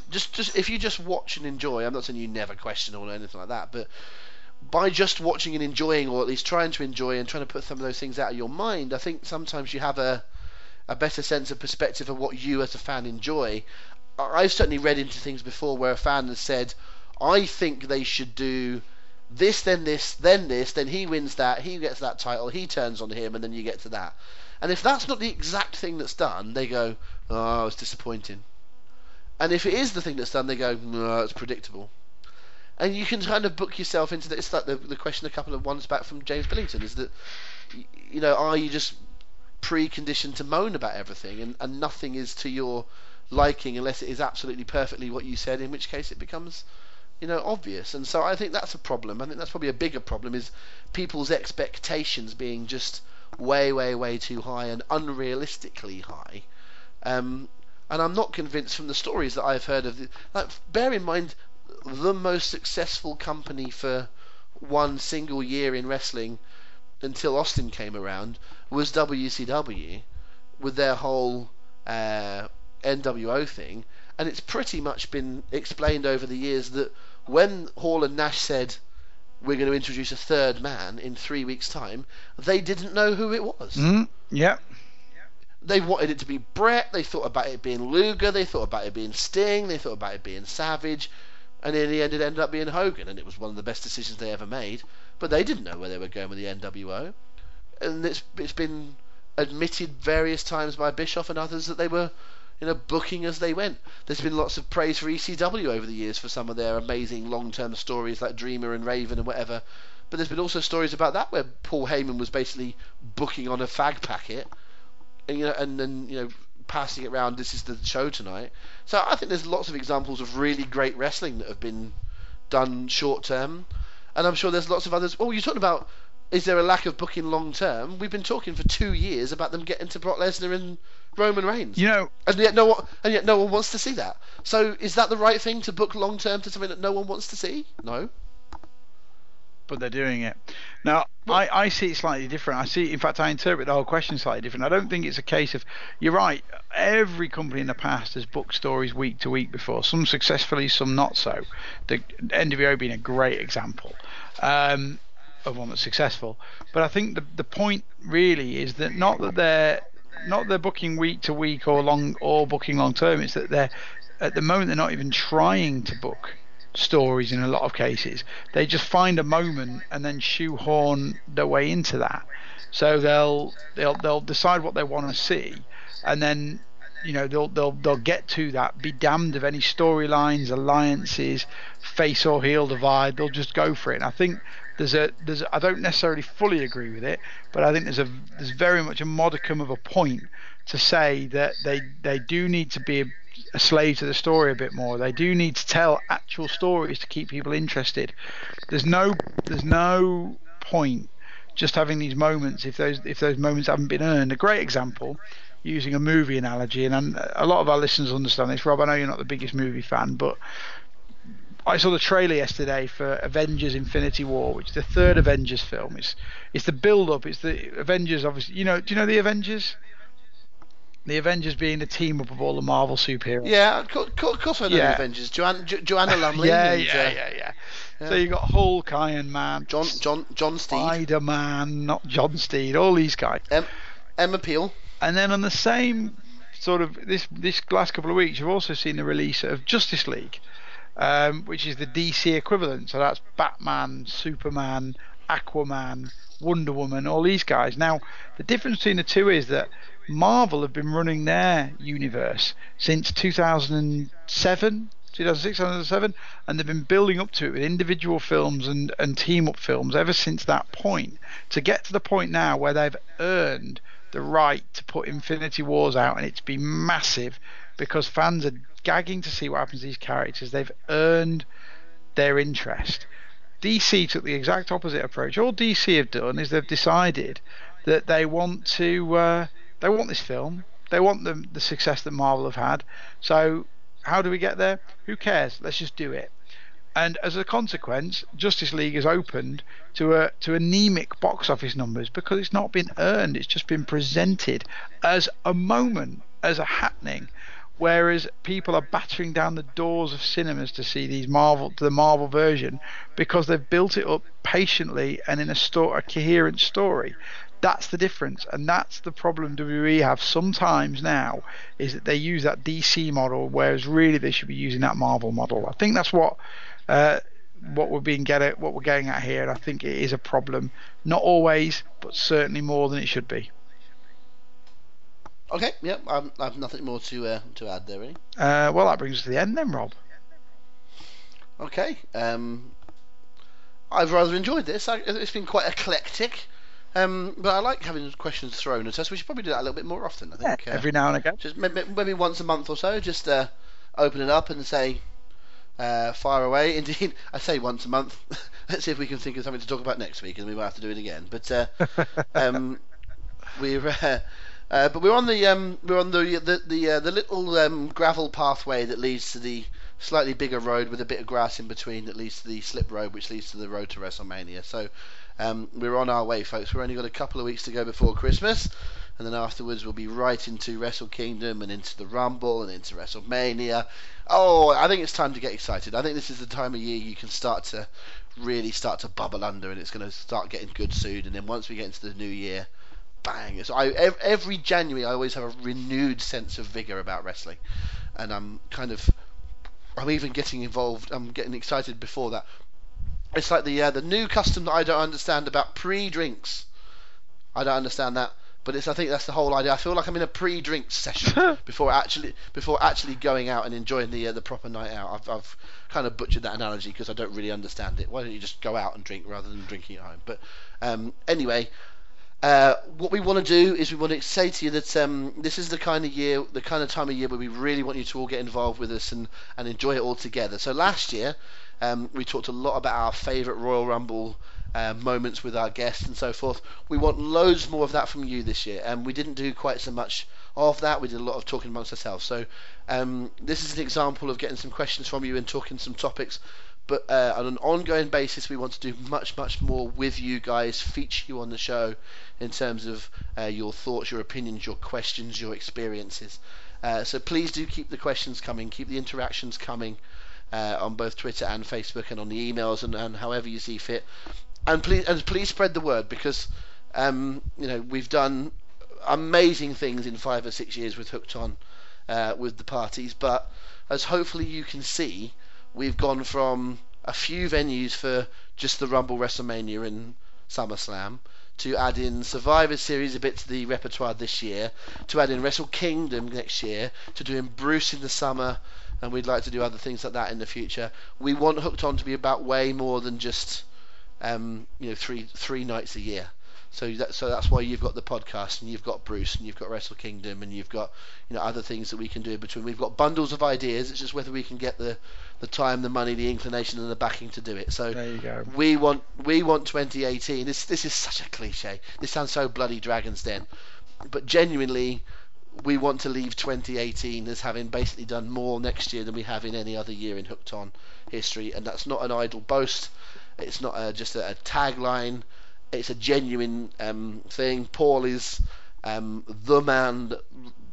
just just if you just watch and enjoy. I'm not saying you never question or anything like that, but by just watching and enjoying, or at least trying to enjoy and trying to put some of those things out of your mind, I think sometimes you have a a better sense of perspective of what you as a fan enjoy. I've certainly read into things before where a fan has said, "I think they should do this, then this, then this, then he wins that, he gets that title, he turns on him, and then you get to that." And if that's not the exact thing that's done, they go, "Oh, it's disappointing." And if it is the thing that's done, they go, "No, it's predictable." and you can kind of book yourself into that. It's like the, the question a couple of ones back from James Billington is that, you know, are you just preconditioned to moan about everything and, and nothing is to your liking unless it is absolutely perfectly what you said, in which case it becomes, you know, obvious. And so I think that's a problem. I think that's probably a bigger problem is people's expectations being just way, way, way too high and unrealistically high. Um, and I'm not convinced from the stories that I've heard of. The, like, bear in mind, the most successful company for one single year in wrestling until Austin came around was WCW with their whole uh, NWO thing, and it's pretty much been explained over the years that when Hall and Nash said we're going to introduce a third man in three weeks' time, they didn't know who it was. Mm, yeah. They wanted it to be Bret. They thought about it being Luger. They thought about it being Sting. They thought about it being Savage. And in the end, it ended up being Hogan, and it was one of the best decisions they ever made. But they didn't know where they were going with the NWO, and it's it's been admitted various times by Bischoff and others that they were, you know, booking as they went. There's been lots of praise for ECW over the years for some of their amazing long-term stories like Dreamer and Raven and whatever. But there's been also stories about that where Paul Heyman was basically booking on a fag packet, and you know, and then you know passing it around. This is the show tonight. So I think there's lots of examples of really great wrestling that have been done short term, and I'm sure there's lots of others. Oh, you're talking about is there a lack of booking long term? We've been talking for two years about them getting to Brock Lesnar and Roman Reigns. You know, and yet no one, and yet no one wants to see that. So is that the right thing to book long term to something that no one wants to see? No. But they're doing it. Now, I, I see it slightly different. I see, in fact, I interpret the whole question slightly different. I don't think it's a case of, you're right, every company in the past has booked stories week to week before, some successfully, some not so. The NWO being a great example. Um, of one that's successful. But I think the the point really is that not that they're not they're booking week to week or long or booking long term. It's that they're at the moment they're not even trying to book stories in a lot of cases. They just find a moment and then shoehorn their way into that. So they'll they'll they'll decide what they want to see, and then you know they'll they'll they'll get to that. Be damned if any storylines, alliances, face or heel divide. They'll just go for it. And I think there's a there's I don't necessarily fully agree with it, but I think there's a there's very much a modicum of a point to say that they they do need to be a slave to the story a bit more. They do need to tell actual stories to keep people interested. There's no there's no point just having these moments if those if those moments haven't been earned. A great example using a movie analogy, and a lot of our listeners understand this. Rob, I know you're not the biggest movie fan, but I saw the trailer yesterday for Avengers: Infinity War, which is the third Avengers film. It's it's the build up. It's the Avengers, obviously. You know, do you know the Avengers? The Avengers being the team up of all the Marvel superheroes. Yeah, of course I know yeah. the Avengers. Joanna, jo- Joanna Lumley. yeah, yeah, yeah, yeah, yeah. So you got Hulk, Iron Man, John, John, John Steed, Spider Man, not John Steed, all these guys. Em, Emma Peel. And then on the same sort of this this last couple of weeks, you've also seen the release of Justice League um, which is the DC equivalent. So that's Batman, Superman, Aquaman, Wonder Woman, all these guys. Now, the difference between the two is that Marvel have been running their universe since 2007, 2006, 2007, and they've been building up to it with individual films and, and team up films ever since that point. To get to the point now where they've earned the right to put Infinity Wars out and it's been massive because fans are gagging to see what happens to these characters. They've earned their interest. DC took the exact opposite approach. All DC have done is they've decided that they want to uh, they want this film. They want the the success that Marvel have had. So how do we get there? Who cares? Let's just do it. And as a consequence, Justice League has opened to a to anemic box office numbers because it's not been earned. It's just been presented as a moment, as a happening whereas people are battering down the doors of cinemas to see these Marvel the Marvel version because they've built it up patiently and in a, sto- a coherent story. That's the difference, and that's the problem WWE have sometimes now is that they use that DC model, whereas really they should be using that Marvel model. I think that's what uh, what we're being get at, what we're getting at here, and I think it is a problem. Not always, but certainly more than it should be. Okay, yep, I have nothing more to uh, to add there, really. Uh, well, that brings us to the end then, Rob. Okay. Um, I've rather enjoyed this. I, it's been quite eclectic. Um, but I like having questions thrown at us. We should probably do that a little bit more often. I think. Yeah, every now and again. Just maybe, maybe once a month or so. Just uh, open it up and say, uh, fire away. Indeed, I say once a month. Let's see if we can think of something to talk about next week, and we might have to do it again. But uh, um, we're. Uh, uh, but we're on the um, we're on the the the, uh, the little um, gravel pathway that leads to the slightly bigger road with a bit of grass in between that leads to the slip road, which leads to the road to WrestleMania. So um, we're on our way, folks. We've only got a couple of weeks to go before Christmas, and then afterwards we'll be right into Wrestle Kingdom and into the Rumble and into WrestleMania. Oh, I think it's time to get excited. I think this is the time of year you can start to really start to bubble under, and it's going to start getting good soon. And then once we get into the new year, bang! So I, every January I always have a renewed sense of vigor about wrestling, and I'm kind of I'm even getting involved. I'm getting excited before that. It's like the uh, the new custom that I don't understand about pre-drinks. I don't understand that, but it's I think that's the whole idea. I feel like I'm in a pre-drink session before actually before actually going out and enjoying the uh, the proper night out. I've, I've kind of butchered that analogy because I don't really understand it. Why don't you just go out and drink rather than drinking at home? But um, anyway, uh, what we want to do is we want to say to you that um, this is the kind of year, the kind of time of year where we really want you to all get involved with us and, and enjoy it all together. So last year, um, we talked a lot about our favourite Royal Rumble uh, moments with our guests and so forth. We want loads more of that from you this year, and we didn't do quite so much of that. We did a lot of talking amongst ourselves. So um, this is an example of getting some questions from you and talking some topics but uh, on an ongoing basis, we want to do much, much more with you guys, feature you on the show in terms of uh, your thoughts, your opinions, your questions, your experiences. Uh, so please do keep the questions coming, keep the interactions coming uh, on both Twitter and Facebook, and on the emails and, and however you see fit. And please, and please spread the word because um, you know we've done amazing things in five or six years with Hooked On, uh, with the parties, but as hopefully you can see we've gone from a few venues for just the Rumble, WrestleMania, and SummerSlam to add in Survivor Series a bit to the repertoire this year, to add in Wrestle Kingdom next year, to doing Bruce in the summer, and we'd like to do other things like that in the future. We want Hooked On to be about way more than just um, you know three three nights a year. So that, so that's why you've got the podcast and you've got Bruce and you've got Wrestle Kingdom and you've got you know other things that we can do in between. We've got bundles of ideas. It's just whether we can get the, the time, the money, the inclination, and the backing to do it. So there you go. We want we want 2018. This this is such a cliche. This sounds so bloody Dragons Den, but genuinely. We want to leave 2018 as having basically done more next year than we have in any other year in Hooked On history, and that's not an idle boast. It's not a, just a, a tagline it's a genuine um, thing. Paul is um, the man that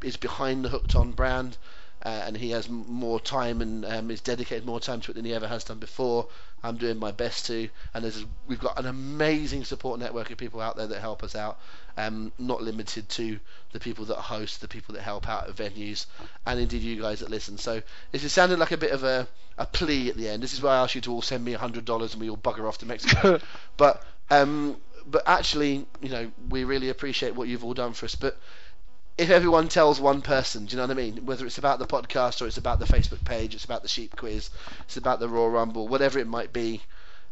is behind the Hooked On brand, uh, and he has more time and um, is dedicated more time to it than he ever has done before. I'm doing my best to, and we've got an amazing support network of people out there that help us out. Um, not limited to the people that host, the people that help out at venues, and indeed you guys that listen. So this is sounding like a bit of a, a plea at the end. This is why I ask you to all send me hundred dollars and we all bugger off to Mexico. but um, but actually, you know, we really appreciate what you've all done for us. But if everyone tells one person, do you know what I mean? Whether it's about the podcast or it's about the Facebook page, it's about the sheep quiz, it's about the Raw Rumble, whatever it might be,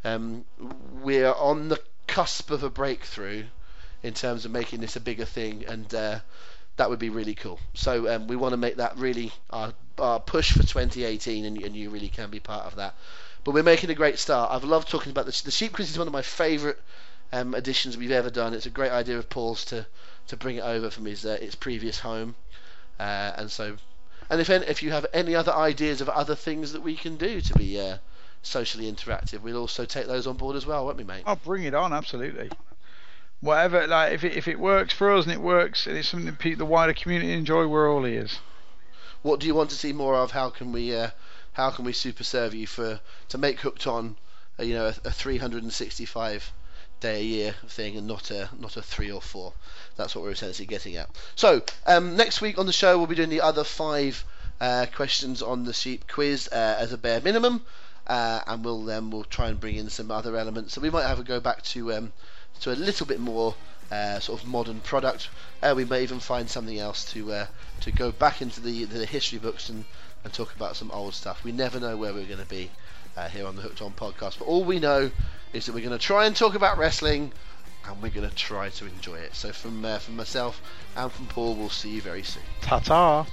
um, we're on the cusp of a breakthrough in terms of making this a bigger thing, and uh, that would be really cool. So um, we want to make that really our, our push for 2018, and, and, you really can be part of that. But we're making a great start. I've loved talking about this. The sheep quiz is one of my favourite um, additions we've ever done. It's a great idea of Paul's to, to bring it over from his uh, its previous home, uh, and so, and if any, if you have any other ideas of other things that we can do to be uh, socially interactive, we'll also take those on board as well, won't we, mate? I'll bring it on, absolutely. Whatever, like if it if it works for us and it works and it's something that the wider community enjoy, we're all ears. What do you want to see more of? How can we uh, how can we super serve you for to make hooked on, uh, you know, a, a 365 day a year thing and not a not a three or four. That's what we're essentially getting at. So um, next week on the show we'll be doing the other five uh, questions on the sheep quiz uh, as a bare minimum, uh, and we'll then um, we'll try and bring in some other elements. So we might have a go back to um, to a little bit more uh, sort of modern product. Uh, we may even find something else to uh, to go back into the the history books and, and talk about some old stuff. We never know where we're going to be uh, here on the Hooked On podcast. But all we know is that we're going to try and talk about wrestling and we're going to try to enjoy it. So, from, uh, from myself and from Paul, we'll see you very soon. Ta ta!